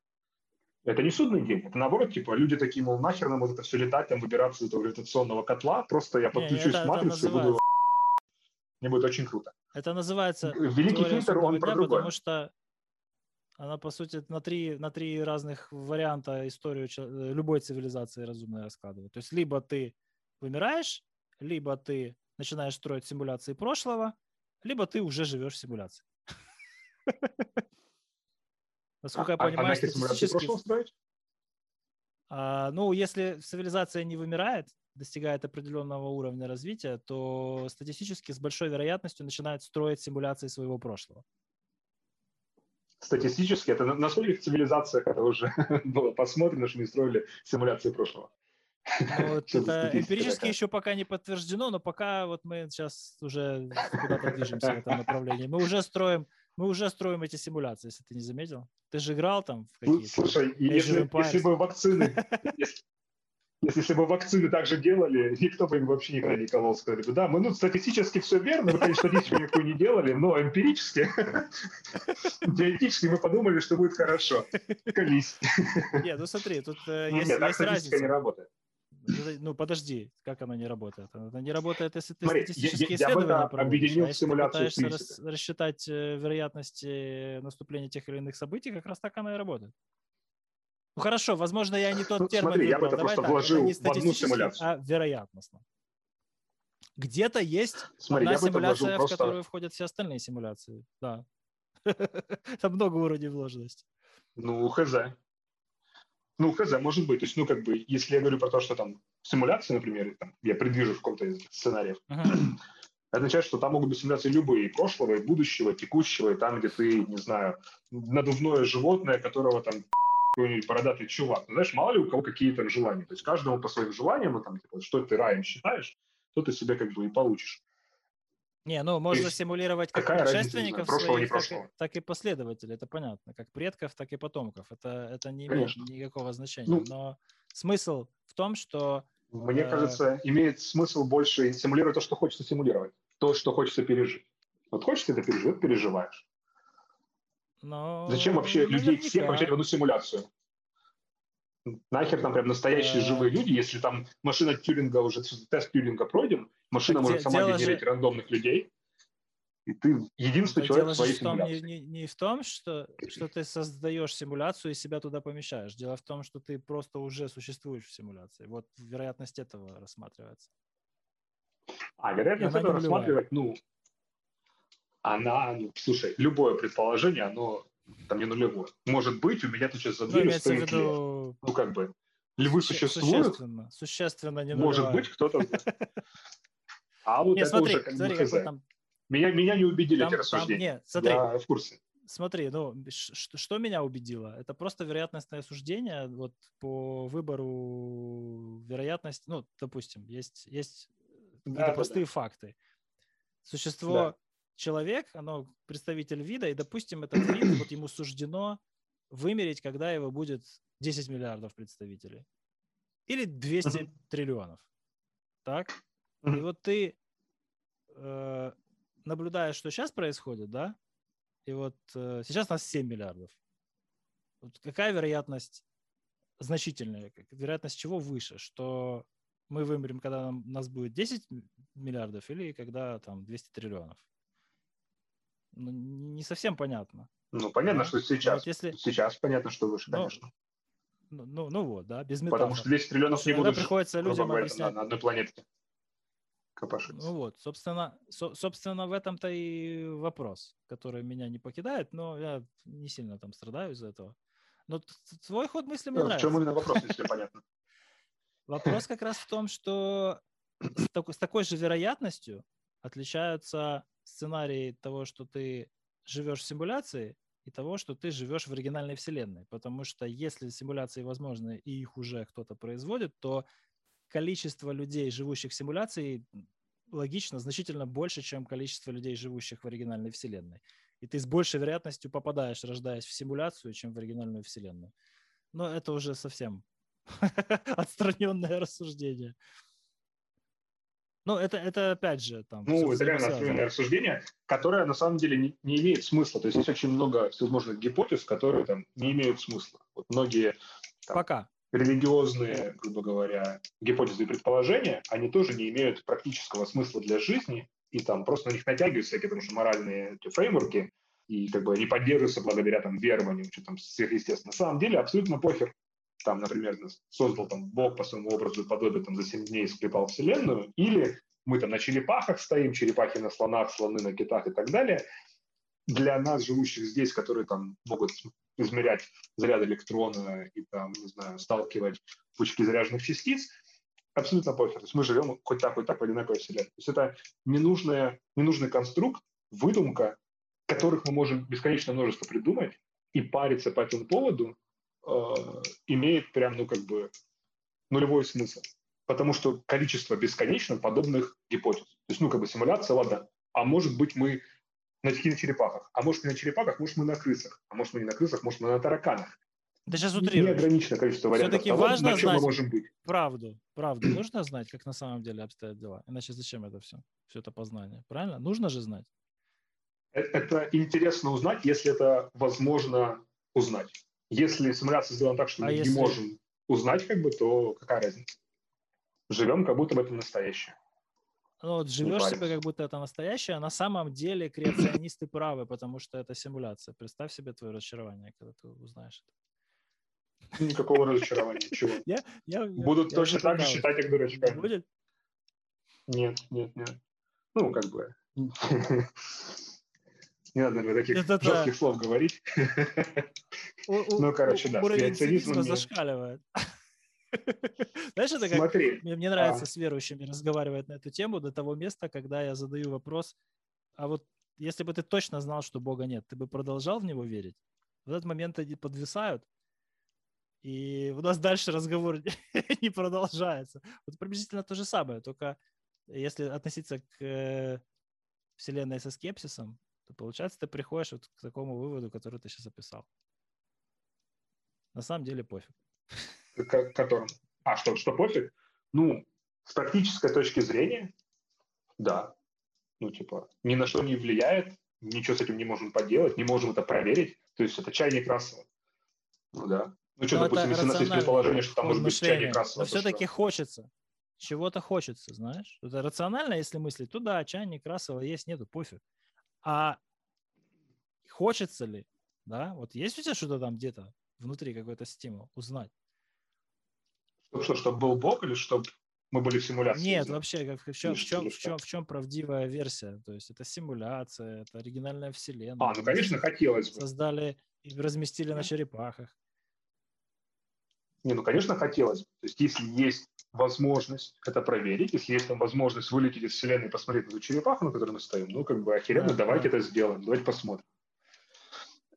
Это не судный день, это наоборот, типа, люди такие, мол, нахер нам вот это все летать, там, выбираться из этого гравитационного котла, просто я подключусь к матрице и буду... Мне будет очень круто. Это называется Великий фильтр, он про дня, другое. потому что она, по сути, на три, на три разных варианта историю э, любой цивилизации разумной раскладывает. То есть либо ты вымираешь, либо ты начинаешь строить симуляции прошлого, либо ты уже живешь в симуляции. Насколько я а, а понимаю, симуляции статистически а, ну, если цивилизация не вымирает, достигает определенного уровня развития, то статистически с большой вероятностью начинает строить симуляции своего прошлого. Статистически, это на, скольких цивилизациях это уже было посмотрено, что не строили симуляции прошлого. Ну, вот это эмпирически еще пока не подтверждено, но пока вот мы сейчас уже куда-то движемся в этом направлении. Мы уже строим, мы уже строим эти симуляции, если ты не заметил. Ты же играл там в Ну, какие-то. Слушай, если, если бы вакцины, если, если бы вакцины так же делали, никто бы им вообще никогда не колол, сказали бы, да, мы, ну, статистически все верно, мы, конечно, статистику никакую не делали, но эмпирически, теоретически мы подумали, что будет хорошо. Колись. Нет, ну смотри, тут э, Ну, есть, Нет, так есть не работает. Ну, подожди, как она не работает? Она не работает, если ты Смотри, я- статистические я- я исследования это проводишь, а если ты пытаешься рас- рассчитать э, вероятности наступления тех или иных событий, как раз так она и работает. Ну хорошо, возможно, я не тот Ну, термин смотри, я бы выбрал. это Давай просто так, вложил не в одну симуляцию. а вероятностно. Где-то есть Смотри, одна я симуляция, в просто... которую входят все остальные симуляции. Да. Там много уровней вложенности. Ну, хз. Ну, хз, может быть. То есть, ну, как бы, если я говорю про то, что там симуляции, например, там, я предвижу в каком-то из сценариев, это означает, что там могут быть симуляции любые, и прошлого, и будущего, и текущего, и там, где ты, не знаю, надувное животное, которого там какой-нибудь бородатый чувак. Ну, знаешь, мало ли у кого какие там желания. То есть каждому по своим желаниям, ну, там, типа, что ты раем считаешь, то ты себе как бы и получишь. Не, ну можно есть симулировать как предшественников прошлого, своих, так и, прошлого? так и последователей, это понятно, как предков, так и потомков. Это, это не имеет Конечно. никакого значения. Ну, Но смысл в том, что Мне Э, кажется, имеет смысл больше симулировать то, что хочется симулировать, то, что хочется пережить. Вот хочется это пережить, переживаешь. ну, Зачем вообще людей всех наверняка. помещать в одну симуляцию? Нахер там прям настоящие живые люди, если там машина Тюринга уже тест Тюринга пройден, машина Так может сама генерить же- рандомных людей, и ты единственный Да человек в своей в том, не, симуляции. не- не в том, что, что ты создаешь симуляцию и себя туда помещаешь. Дело в том, что ты просто уже существуешь в симуляции. Вот вероятность этого рассматривается. А вероятность этого рассматривать, ну, она, ну, слушай, любое предположение, оно там не нулевое. Может быть, у меня тут сейчас за Ну, лев. виду Ну, как бы, львы суще- существуют, существенно, существенно не может нулевая. быть, кто-то. А вот это уже как бы Меня, меня не убедили эти рассуждения. Я в курсе. смотри, ну, ш- что меня убедило? Это просто вероятностное суждение вот по выбору вероятности, ну, допустим, есть, есть какие-то Да, да, простые факты. Существо Да. Человек, оно представитель вида, и, допустим, этот вид, вот ему суждено вымереть, когда его будет 10 миллиардов представителей. Или 200 Мгм. триллионов. Так? И вот ты э, наблюдаешь, что сейчас происходит, да? И вот э, сейчас нас 7 миллиардов. Вот какая вероятность значительная? Вероятность чего выше? Что мы вымрем, когда нам, нас будет 10 м- миллиардов или когда там 200 триллионов? Ну, не совсем понятно. Ну, понятно, что Но сейчас. вот если, Сейчас понятно, что выше, Ну, конечно. ну, ну, ну вот, да, без Потому метафор. что 200 триллионов Потому не будут приходится людям говоря, объяснять, на, на одной планетке. копошиться. Ну вот, собственно, со- собственно, в этом-то и вопрос, который меня не покидает, но я не сильно там страдаю из-за этого. Но твой ход мысли мне В нравится. чем именно вопрос, если понятно? Вопрос как раз в том, что с такой, с такой же вероятностью отличаются сценарии того, что ты живешь в симуляции, и того, что ты живешь в оригинальной вселенной. Потому что если симуляции возможны, и их уже кто-то производит, то количество людей, живущих в симуляции, логично, значительно больше, чем количество людей, живущих в оригинальной вселенной. И ты с большей вероятностью попадаешь, рождаясь в симуляцию, чем в оригинальную вселенную. Но это уже совсем отстраненное рассуждение. Ну, это, это опять же там... Ну, это реально отстроенное рассуждение, которое на самом деле не, не имеет смысла. То есть есть очень много всевозможных гипотез, которые там не имеют смысла. Вот многие там, Пока. религиозные, грубо говоря, гипотезы и предположения, они тоже не имеют практического смысла для жизни, и там просто на них натягивают всякие, потому что моральные эти фреймворки, и как бы они поддерживаются благодаря там верованию, что там сверхъестественно. На самом деле абсолютно похер. Там, например, нас создал там Бог по своему образу и подобию, там за 7 дней склепал Вселенную, или мы там на черепахах стоим, черепахи на слонах, слоны на китах и так далее. Для нас, живущих здесь, которые там могут измерять заряд электрона и там, не знаю, сталкивать пучки заряженных частиц, абсолютно похер. То есть мы живем хоть так, хоть так в одинаковой вселенной. То есть это ненужная, ненужный конструкт, выдумка, которых мы можем бесконечное множество придумать, и париться по этому поводу имеет прям, ну, как бы нулевой смысл. Потому что количество бесконечно подобных гипотез. То есть, ну, как бы симуляция, ладно. А может быть, мы на таких черепахах. А может, не на черепахах, может, мы на крысах. А может, мы не на крысах, может, мы на тараканах. Ты сейчас утрируешь. Неограниченное количество вариантов Всё-таки того, важно на чем мы знать- можем быть. Правду. Правду. Нужно знать, как на самом деле обстоят дела. Иначе зачем это все? Все это познание. Правильно? Нужно же знать. Э- Это интересно узнать, если это возможно узнать. Если симуляция сделана так, что А мы если- не можем узнать, как бы, то какая разница? Живем, как будто бы это настоящее. Ну, вот живешь себе, как будто это настоящее, а на самом деле креационисты правы, потому что это симуляция. Представь себе твое разочарование, когда ты узнаешь это. Никакого разочарования. Чего? Я, я- Будут я точно так же считать, как дурачками. Будет? Нет, нет, нет. Ну, как бы... Не надо наверное, таких Это да. жестких слов говорить. Ну, короче, да, Уровень цинизма зашкаливает. Знаешь, это как Смотри, Мне, мне нравится с верующими разговаривать на эту тему до того места, когда я задаю вопрос, а вот если бы ты точно знал, что Бога нет, ты бы продолжал в Него верить? В этот момент они подвисают, и у нас дальше разговор не продолжается. Вот приблизительно то же самое, только если относиться к э, Вселенной со скепсисом, то получается ты приходишь вот к такому выводу, который ты сейчас описал. На самом деле пофиг. к которым... А, что, что пофиг? Ну, с практической точки зрения, да. Ну, типа, ни на что не влияет, ничего с этим не можем поделать, не можем это проверить. То есть это чайник Рассела. Ну, да. Ну, что, Но это допустим, если у нас есть предположение, что там может быть чайник Рассела, Но то что? все-таки хочется. Чего-то хочется, знаешь. Это рационально, если мыслить, то да, чайник Рассела есть, нету, пофиг. А хочется ли, да? Вот есть у тебя что-то там где-то внутри, какой-то стимул узнать? Чтоб что, чтобы был Бог или чтобы мы были в симуляции? Нет, где? вообще, как, в, чем, в, чем, в, чем, в чем правдивая версия? То есть это симуляция, это оригинальная вселенная. А, ну, конечно, хотелось бы. Создали и разместили на черепахах. Не, ну, конечно, хотелось бы. То есть, если есть возможность это проверить, если есть там возможность вылететь из Вселенной и посмотреть на эту черепаху, на которой мы стоим, ну, как бы, охеренно, Да, давайте да. это сделаем, давайте посмотрим.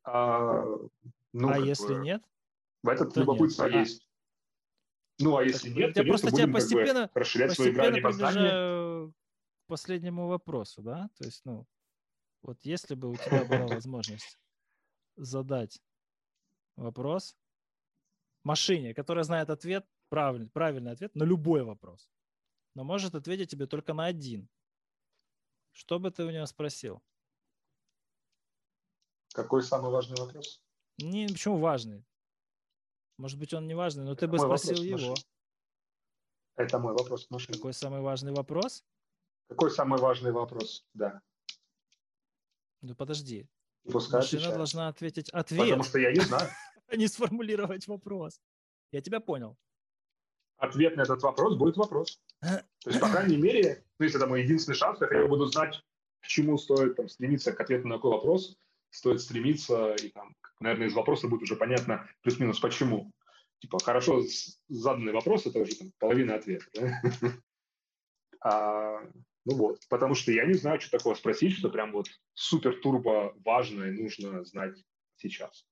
А, ну, а если бы, нет? В этот то нет. любопытство А. есть. Ну, а если Так, нет, я то нет, просто то тебя будем как бы постепенно- расширять свои Постепенно грани познания. приближаю к последнему вопросу, да? То есть, ну, вот если бы у тебя была возможность задать вопрос машине, которая знает ответ, правильный, правильный ответ на любой вопрос, но может ответить тебе только на один. Что бы ты у нее спросил? Какой самый важный вопрос? Не, почему важный? Может быть, он не важный, но ты бы вопрос спросил его. Это мой вопрос к машине. Какой самый важный вопрос? Какой самый важный вопрос? Да. Ну подожди. Пускай Машина отвечает. должна ответить ответ. Потому что я не знаю. а не сформулировать вопрос. Я тебя понял. Ответ на этот вопрос будет вопрос. То есть, по крайней мере, ну, если это мой единственный шанс, я хотя бы буду знать, к чему стоит там, стремиться, к ответу на какой вопрос стоит стремиться, и там, наверное, из вопроса будет уже понятно плюс-минус почему. Типа, хорошо заданный вопрос – это уже там, половина ответа. Да? А, ну вот, потому что я не знаю, что такое спросить, что прям вот супер-турбо важное нужно знать сейчас.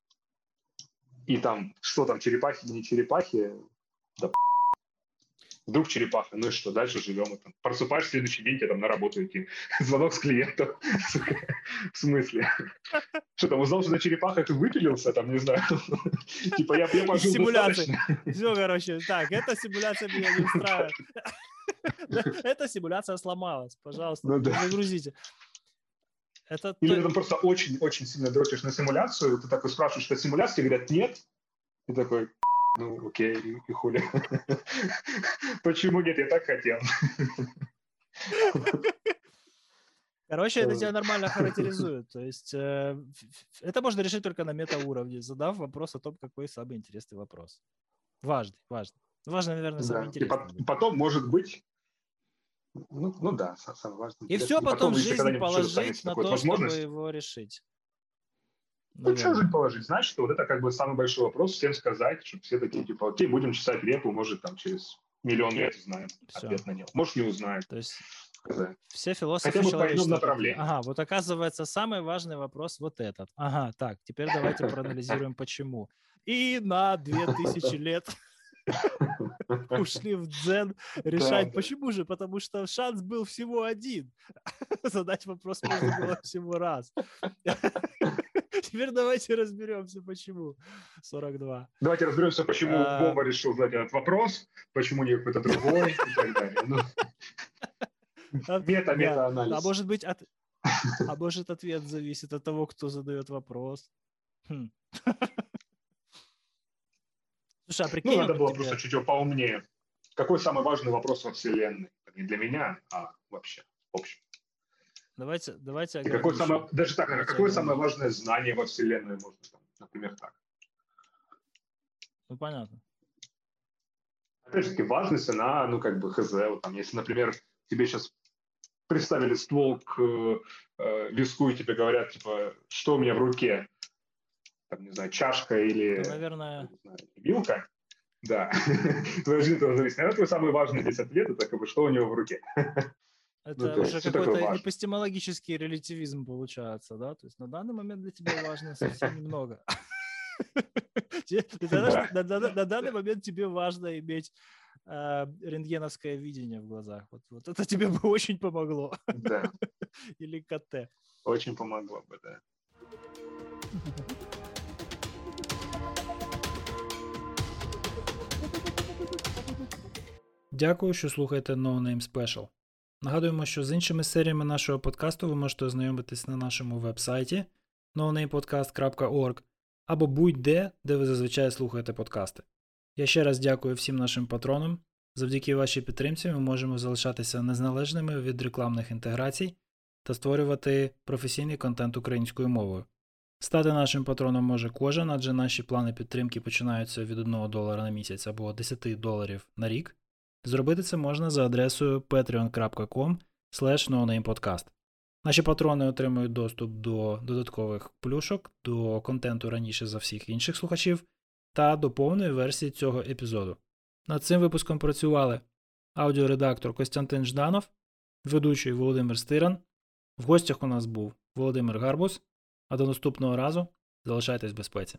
И там, что там, черепахи, не черепахи, да Вдруг черепаха, ну и что, дальше живем. И, там, просыпаешь в следующий день, тебе там на работу идти. Звонок с клиентом. В смысле? Что там, узнал, что на черепахах ты выпилился, там, не знаю. Типа я, я пожил Симуляция. Все, короче, так, эта симуляция меня не устраивает. Эта симуляция сломалась. Пожалуйста, ну загрузите. Это Или ты там просто очень-очень сильно дрочишь на симуляцию, ты такой спрашиваешь, что симуляция, говорят, нет. И такой, ну, окей, и хули. Почему нет, я так хотел. Короче, это тебя нормально характеризует. То есть э, это можно решить только на метауровне, задав вопрос о том, какой самый интересный вопрос. Важный, важный. Важно, наверное, самый да. интересный. И потом, может быть, ну, ну да, самое важное. И все потом, потом жизнь положить на то, чтобы его решить. Ну, что жить положить? Значит, вот это как бы самый большой вопрос, всем сказать, чтобы все такие, типа, окей, будем чесать репу, может, там через миллион лет узнаем все. ответ на него. Может, не узнаем. То есть да. все философы Хотя бы человечества... Ага, вот оказывается, самый важный вопрос вот этот. Ага, так, теперь давайте проанализируем, почему. И на 2000 лет ушли в дзен решать. Почему же? Потому что шанс был всего один. Задать вопрос можно было всего раз. Теперь давайте разберемся, почему 42. Давайте разберемся, почему а... Боба решил задать этот вопрос, почему не какой-то другой и так далее. Ну, мета-мета-анализ. А может быть, от... а может ответ зависит от того, кто задает вопрос. Хм. Слушай, а прикинь, ну, надо было тебе... просто чуть поумнее. Какой самый важный вопрос во Вселенной? Не для меня, а вообще, в общем. Давайте, давайте. И какое самое, даже так, давайте какое самое важное знание во Вселенной можно, там, например, так? Ну, понятно. Опять же таки, важность, она, ну, как бы, хз, вот там, если, например, тебе сейчас представили ствол к э, виску и тебе говорят, типа, что у меня в руке, там, не знаю, чашка или, ну, наверное, знаю, вилка, да, твоя жизнь тоже зависит. Наверное, твой самый важный здесь ответ, это как бы, что у него в руке. Это ну, уже какой-то эпистемологический релятивизм получается, да? То есть на данный момент для тебя важно совсем немного. На данный момент тебе важно иметь а, рентгеновское видение в глазах. Вот, вот это тебе бы очень помогло. Да. Или КТ. Очень помогло бы, да. Дякую, що слухаєте No Name Special. Нагадуємо, що з іншими серіями нашого подкасту ви можете ознайомитись на нашому веб-сайті nonamepodcast.org або будь-де, де ви зазвичай слухаєте подкасти. Я ще раз дякую всім нашим патронам. Завдяки вашій підтримці ми можемо залишатися незалежними від рекламних інтеграцій та створювати професійний контент українською мовою. Стати нашим патроном може кожен, адже наші плани підтримки починаються від 1 долара на місяць або 10 доларів на рік. Зробити це можна за адресою patreon.com. Наші патрони отримують доступ до додаткових плюшок, до контенту раніше за всіх інших слухачів та до повної версії цього епізоду. Над цим випуском працювали аудіоредактор Костянтин Жданов, ведучий Володимир Стиран. В гостях у нас був Володимир Гарбус. А до наступного разу залишайтесь в безпеці.